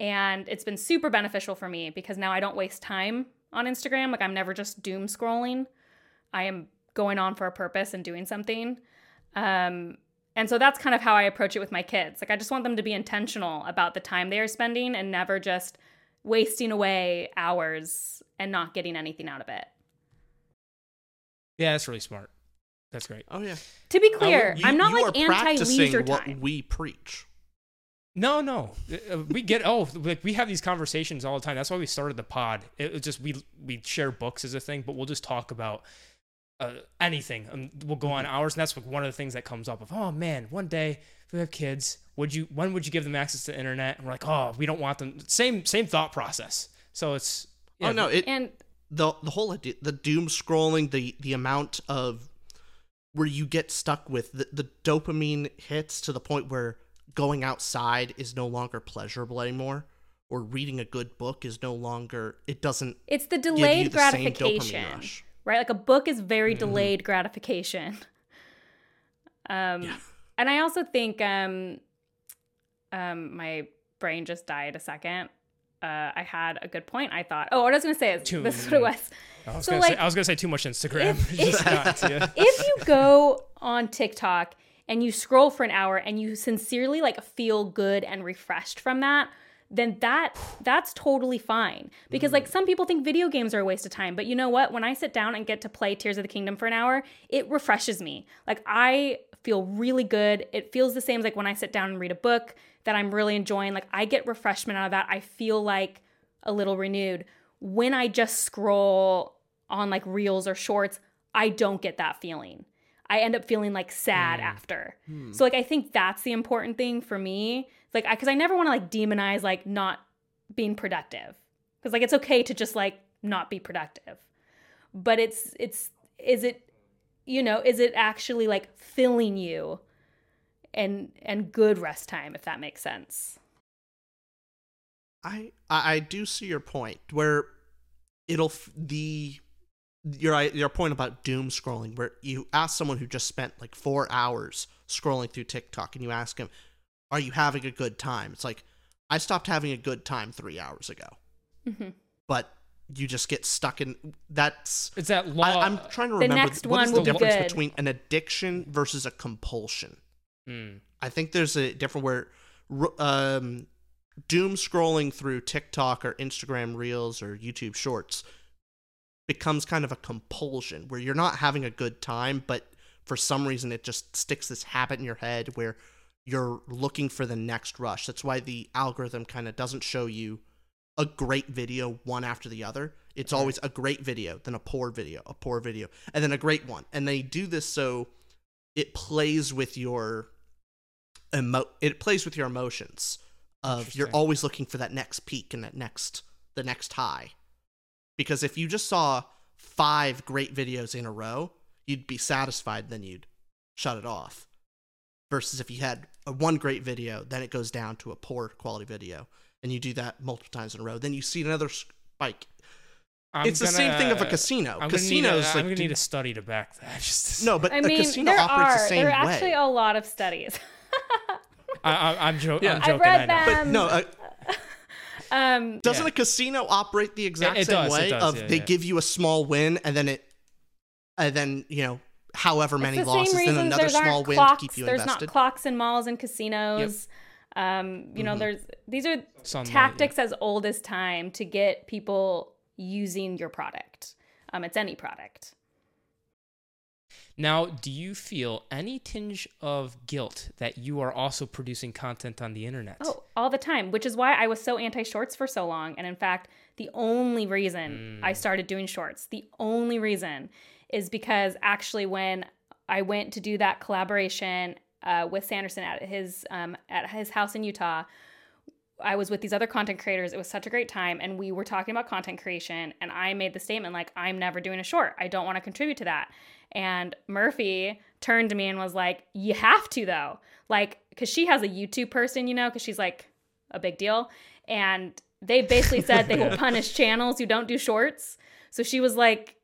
And it's been super beneficial for me because now I don't waste time on Instagram. Like I'm never just doom scrolling. I am going on for a purpose and doing something. Um, and so that's kind of how I approach it with my kids. Like I just want them to be intentional about the time they are spending and never just wasting away hours and not getting anything out of it. Yeah, that's really smart. That's great. Oh yeah. To be clear, You- I'm not you like are practicing anti-leisure what time. we preach. No, no, Uh, we get. Oh, like we have these conversations all the time. That's why we started the pod. It was just we we share books as a thing, but we'll just talk about uh, anything. And we'll go on hours, and that's like one of the things that comes up. Of oh man, one day if we have kids, would you? When would you give them access to the internet? And we're like, oh, we don't want them. Same same thought process. So it's yeah, oh no, it And the the whole idea, the doom scrolling, the the amount of where you get stuck with the, the dopamine hits to the point where going outside is no longer pleasurable anymore, or reading a good book is no longer. It doesn't. It's the delayed the gratification, right? Like a book is very mm-hmm. delayed gratification. <laughs> Um, yeah. and I also think um, um, my brain just died a second. Uh, I had a good point. I thought. Oh, what I was gonna say is this is what it was. I was, so gonna, like, say, I was gonna say too much Instagram. If, <laughs> if, yeah. <laughs> if you go on TikTok and you scroll for an hour and you sincerely like feel good and refreshed from that, then that that's totally fine. Because like mm. some people think video games are a waste of time, but you know what? When I sit down and get to play Tears of the Kingdom for an hour, it refreshes me. Like I feel really good. It feels the same as like when I sit down and read a book that I'm really enjoying. Like I get refreshment out of that. I feel like a little renewed. When I just scroll on like reels or shorts, I don't get that feeling. I end up feeling like sad mm. after. Mm. So like I think that's the important thing for me. Like I cuz I never want to like demonize like not being productive. Cuz like it's okay to just like not be productive. But it's it's is it you know, is it actually like filling you and and good rest time if that makes sense. I I do see your point where it'll the your your point about doom scrolling, where you ask someone who just spent like four hours scrolling through TikTok, and you ask him, "Are you having a good time?" It's like I stopped having a good time three hours ago, mm-hmm. but you just get stuck in that's. Is that law? I, am trying to remember what is the difference be between an addiction versus a compulsion. Mm. I think there's a different where um, doom scrolling through TikTok or Instagram Reels or YouTube Shorts becomes kind of a compulsion where you're not having a good time, but for some reason it just sticks this habit in your head where you're looking for the next rush. That's why the algorithm kind of doesn't show you a great video one after the other. It's right. always a great video, then a poor video, a poor video, and then a great one. And they do this so it plays with your emo- it plays with your emotions of you're always looking for that next peak and that next the next high because if you just saw five great videos in a row, you'd be satisfied, then you'd shut it off. Versus if you had a one great video, then it goes down to a poor quality video, and you do that multiple times in a row, then you see another spike. I'm it's gonna, the same thing of a casino. I'm Casinos, gonna, a, I'm gonna need a study to back that. <laughs> Just no, but I mean, casino there operates are, the same way. there are way. actually a lot of studies. <laughs> I, am jo- yeah. I'm joking. I've read them. But no, uh, um, Doesn't yeah. a casino operate the exact it, it same does, way? Does, of yeah, they yeah. give you a small win and then it, and then you know however many the losses, then another small win clocks, to keep you there's invested. There's not clocks in malls and casinos. Yep. Um, you know, mm-hmm. there's these are Sunlight, tactics as old as time to get people using your product. Um, it's any product. Now, do you feel any tinge of guilt that you are also producing content on the internet? Oh, all the time, which is why I was so anti shorts for so long. And in fact, the only reason mm. I started doing shorts, the only reason is because actually when I went to do that collaboration uh, with Sanderson at his um, at his house in Utah, I was with these other content creators. It was such a great time. And we were talking about content creation. And I made the statement, like, I'm never doing a short. I don't want to contribute to that. And Merphy turned to me and was like, You have to, though. Like, because she has a YouTube person, you know, because she's like a big deal. And they basically said they <laughs> will punish channels who don't do shorts. So she was like,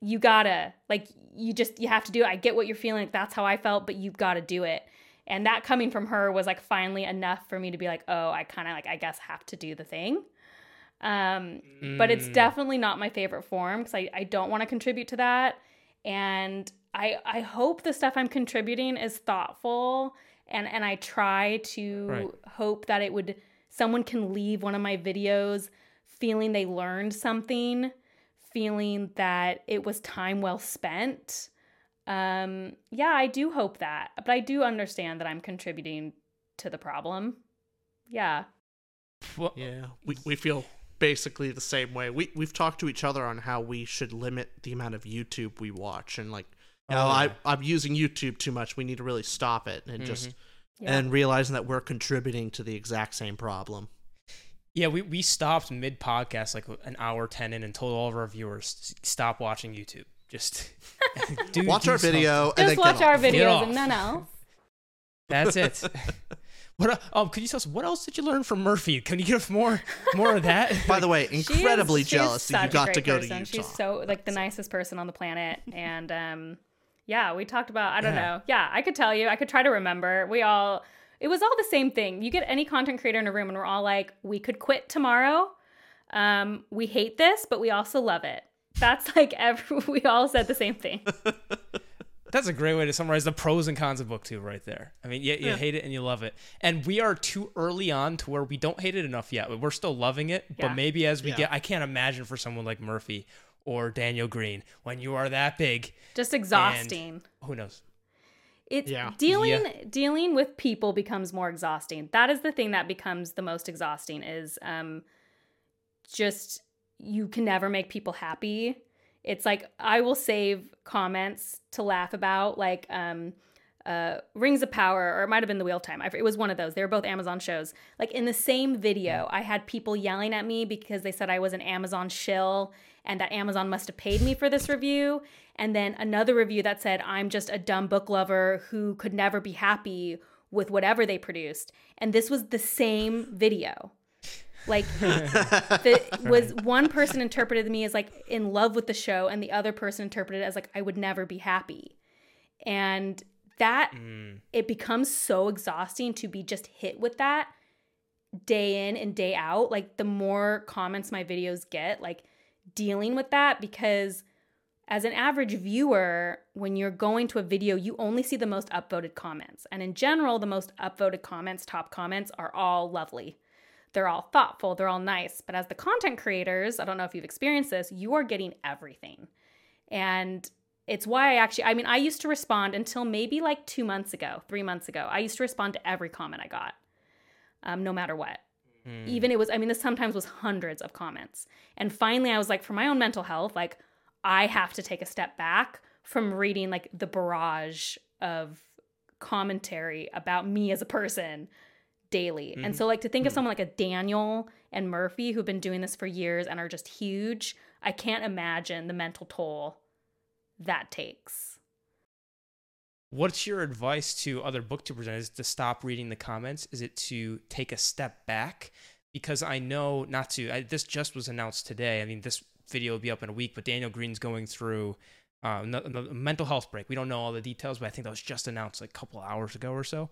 You gotta, like, you just, you have to do it. I get what you're feeling. That's how I felt, but you've got to do it. And that coming from her was like finally enough for me to be like, Oh, I kind of like, I guess, have to do the thing. Um, mm. But it's mm. definitely not my favorite form because I, I don't want to contribute to that and I I hope the stuff I'm contributing is thoughtful and and I try to right. hope that it would someone can leave one of my videos feeling they learned something, feeling that it was time well spent. Um yeah, I do hope that. But I do understand that I'm contributing to the problem. Yeah. Well, yeah, we we feel basically the same way. We we've talked to each other on how we should limit the amount of YouTube we watch and like you know, oh, yeah. I I'm using YouTube too much. We need to really stop it and mm-hmm. just yeah. and realizing that we're contributing to the exact same problem. Yeah, we, we stopped mid podcast like an hour ten in and told all of our viewers stop watching YouTube. Just <laughs> do, watch do our video and just watch our videos and none else. That's it. <laughs> <laughs> What? Um, could you tell us what else did you learn from Merphy? Can you give us more, more of that? By the way, incredibly she is jealous that you such a got to great go person. to Utah. She's so like the nicest person on the planet, and um, yeah, we talked about. I don't Yeah. know. Yeah, I could tell you. I could try to remember. We all. It was all the same thing. You get any content creator in a room, and we're all like, we could quit tomorrow. Um, we hate this, but we also love it. That's like every. <laughs> We all said the same thing. <laughs> That's a great way to summarize the pros and cons of booktube right there. I mean, you, you hate it and you love it. And we are too early on to where we don't hate it enough yet. We're still loving it, Yeah. but maybe as we Yeah. get, I can't imagine for someone like Merphy or Daniel Greene when you are that big. Just exhausting. Who knows? it's Yeah. dealing Yeah. dealing with people becomes more exhausting that is the thing that becomes the most exhausting is um just you can never make people happy it's like i will save comments to laugh about like um uh, Rings of Power, or it might have been The Wheel of Time. It was one of those. They were both Amazon shows. Like in the same video, I had people yelling at me because they said I was an Amazon shill and that Amazon must have paid me for this review. And then another review that said I'm just a dumb book lover who could never be happy with whatever they produced. And this was the same video. Like <laughs> the was one person interpreted me as like in love with the show and the other person interpreted it as like I would never be happy. And that mm. it becomes so exhausting to be just hit with that day in and day out. Like the more comments my videos get, like dealing with that because as an average viewer, when you're going to a video, you only see the most upvoted comments. And in general, the most upvoted comments, top comments, are all lovely. They're all thoughtful, they're all nice. But as the content creators, I don't know if you've experienced this, you are getting everything. And it's why I actually, I mean, I used to respond until maybe like two months ago, three months ago. I used to respond to every comment I got, um, no matter what. Even it was, I mean, this sometimes was hundreds of comments. And finally, I was like, for my own mental health, like, I have to take a step back from reading like the barrage of commentary about me as a person daily. And so like to think of someone like a Daniel and Merphy who've been doing this for years and are just huge, I can't imagine the mental toll that takes. What's your advice to other booktubers? Is it to stop reading the comments? Is it to take a step back? Because I know not to. I, this just was announced today. I mean, this video will be up in a week, but Daniel Greene's going through uh, no- no- a mental health break. We don't know all the details, but I think that was just announced like a couple hours ago or so.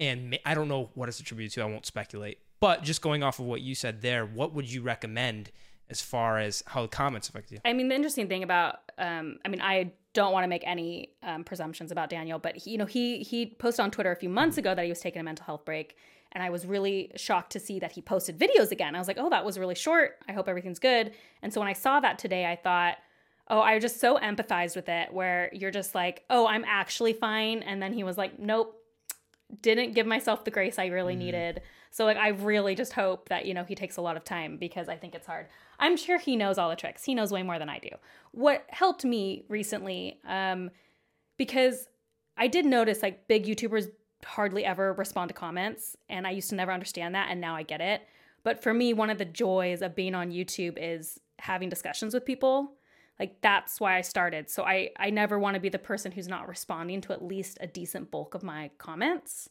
And I don't know what it's attributed to. I won't speculate. But just going off of what you said there, what would you recommend as far as how the comments affect you? I mean, the interesting thing about, um, I mean, I don't want to make any um, presumptions about Daniel, but he, you know, he he posted on Twitter a few months ago that he was taking a mental health break, and I was really shocked to see that he posted videos again. I was like, oh, that was really short. I hope everything's good. And so when I saw that today, I thought, oh, I just so empathized with it, where you're just like, oh, I'm actually fine, and then he was like, nope, didn't give myself the grace I really needed. So like I really just hope that you know he takes a lot of time because I think it's hard. I'm sure he knows all the tricks. He knows way more than I do. What helped me recently um because I did notice like big YouTubers hardly ever respond to comments and I used to never understand that and now I get it. But for me one of the joys of being on YouTube is having discussions with people. Like that's why I started. So I I never want to be the person who's not responding to at least a decent bulk of my comments.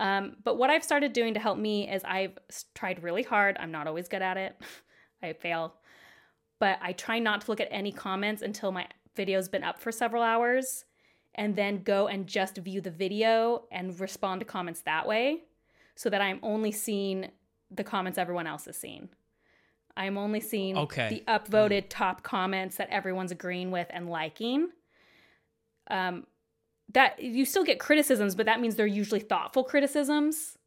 Um, but what I've started doing to help me is I've tried really hard. I'm not always good at it. <laughs> I fail. But I try not to look at any comments until my video's been up for several hours and then go and just view the video and respond to comments that way so that I'm only seeing the comments everyone else is seeing. I'm only seeing Okay. the upvoted top comments that everyone's agreeing with and liking. Um, that you still get criticisms, but that means they're usually thoughtful criticisms.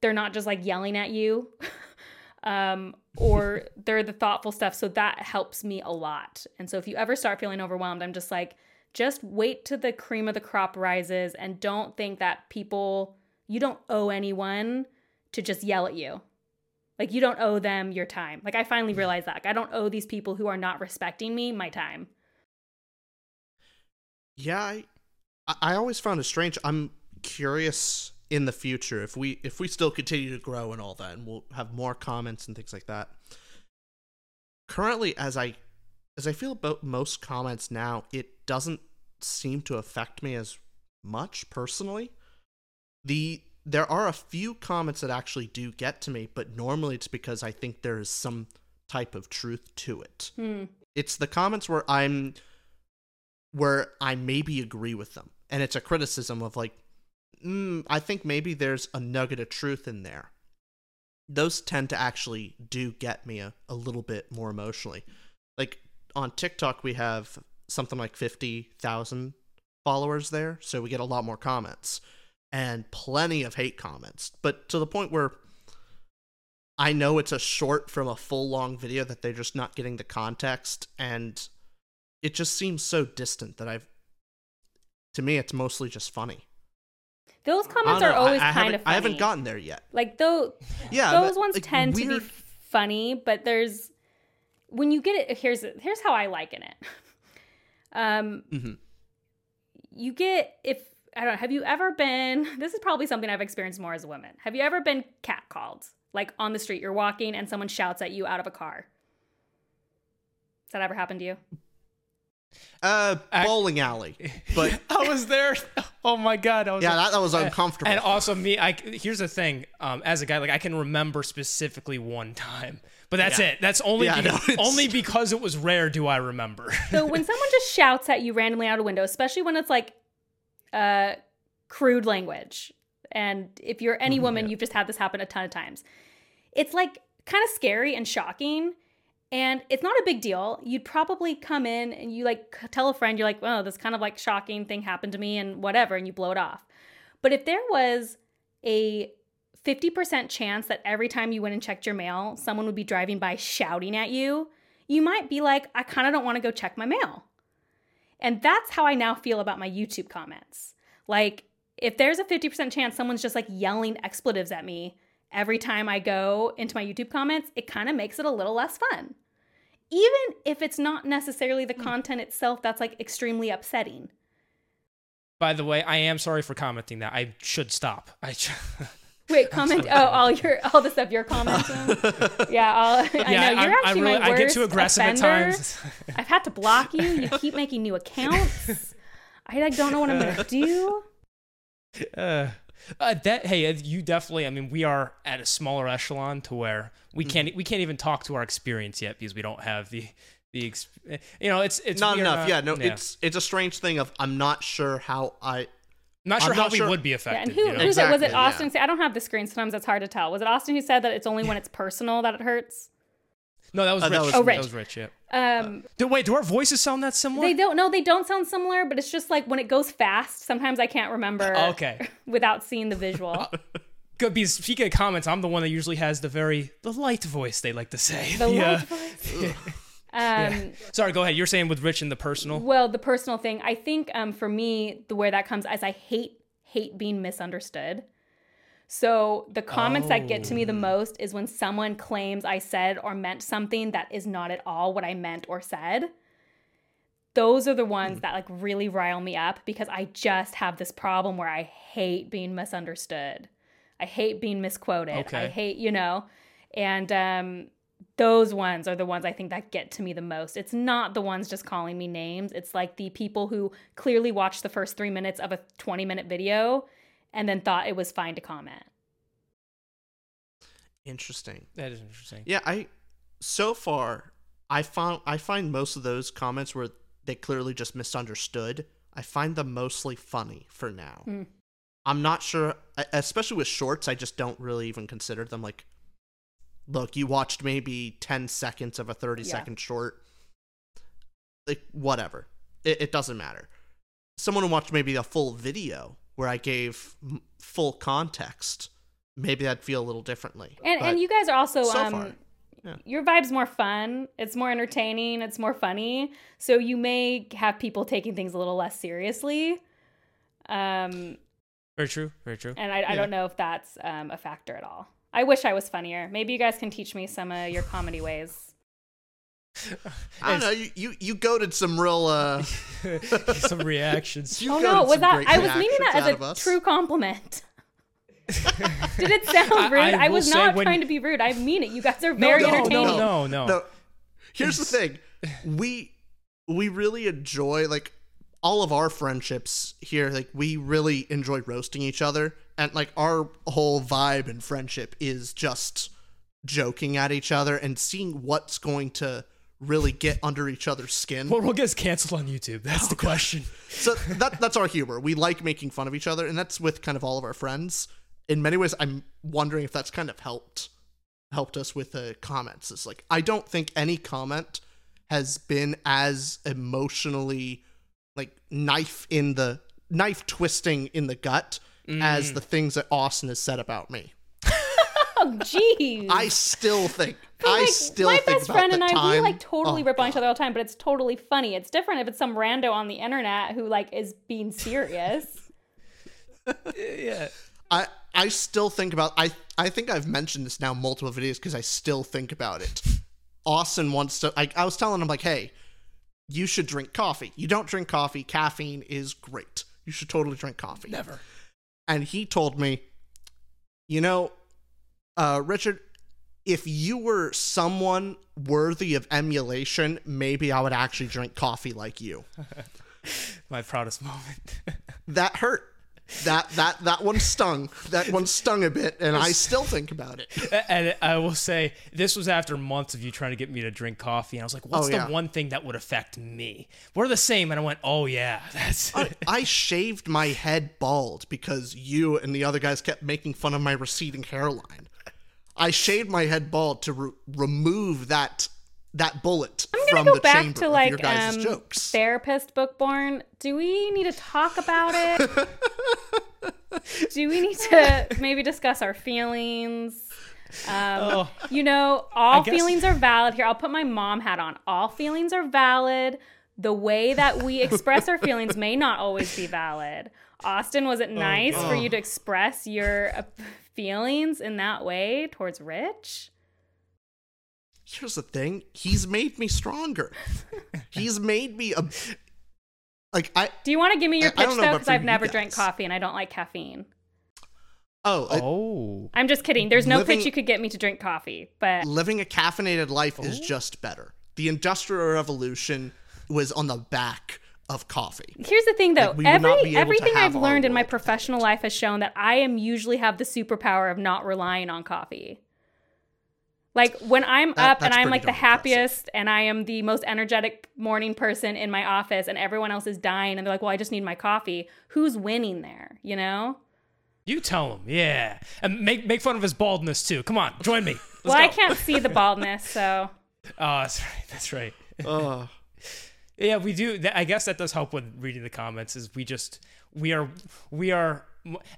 They're not just like yelling at you. <laughs> um, or <laughs> they're the thoughtful stuff. So that helps me a lot. And so if you ever start feeling overwhelmed, I'm just like, just wait till the cream of the crop rises and don't think that people, you don't owe anyone to just yell at you. Like you don't owe them your time. Like I finally realized that. Like, I don't owe these people who are not respecting me my time. Yeah, I, I- always found it strange. I'm curious in the future if we if we still continue to grow and all that, and we'll have more comments and things like that. Currently, as I as I feel about most comments now, it doesn't seem to affect me as much personally. The there are a few comments that actually do get to me, but normally it's because I think there is some type of truth to it. Hmm. It's the comments where I'm where I maybe agree with them. And it's a criticism of like mm, I think maybe there's a nugget of truth in there. Those tend to actually do get me a, a little bit more emotionally. Like on TikTok we have something like 50,000 followers there, so we get a lot more comments and plenty of hate comments, but to the point where I know it's a short from a full long video that they're just not getting the context and it just seems so distant that I've to me it's mostly just funny. Those comments are know, I- always I kind of funny. I haven't gotten there yet. Like though <laughs> Yeah, those but, ones like, tend to be funny, but there's when you get it. Here's here's how I liken it. <laughs> Um, Mhm. you get if I don't know. Have you ever been? <laughs> This is probably something I've experienced more as a woman. Have you ever been catcalled? Like on the street, you're walking and someone shouts at you out of a car. Has that ever happened to you? Uh bowling alley. <laughs> But <laughs> I was there. Oh my god! I was yeah, like- that, that was uncomfortable. And also me, I here's the thing. Um, as a guy, like I can remember specifically one time, but that's Yeah. it. That's only Yeah, be- no, only because it was rare. Do I remember? So when someone just shouts at you randomly out a window, especially when it's like uh crude language, and if you're any woman, you've just had this happen a ton of times. It's like kind of scary and shocking. And it's not a big deal. You'd probably come in and you like tell a friend, you're like, oh, this kind of like shocking thing happened to me and whatever, and you blow it off. But if there was a 50% chance that every time you went and checked your mail, someone would be driving by shouting at you, you might be like, I kind of don't want to go check my mail. And that's how I now feel about my YouTube comments. Like, if there's a 50% chance someone's just like yelling expletives at me every time I go into my YouTube comments, it kind of makes it a little less fun. Even if it's not necessarily the hmm. content itself that's like extremely upsetting. By the way, I am sorry for commenting that. I should stop. I. <laughs> Wait, comment. Oh, all your all the stuff you're commenting. <laughs> Yeah, I'll, I know you're I'm- actually I really, my I get too aggressive offender. at times. I've had to block you. You keep <laughs> making new accounts. I like don't know what I'm gonna do. uh, uh, that hey, uh, you definitely. I mean, we are at a smaller echelon to where we Mm-hmm. can't we can't even talk to our experience yet because we don't have the the ex- you know it's it's not we enough. not- yeah, no, it's it's a strange thing of I'm not sure how I not sure I'm how not we sure- would be Yeah, affected. and who, you know? who's it? Was it Exactly, yeah. Austin? Say I don't have the screen. Sometimes it's hard to tell. Was it Austin who said that it's only when it's personal that it hurts? No, that was Uh, Rich. that was Oh, That was Rich. Yeah. Um, Do, wait, do our voices sound that similar? they don't. No, they don't sound similar. But it's just like when it goes fast. Sometimes I can't remember. <laughs> Okay. <laughs> Without seeing the visual. <laughs> Good, because speaking of comments, I'm the one that usually has the very the light voice. They like to say. The uh, light voice. Um, Sorry, go ahead. You're saying with Rich and the personal. Well, the personal thing, I think um, for me, the where that comes as I hate hate being misunderstood. So the comments that get to me the most is when someone claims I said or meant something that is not at all what I meant or said. Those are the ones that like really rile me up because I just have this problem where I hate being misunderstood. I hate being misquoted. I hate, you know, and um those ones are the ones I think that get to me the most. It's not the ones just calling me names. It's like the people who clearly watched the first three minutes of a 20 minute video and then thought it was fine to comment. interesting. That is interesting. Yeah, I so far I found I find most of those comments where they clearly just misunderstood. I find them mostly funny for now. Hmm. I'm not sure, especially with shorts. I just don't really even consider them like. Look, you watched maybe ten seconds of a thirty Yeah. second short. Like whatever, it, it doesn't matter. Someone who watched maybe a full video where I gave m- full context, maybe I'd feel a little differently. And But and you guys are also so um far, yeah. your vibe's more fun. It's more entertaining. It's more funny. So you may have people taking things a little less seriously. Um, Very true. Very true. and I, I Yeah. don't know if that's um, a factor at all. I wish I was funnier. Maybe you guys can teach me some of your comedy ways. I don't know. You you, you goaded some real. uh <laughs> Some reactions. you oh no, was that? I was meaning that as a us. true compliment. <laughs> Did it sound rude? I I, will was not when- trying to be rude. I mean it. You guys are very no, no, entertaining. no, no. No. Here's the thing. We we really enjoy like all of our friendships here. Like we really enjoy roasting each other, and like our whole vibe and friendship is just joking at each other and seeing what's going to really get under each other's skin. Well, what will get canceled on YouTube? That's the oh, question. so that that's our humor. We like making fun of each other, and that's with kind of all of our friends. In many ways, I'm wondering if that's kind of helped helped us with the comments. It's like I don't think any comment has been as emotionally like knife in the knife twisting in the gut as mm. the things that Austin has said about me. <laughs> Oh, jeez. I still think But, I like, still my think best friend the and I, we like totally Oh, rip on each other all the time, but it's totally funny. It's different if it's some rando on the internet who like is being serious. <laughs> yeah. I I still think about I I think I've mentioned this now multiple videos because I still think about it. Austin wants to like I was telling him like, hey, you should drink coffee. You don't drink coffee. Caffeine is great. You should totally drink coffee. Never. And he told me, you know, uh, Richard, if you were someone worthy of emulation, maybe I would actually drink coffee like you. <laughs> My proudest moment. <laughs> That hurt. That that that one stung. That one stung a bit, and I still think about it. and I will say, this was after months of you trying to get me to drink coffee. And I was like, what's Oh, the one thing that would affect me? We're the same. And I went, oh, yeah, <laughs> that's I, I shaved my head bald because you and the other guys kept making fun of my receding hairline. I shaved my head bald to re- remove that that bullet I'm from gonna go the back chamber to of like your guys' um, jokes. therapist bookborn. Do we need to talk about it? <laughs> Do we need to maybe discuss our feelings? Um, Oh. You know, all guess- feelings are valid. Here, I'll put my mom hat on. All feelings are valid. The way that we <laughs> express our feelings may not always be valid. Austin, was Oh, it nice for you to express your uh, feelings in that way towards Rich? Here's the thing: he's made me stronger. he's made me a like I. Do you want to give me your I- I pitch don't know though? Because I've never guys. drank coffee and I don't like caffeine. Oh, I- oh. I'm just kidding. There's no Living- pitch you could get me to drink coffee, but living a caffeinated life is oh. just better. The Industrial Revolution was on the back of coffee. here's the thing though. Like, we not Every be able to everything I've learned in my professional life has shown that I am usually have the superpower of not relying on coffee. Like when I'm That- up and I'm like the darn impressive. happiest and I am the most energetic morning person in my office and everyone else is dying and they're like, "Well, I just need my coffee." Who's winning there, you know? You tell him, yeah. And make make fun of his baldness, too. Come on, join me. <laughs> Let's well, I can't see the baldness, so <laughs> Oh, that's right. That's right. Ugh. <laughs> Yeah, we do. I guess that does help with reading the comments. Is we just we are we are,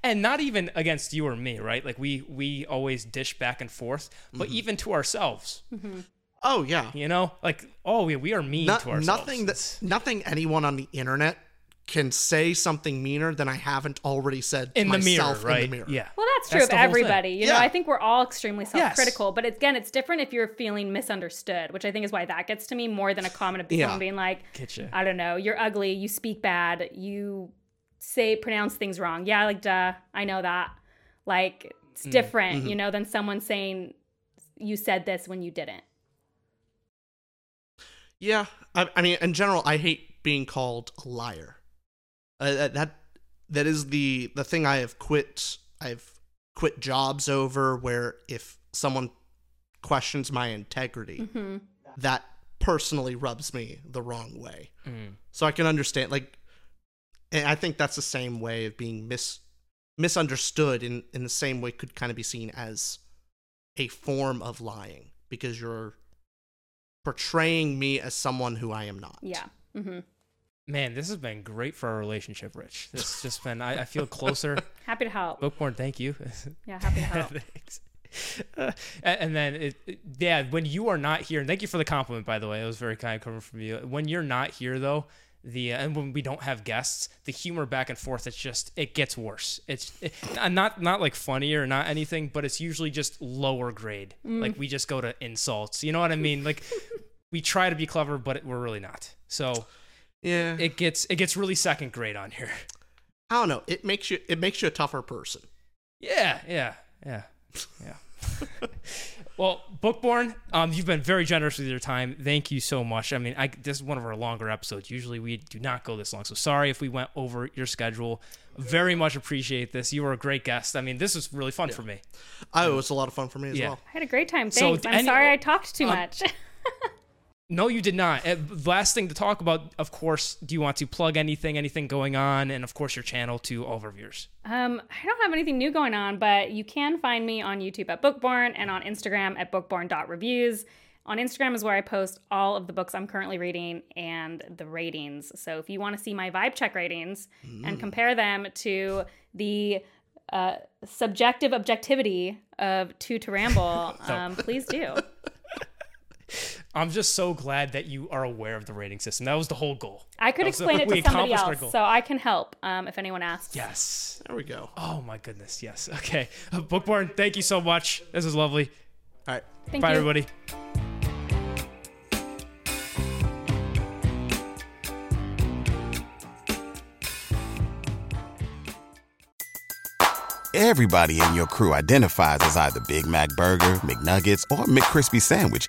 and not even against you or me, right? Like we we always dish back and forth, but Mm-hmm. even to ourselves, Oh yeah. you know, like oh, we, we are mean Not, to ourselves. nothing It's- that nothing anyone on the internet can say something meaner than I haven't already said to in the mirror, myself right? in the mirror. Yeah. Well, that's true That's of the whole thing. everybody. You know, Yeah. I think we're all extremely self-critical, but again, it's different if you're feeling misunderstood, which I think is why that gets to me more than a comment of Yeah. someone being like, Getcha. I don't know, you're ugly, you speak bad, you say pronounce things wrong. Yeah, like duh, I know that. Like it's Mm, different, mm-hmm. you know, than someone saying you said this when you didn't. Yeah, I, I mean, in general, I hate being called a liar. Uh, that, that that is the the thing I have quit. I've quit jobs over where if someone questions my integrity, hmm that personally rubs me the wrong way. Mm. So I can understand, like, and I think that's the same way of being mis misunderstood. In in the same way, could kind of be seen as a form of lying because you're portraying me as someone who I am not. Yeah. hmm Man, this has been great for our relationship, Rich. This has just been. I, I feel closer. <laughs> Happy to help. Bookborn, thank you. <laughs> Yeah, happy to help. <laughs> Thanks. Uh, and and then, it, it- yeah, when you are not here, and thank you for the compliment, by the way. It was very kind coming from you. When you're not here, though, the uh, and when we don't have guests, the humor back and forth, it's just it gets worse. It's it, not not like funnier or not anything, but it's usually just lower grade. Like we just go to insults. You know what I mean? Like we try to be clever, but it, we're really not. So Yeah. it gets it gets really second grade on here. I don't know. It makes you it makes you a tougher person. Yeah, yeah, yeah, yeah. <laughs> well, Bookborn, um, you've been very generous with your time. Thank you so much. I mean, I, this is one of our longer episodes. Usually we do not go this long, so sorry if we went over your schedule. Very much appreciate this. You were a great guest. I mean, this was really fun yeah. for me. Oh, it was a lot of fun for me as yeah. well. I had a great time. Thanks. So, I'm any, sorry I talked too um, much. <laughs> No, you did not. Uh, last thing to talk about, of course, do you want to plug anything, anything going on, and of course your channel to all of our viewers? Um, I don't have anything new going on, but you can find me on YouTube at Bookborn and on Instagram at bookborn.reviews. On Instagram is where I post all of the books I'm currently reading and the ratings. So if you want to see my vibe check ratings mm. and compare them to the uh, subjective objectivity of Two to Ramble, <laughs> um, please do. I'm just so glad that you are aware of the rating system. That was the whole goal. I could explain it to <laughs> somebody else, so I can help um, if anyone asks. Yes. There we go. Oh my goodness. Yes. <laughs> Okay. Uh, Bookborn, thank you so much. This is lovely. All right. Thank Bye, you. everybody. Everybody in your crew identifies as either Big Mac Burger, McNuggets, or McCrispy Sandwich